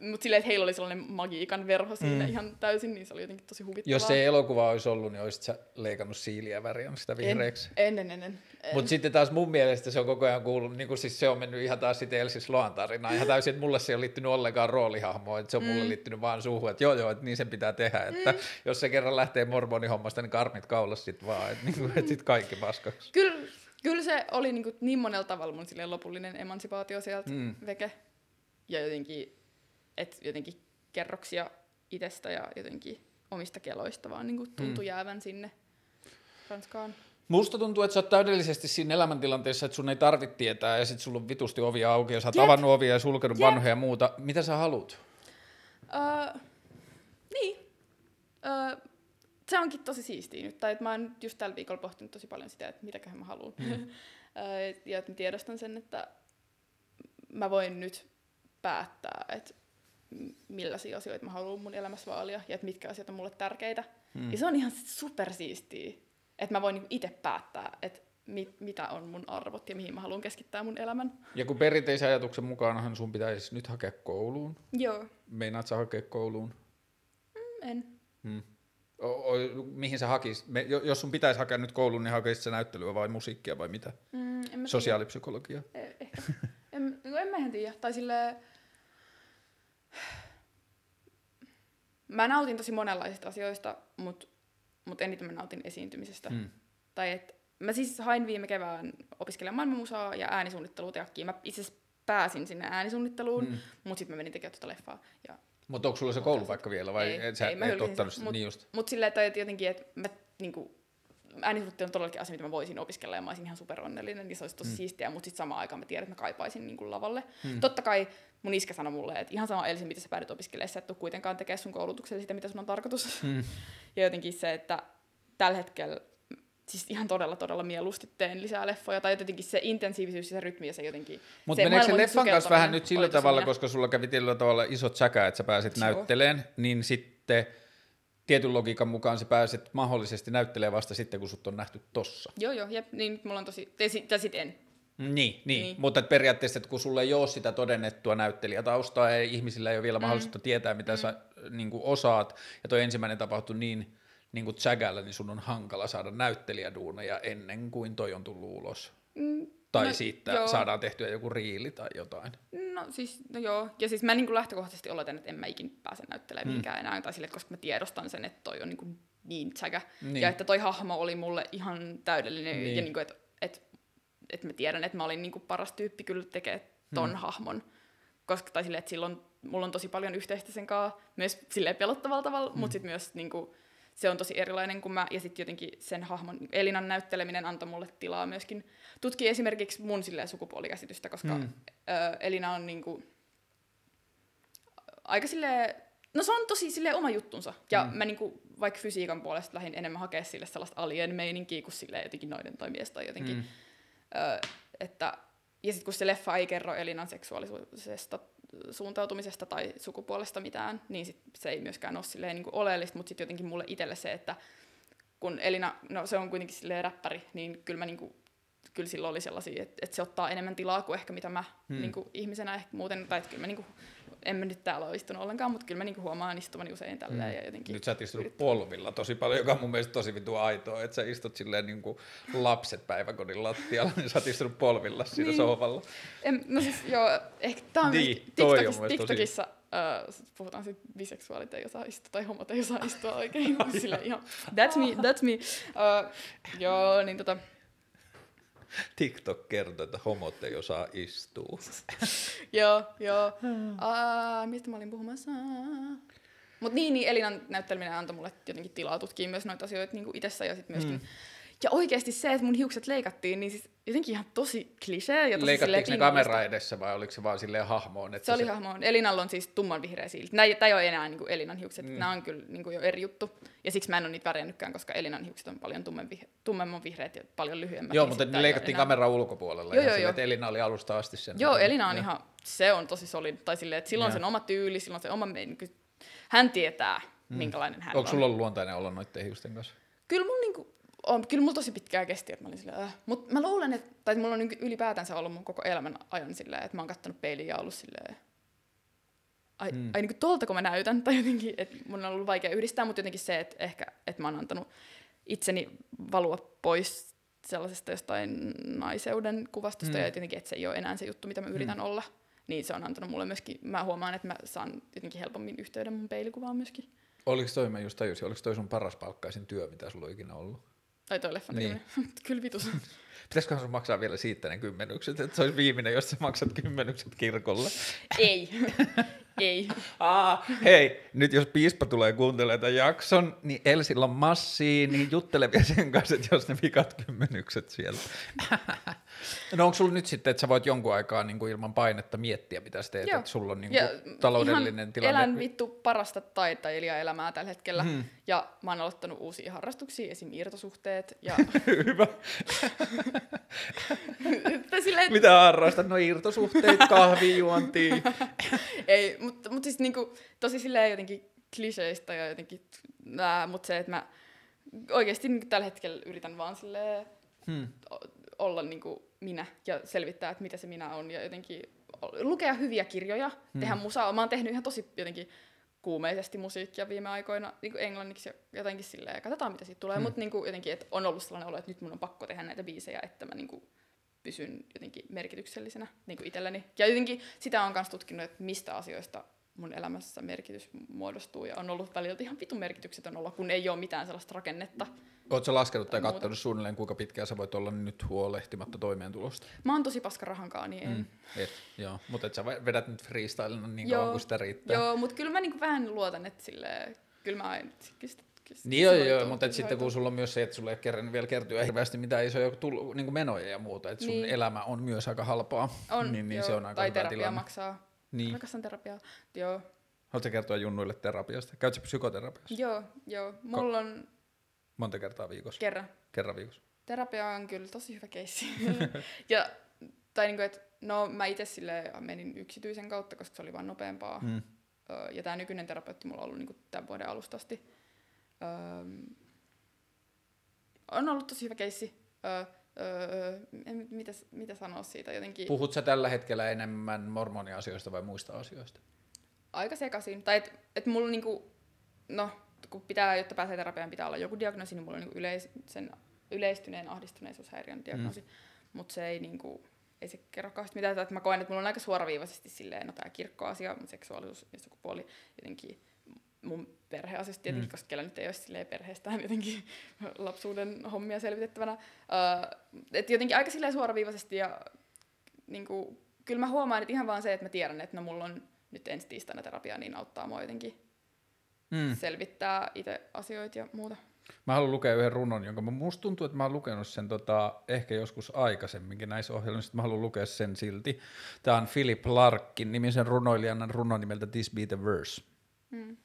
mutta silleen, että heillä oli sellainen magiikan verho siinä Mm. ihan täysin, niin se oli jotenkin tosi huvittavaa. Jos se elokuva olisi ollut, niin olisit sä leikannut siiliä väriä sitä vihreäksi. En, en, en, en. Mutta sitten taas mun mielestä se on koko ajan kuullut, niin kuin siis se on mennyt ihan taas sitten Elsis Loan tarinaan. Ihan täysin, että mulle se ei ole liittynyt ollenkaan roolihahmoon, että se on mulle liittynyt vaan suuhun, että joo joo, että niin sen pitää tehdä, että jos se kerran lähtee mormonihommasta, niin karmit kaulas sit vaan, että, niin kuin, että sit kaikki paskaksi. Kyllä, kyllä se oli niin, kuin niin monella tavalla mun lopullinen emansipaatio sieltä Mm. mm. veke. Ja jotenkin, et jotenkin kerroksia itsestä ja jotenkin omista keloista vaan niin kuin tuntui mm. jäävän sinne Ranskaan. Musta tuntuu, että sä oot täydellisesti siinä elämäntilanteessa, että sun ei tarvitse tietää ja sit sulla on vitusti ovia auki ja sä oot Jep. avannut ovia ja sulkenut Jep. vanhoja ja muuta. Mitä sä haluat? Uh, niin. Uh, se onkin tosi siistiä nyt. Tai että mä oon just tällä viikolla pohtinut tosi paljon sitä, että mitäköhän mä haluan. Mm. ja että mä tiedostan sen, että mä voin nyt päättää, että millaisia asioita mä haluan mun elämässä vaalia ja että mitkä asiat on mulle tärkeitä. Mm. Ja se on ihan supersiistiä, että mä voin niinku itse päättää, että mit, mitä on mun arvot ja mihin mä haluan keskittää mun elämän. Ja kun perinteisen ajatuksen mukaanhan sun pitäisi nyt hakea kouluun. Joo. Meinaat sä hakea kouluun? Mm, En. Hmm. O, o, mihin sä hakis? Me, jo- jos sun pitäisi hakea nyt kouluun, niin hakisit sä näyttelyä vai musiikkia vai mitä? Mm, en mä Sosiaalipsykologia. Eh, Ehkä. en, no en mä ihan tiedä. Tai silleen... Mä nautin tosi monenlaisista asioista, mutta mut eniten mä nautin esiintymisestä. Hmm. Tai et, mä siis hain viime kevään opiskelemaan maailmanmusaa ja äänisuunnitteluteakkiin. Mä itse pääsin sinne äänisuunnitteluun, mm. mutta sitten mä menin tekemään tuota leffaa. Ja, Mutta onko sulla se koulupaikka vielä vai Ei, et sä ei, et hylkäsin ottanut sitä? Mut- Niin just. mutta silleen, että jotenkin, että mä niinku, äänisuunnittelu on todellakin asia, mitä mä voisin opiskella ja mä olisin ihan superonnellinen, niin se olisi tosi mm. siistiä, mutta sitten samaan aikaan mä tiedän, että mä kaipaisin niin kuin lavalle. Mm. Totta kai mun iskä sanoi mulle, että ihan sama Elsi, mitä sä päädyt opiskelemaan, sä et tule kuitenkaan tekemään sun koulutuksella sitä, mitä sun on tarkoitus. Hmm. ja jotenkin se, että tällä hetkellä siis ihan todella, todella mieluusti teen lisää leffoja, tai jotenkin se intensiivisyys ja se rytmi ja se jotenkin... Mutta meneekö se leffan kanssa vähän nyt sillä tavalla, koska sulla kävi tietyllä tavalla isot säkä, että sä pääsit Joo. näytteleen, niin sitten tietyn logiikan mukaan sä pääset mahdollisesti näyttelemään vasta sitten, kun sut on nähty tossa. Joo, joo, jep, niin nyt mulla on tosi... Tai sit, sit en. Niin, niin. niin. Mutta et periaatteessa, että kun sulla ei ole sitä todennettua näyttelijätaustaa ja ihmisillä ei ole vielä mm. mahdollisuutta tietää, mitä mm. sä niin kuin osaat, ja toi ensimmäinen tapahtui niin, niin kuin Zagällä, niin sun on hankala saada näyttelijäduuneja ennen kuin toi on tullut ulos. Mm, Tai no, siitä joo. saadaan tehtyä joku riili tai jotain. No siis, no joo. Ja siis mä niin lähtökohtaisesti oletan, että en mä ikin pääse näyttelemään Mm. mihinkään enää, tai sille, koska mä tiedostan sen, että toi on niin, kuin niin tsäkä. Niin. Ja että toi hahmo oli mulle ihan täydellinen, Niin. ja niin kuin, että, että, että mä tiedän, että mä olin niin kuin paras tyyppi kyllä tekee ton Mm. hahmon. Koska, tai silleen, että silloin mulla on tosi paljon yhteistä sen kanssa, myös silleen pelottavalla tavalla, mm. mutta sitten myös niin kuin, se on tosi erilainen kuin mä, ja sitten jotenkin sen hahmon, Elinan näytteleminen antoi mulle tilaa myöskin tutkia esimerkiksi mun silleen sukupuolikäsitystä, koska Mm. ö, Elina on niinku, aika silleen, no se on tosi silleen oma juttunsa, ja Mm. mä niinku, vaikka fysiikan puolesta lähdin enemmän hakea sille sellaista alien-meininkiä kuin silleen jotenkin noiden tai mies tai jotenkin, mm. ö, että ja sitten kun se leffa ei kerro Elinan seksuaalisuudesta suuntautumisesta tai sukupuolesta mitään, niin sit se ei myöskään ole silleen niin kuin oleellista, mutta sitten jotenkin mulle itselle se, että kun Elina, no se on kuitenkin silleen räppäri, niin kyllä mä niinku, kyllä silloin oli sellaisia, että, että se ottaa enemmän tilaa kuin ehkä mitä mä Hmm. hmm. niinku, ihmisenä ehkä muuten, tai että kyllä mä niinku, en mä nyt täällä ole istunut ollenkaan, mutta kyllä mä niinku huomaan istuvani usein tälleen Mm. ja jotenkin. Nyt sä oot istunut polvilla tosi paljon, joka on mun mielestä tosi vitu aitoa, että sä istut silleen niin kuin lapset päiväkodin lattialla, niin sä oot istunut polvilla siinä Niin. sohvalla. En, no siis joo, ehkä tää on Niin, TikTokissa, TikTokissa Uh, puhutaan sitten biseksuaalit ei osaa istua tai homot ei osaa istua oikein. Sillä ihan, that's me, that's me. Uh, joo, niin tota, TikTok kertoo, että homot ei osaa istua. joo, joo. Uh, mistä mä olin puhumassa? Mutta niin, niin, Elinan näytteleminen antoi mulle jotenkin tilaa tutkia myös noita asioita niin itsessä ja sitten myöskin mm. Ja oikeasti se, että mun hiukset leikattiin, niin siis jotenkin ihan tosi klisee. Ja tosi Leikattiinko ne kamera edessä vai oliko se vaan silleen hahmoon? Että se, se oli hahmoon. Elinalla on siis tumman vihreä siilti. Nämä ei ole enää niin kuin Elinan hiukset. Mm. Nämä on kyllä niin kuin jo eri juttu. Ja siksi mä en ole niitä värjännytkään, koska Elinan hiukset on paljon vihre, tummemman vihreät ja paljon lyhyemmät. Joo, mutta ne leikattiin kamera ulkopuolella. Joo, joo, joo. Että Elina oli alusta asti sen. Joo, Elina on ihan, se on tosi solid. Tai silleen, että silloin on sen oma tyyli, silloin se oma, niin kuin, hän tietää, mm. minkälainen hän Onko on. Onko sulla ollut luontainen olla noiden hiusten kanssa? Kyllä mun niinku, on, kyllä mulla tosi pitkään kesti, että mä olin silleen, äh. Mutta mä luulen, että, tai mulla on niinku ylipäätänsä ollut mun koko elämän ajan silleen, että mä oon kattonut peiliin ja ollut silleen, ai, mm. ai niinku tuolta kun mä näytän, tai jotenkin, että mun on ollut vaikea yhdistää, mutta jotenkin se, että ehkä, että mä oon antanut itseni valua pois sellaisesta jostain naiseuden kuvastosta, mm. ja jotenkin, että se ei ole enää se juttu, mitä mä yritän mm. olla, niin se on antanut mulle myöskin, mä huomaan, että mä saan jotenkin helpommin yhteyden mun peilikuvaan myöskin. Oliko toi, mä just tajusin, oliko toi sun paras palkkaisin työ, mitä sulla on ikinä ollut? Tai toi leffan niin. Kyllä vitus. Pitäisikö sun maksaa vielä siitä ne kymmenykset, että se olisi viimeinen, jos sä maksat kymmenykset kirkolle? Ei. Ei. Aa, hei, nyt jos piispa tulee kuuntelemaan tämän jakson, niin Elsillä on massia, niin juttele vielä sen kanssa, että jos ne vikat kymmenykset sieltä. no onko sulla nyt sitten, että sä voit jonkun aikaa niin kuin ilman painetta miettiä, mitä sä teet, Joo. että sulla on niin kuin taloudellinen tilanne? elän vittu parasta taiteilijaelämää tällä hetkellä, hmm. ja mä oon aloittanut uusia harrastuksia, esim. irtosuhteet. Ja... Hyvä. Silleen, Mitä harrastat? No irtosuhteet, kahvijuontia. Ei, mutta mut siis niinku, tosi silleen jotenkin kliseistä ja jotenkin, nää, mutta se, että mä oikeasti niinku tällä hetkellä yritän vaan silleen hmm. olla niinku minä ja selvittää, että mitä se minä on ja jotenkin lukea hyviä kirjoja, hmm. tehdä musaa. Mä oon tehnyt ihan tosi jotenkin kuumeisesti musiikkia viime aikoina niin englanniksi ja jotenkin silleen, katsotaan mitä siitä tulee, hmm. mutta niin jotenkin, että on ollut sellainen olo, että nyt mun on pakko tehdä näitä biisejä, että mä niin kuin, pysyn jotenkin merkityksellisenä niin kuin itselleni. Ja jotenkin sitä on myös tutkinut, että mistä asioista mun elämässä merkitys muodostuu ja on ollut välillä ihan vitun merkityksetön olla, kun ei ole mitään sellaista rakennetta. Oletko laskenut tai, tai katsonut suunnilleen, kuinka pitkään sä voit olla nyt huolehtimatta toimeentulosta? Mä oon tosi paska rahankaan, niin en. Mm, et, joo, mutta et sä vedät nyt freestylina niin kauan kuin sitä riittää. Joo, mutta kyllä mä niinku vähän luotan, että silleen, kyllä mä en, niin joo, joo, mutta sitten kun sulla on myös se, että sulle ei kerran vielä kertyä hirveästi mitään isoja tull- niin menoja ja muuta, että sun niin. elämä on myös aika halpaa, on, niin, niin joo, se on aika tai hyvä terapia tilanne. maksaa. Niin. Rakastan terapiaa, joo. Haluatko kertoa junnuille terapiasta? Käytkö psykoterapiassa? Joo, joo. Mulla on... Monta kertaa viikossa? Kerran. Kerran viikossa. Terapia on kyllä tosi hyvä keissi. ja, tai niinku, että no mä itse sille menin yksityisen kautta, koska se oli vaan nopeampaa. Mm. Ja tämä nykyinen terapeutti mulla on ollut niinku tämän vuoden alusta asti. Öö, on ollut tosi hyvä keissi. Öö, öö, mitä, mitä sanoa siitä jotenkin? Puhut sä tällä hetkellä enemmän mormoniasioista vai muista asioista? Aika sekaisin. Tai et, et mulla niinku, no, kun pitää, jotta pääsee terapiaan, pitää olla joku diagnoosi, niin mulla on niinku yleis, sen yleistyneen ahdistuneisuushäiriön diagnoosi. Mm. Mutta se ei niinku, ei se kerro kauheasti mitään, että mä koen, että mulla on aika suoraviivaisesti silleen, no tämä kirkkoasia, seksuaalisuus ja sukupuoli jotenkin mun perheasioista tietenkin, mm. koska nyt ei ole perheestään jotenkin lapsuuden hommia selvitettävänä. Uh, et jotenkin aika silleen suoraviivaisesti ja niin kuin, kyllä mä huomaan, että ihan vaan se, että mä tiedän, että no mulla on nyt ensi tiistaina terapia, niin auttaa mua jotenkin mm. selvittää itse asioita ja muuta. Mä haluan lukea yhden runon, jonka musta tuntuu, että mä oon lukenut sen tota, ehkä joskus aikaisemminkin näissä ohjelmissa, mä haluan lukea sen silti. Tämä on Philip Larkin nimisen runoilijan runo nimeltä This Be The Verse. Mm.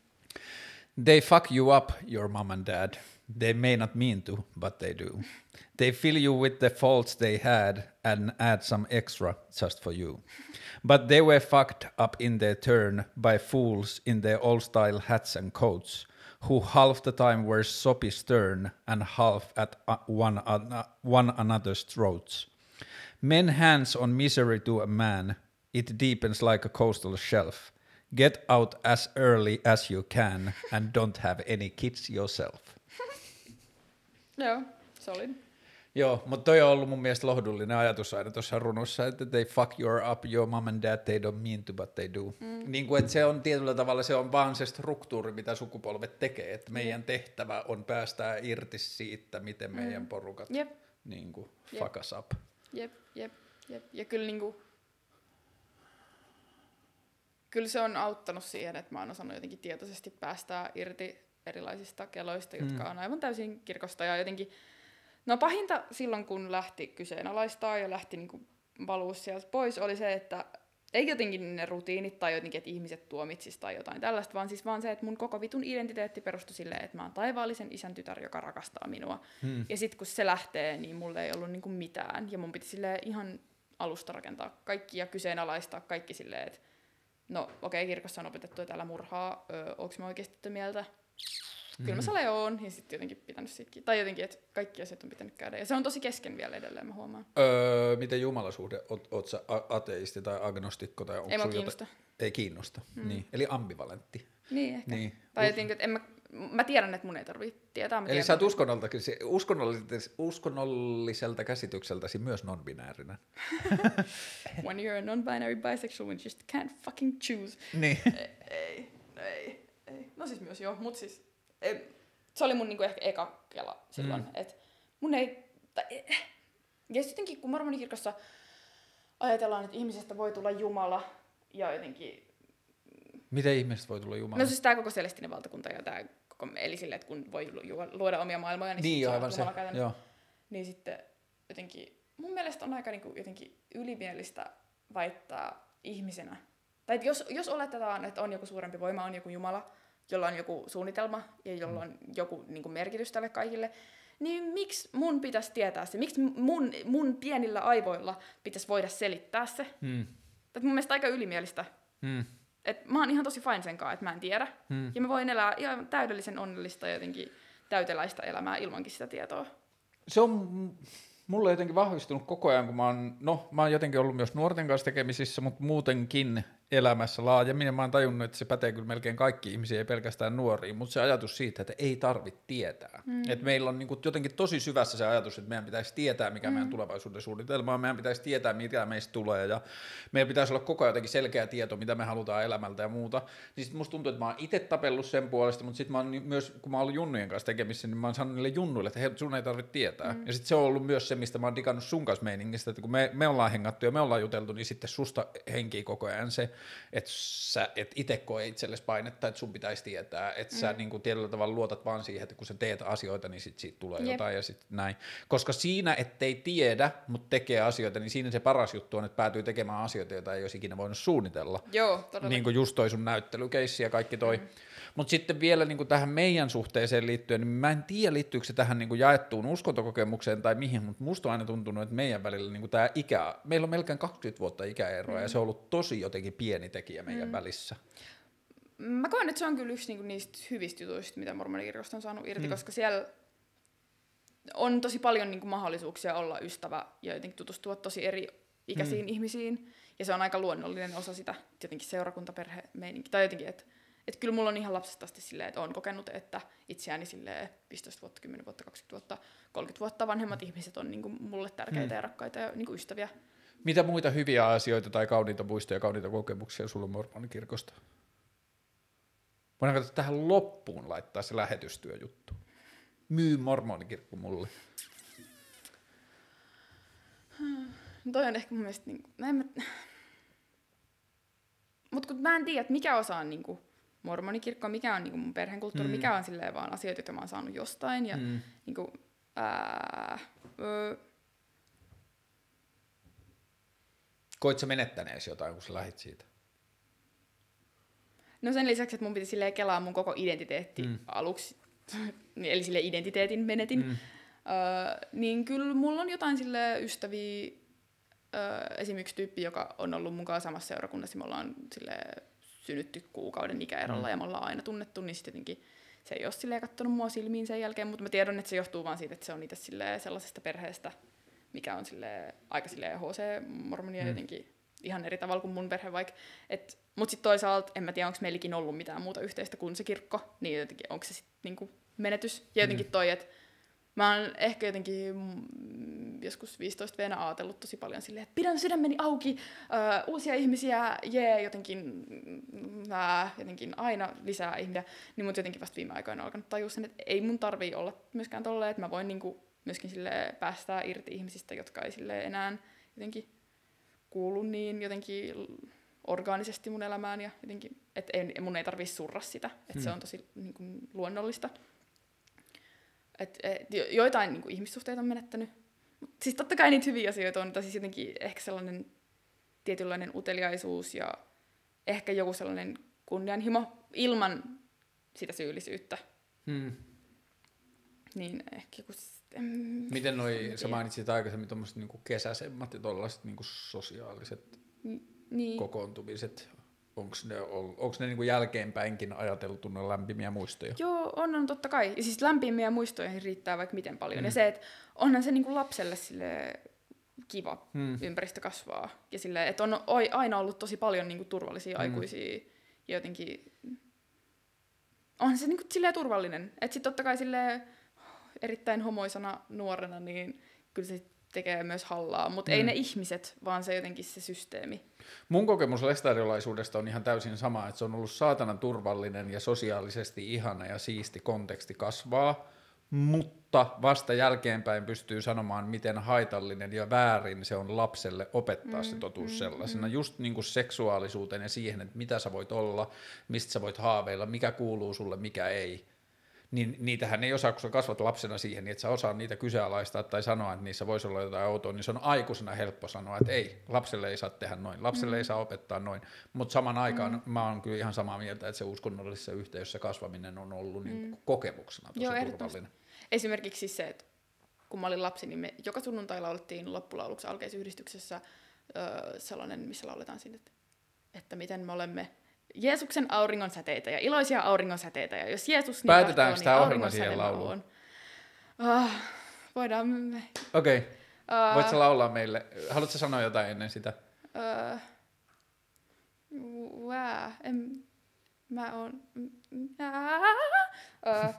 They fuck you up, your mom and dad. They may not mean to, but they do. They fill you with the faults they had and add some extra just for you. But they were fucked up in their turn by fools in their old style hats and coats, who half the time were soppy stern and half at uh, one, uh, one another's throats. Men hands on misery to a man, it deepens like a coastal shelf. Get out as early as you can and don't have any kids yourself. Joo, solid. Joo, mutta toi on ollut mun mielestä lohdullinen ajatus aina tuossa runossa, että they fuck your up, your mom and dad, they don't mean to, but they do. Mm. Niin kuin, että se on tietyllä tavalla, se on vaan se struktuuri, mitä sukupolvet tekee, että meidän tehtävä on päästää irti siitä, miten meidän mm. porukat Jep. niin kuin, fuck us up. Jep, jep, jep. Ja kyllä, niinku, kyllä se on auttanut siihen, että mä oon osannut jotenkin tietoisesti päästää irti erilaisista keloista, jotka Mm. on aivan täysin kirkosta. Ja jotenkin, no pahinta silloin, kun lähti kyseenalaistaa ja lähti niinku valuu sieltä pois, oli se, että ei jotenkin ne rutiinit tai jotenkin, että ihmiset tuomitsis tai jotain tällaista, vaan siis vaan se, että mun koko vitun identiteetti perustui silleen, että mä oon taivaallisen isän tytär, joka rakastaa minua. Hmm. Ja sitten kun se lähtee, niin mulle ei ollut niinku mitään. Ja mun piti sille ihan alusta rakentaa kaikki ja kyseenalaistaa kaikki silleen, että no okei, okay, kirkossa on opetettu, että älä murhaa, öö, onko mä oikeasti tätä mieltä? Kyllä mä sale oon, ja sitten jotenkin pitänyt siitäkin. Tai jotenkin, että kaikki asiat on pitänyt käydä. Ja se on tosi kesken vielä edelleen, mä huomaan. Öö, miten jumalasuhde, oot, oot sä ateisti tai agnostikko? Tai onko Ei mua sulla kiinnosta. ei kiinnosta, mm. niin. eli ambivalentti. Niin ehkä. Niin. Tai jotenkin, että en mä, mä tiedän, että mun ei tarvitse tietää. Mä Eli tiedän, sä oot uskonnolta, uskonnolliselta, uskonnolliselta käsitykseltäsi myös non-binäärinen. When you're a non-binary bisexual, you just can't fucking choose. Niin. ei, ei, ei, ei. No siis myös joo, mut siis ei, se oli mun niinku ehkä eka kela silloin, Mm. että mun ei, tai, eh. ja sit jotenkin kun mormonikirkossa ajatellaan, että ihmisestä voi tulla Jumala ja jotenkin, Miten ihmiset voi tulla Jumala? no siis tää koko selestinen valtakunta ja koko, eli silleen, että kun voi lu- luoda omia maailmoja, niin, niin, sit joo, on aivan se. Joo. Niin sitten jotenkin, mun mielestä on aika niinku jotenkin ylimielistä väittää ihmisenä. Tai että jos, jos oletetaan, että on joku suurempi voima, on joku Jumala, jolla on joku suunnitelma ja jolla on joku niinku merkitys tälle kaikille, niin miksi mun pitäisi tietää se? Miksi mun, mun pienillä aivoilla pitäisi voida selittää se? Mm. Et mun mielestä aika ylimielistä. Mm. Et mä oon ihan tosi fine sen kanssa, että mä en tiedä. Mm. Ja mä voin elää ihan täydellisen onnellista ja jotenkin täyteläistä elämää ilmankin sitä tietoa. Se on mulle jotenkin vahvistunut koko ajan, kun mä oon, no mä oon jotenkin ollut myös nuorten kanssa tekemisissä, mutta muutenkin elämässä laajemmin, ja mä oon tajunnut, että se pätee kyllä melkein kaikki ihmisiä, ei pelkästään nuoriin, mutta se ajatus siitä, että ei tarvitse tietää. Mm. Että meillä on niin kuin jotenkin tosi syvässä se ajatus, että meidän pitäisi tietää, mikä mm. meidän tulevaisuuden suunnitelma on, meidän pitäisi tietää, mitä meistä tulee, ja meillä pitäisi olla koko ajan jotenkin selkeä tieto, mitä me halutaan elämältä ja muuta. Niin sit musta tuntuu, että mä oon itse tapellut sen puolesta, mutta sitten mä oon myös, kun mä oon ollut junnujen kanssa tekemissä, niin mä oon sanonut niille junnuille, että hei, sun ei tarvitse tietää. Mm. Ja sitten se on ollut myös se, mistä mä oon digannut sun kanssa meiningistä, että kun me, me ollaan hengattu ja me ollaan juteltu, niin sitten susta henkii koko ajan se, että sä et itse koe itsellesi painetta, että sun pitäisi tietää, että mm. sä niin kuin tietyllä tavalla luotat vaan siihen, että kun sä teet asioita, niin sit siitä tulee Jep. jotain ja sitten näin. Koska siinä, ettei tiedä, mutta tekee asioita, niin siinä se paras juttu on, että päätyy tekemään asioita, joita ei olisi ikinä voinut suunnitella. Joo, todella. Niin kuin just toi sun näyttelykeissi ja kaikki toi. Mm. Mutta sitten vielä niin kuin tähän meidän suhteeseen liittyen, niin mä en tiedä liittyykö se tähän niin kuin jaettuun uskontokokemukseen tai mihin, mutta musta on aina tuntunut, että meidän välillä niin kuin tämä ikä, meillä on melkein 20 vuotta ikäeroa mm. ja se on ollut tosi jotenkin pieni tekijä meidän mm. välissä. Mä koen, että se on kyllä yksi niinku niistä hyvistä jutuista, mitä mormonikirjosta on saanut irti, mm. koska siellä on tosi paljon niinku mahdollisuuksia olla ystävä ja jotenkin tutustua tosi eri ikäisiin mm. ihmisiin. Ja se on aika luonnollinen osa sitä jotenkin seurakuntaperhe-meininki. Tai jotenkin, että et kyllä mulla on ihan lapsesta asti silleen, että olen kokenut, että itseäni silleen 15 vuotta, 10 vuotta, 20 vuotta, 30 vuotta vanhemmat ihmiset on niinku mulle tärkeitä mm. ja rakkaita ja niinku ystäviä. Mitä muita hyviä asioita tai kauniita muistoja, kauniita kokemuksia sulla on mormonikirkosta? Voidaanko tähän loppuun laittaa se lähetystyöjuttu? Myy mormonikirkko mulle. No toi on ehkä mun mielestä niinku, no en mä... Mut kun mä en tiedä, että mikä osa on niinku mormonikirkko, mikä on niinku mun perheen kulttuuri, Mm. mikä on silleen vaan asioita, joita mä oon saanut jostain. Ja Mm. niinku, ää, ö, Koit sä menettäneesi jotain, kun sä lähit siitä? no sen lisäksi, että mun piti silleen kelaa mun koko identiteetti Mm. aluksi, eli sille identiteetin menetin, Mm. mm. ö, niin kyllä mulla on jotain sille ystäviä, ö, esimerkiksi tyyppi, joka on ollut kanssa samassa seurakunnassa, me ollaan sille synnytty kuukauden ikäerolla Mm. mm. ja me ollaan aina tunnettu, niin sitten jotenkin se ei ole silleen kattonut mua silmiin sen jälkeen, mutta mä tiedän, että se johtuu vaan siitä, että se on itse sellaisesta perheestä, mikä on silleen, aika silleen HC-mormonia Mm. mm. jotenkin ihan eri tavalla kuin mun perhe vaikka. Mutta sitten toisaalta en mä tiedä, onko meilläkin ollut mitään muuta yhteistä kuin se kirkko, niin jotenkin onko se sitten niinku menetys. Ja jotenkin toi, että mä oon ehkä jotenkin mm, joskus 15 vuonna ajatellut tosi paljon silleen, että pidän sydämeni auki, ö, uusia ihmisiä, jee, jotenkin mm, mä jotenkin aina lisää ihmisiä, niin mut jotenkin vasta viime aikoina alkanut tajua sen, että ei mun tarvii olla myöskään tolleen, että mä voin niinku myöskin sille päästää irti ihmisistä, jotka ei sille enää jotenkin kuulu niin jotenkin orgaanisesti mun elämään ja jotenkin, että ei, mun ei tarvii surra sitä, että hmm. se on tosi niin kuin, luonnollista. Et, et, joitain niin kuin, ihmissuhteita on menettänyt. Siis totta kai niitä hyviä asioita on, mutta siis jotenkin ehkä sellainen tietynlainen uteliaisuus ja ehkä joku sellainen kunnianhimo ilman sitä syyllisyyttä. Hmm. Niin ehkä joku... Miten noi, sä mainitsit aikaisemmin tuommoiset niinku kesäisemmat ja tuollaiset niinku sosiaaliset niin. kokoontumiset, onko ne, onko ne niin kuin jälkeenpäinkin ajateltu ne lämpimiä muistoja? Joo, on, on totta kai. Ja siis lämpimiä muistoja riittää vaikka miten paljon. Mm. Ja se, että onhan se niin kuin lapselle sille kiva mm. ympäristö kasvaa. Ja sille, että on aina ollut tosi paljon niin kuin turvallisia mm. aikuisia ja jotenkin... Onhan se niin kuin silleen turvallinen. Että sitten totta kai sille erittäin homoisana nuorena, niin kyllä se tekee myös hallaa, mutta mm. ei ne ihmiset, vaan se jotenkin se systeemi. Mun kokemus lestariolaisuudesta on ihan täysin sama, että se on ollut saatanan turvallinen ja sosiaalisesti ihana ja siisti konteksti kasvaa, mutta vasta jälkeenpäin pystyy sanomaan, miten haitallinen ja väärin se on lapselle opettaa mm, se totuus mm, sellaisena. Mm. Just niin kuin seksuaalisuuteen ja siihen, että mitä sä voit olla, mistä sä voit haaveilla, mikä kuuluu sulle, mikä ei niin niitähän ei osaa, kun sä kasvat lapsena siihen, niin että sä osaa niitä kyseenalaistaa tai sanoa, että niissä voisi olla jotain outoa, niin se on aikuisena helppo sanoa, että ei, lapselle ei saa tehdä noin, lapselle mm. ei saa opettaa noin, mutta saman aikaan mm. mä oon kyllä ihan samaa mieltä, että se uskonnollisessa yhteisössä kasvaminen on ollut niin mm. kokemuksena tosi Joo, turvallinen. Esimerkiksi se, että kun mä olin lapsi, niin me joka sunnuntai laulettiin loppulauluksi alkeisyhdistyksessä öö, sellainen, missä lauletaan sinne, että miten me olemme Jeesuksen auringon säteitä ja iloisia auringon säteitä. Ja jos Jeesus niin Päätetäänkö niin tämä ohjelma siihen lauluun? Oh, voidaan me... Okei. Okay. Uh, Voitko laulaa meille? Haluatko sanoa jotain ennen sitä? Uh, wow. En, mä oon... Uh,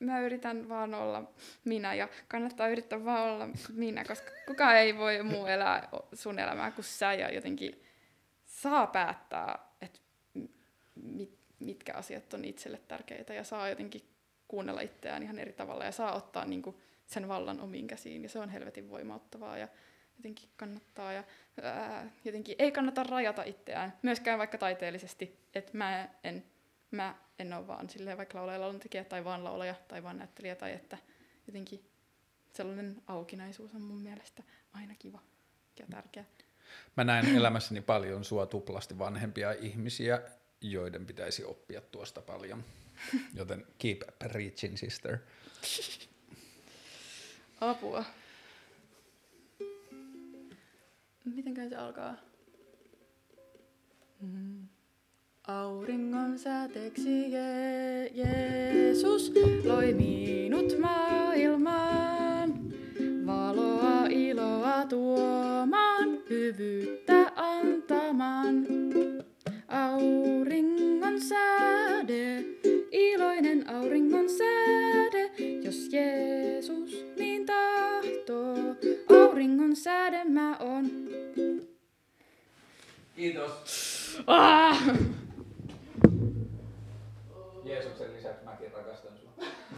mä yritän vaan olla minä ja kannattaa yrittää vaan olla minä, koska kukaan ei voi muu elää sun elämää kuin sä ja jotenkin saa päättää, että mit, mitkä asiat on itselle tärkeitä ja saa jotenkin kuunnella itseään ihan eri tavalla ja saa ottaa niin kuin sen vallan omiin käsiin ja se on helvetin voimauttavaa ja jotenkin kannattaa ja ää, jotenkin ei kannata rajata itseään, myöskään vaikka taiteellisesti, että mä en, mä en ole vaan silleen vaikka laulaja, tekijä tai vaan laulaja tai vaan näyttelijä tai että jotenkin sellainen aukinaisuus on mun mielestä aina kiva ja tärkeä. Mä näen elämässäni paljon sua tuplasti vanhempia ihmisiä, joiden pitäisi oppia tuosta paljon. Joten keep preaching, sister. Apua. Miten se alkaa? Mm. Auringon säteeksi Je- Jeesus loi minut maailmaan, valoa iloa tuomaan hyvyyttä antamaan. Auringon säde, iloinen auringon säde, jos Jeesus niin tahtoo, auringon säde mä on. Kiitos. Ah!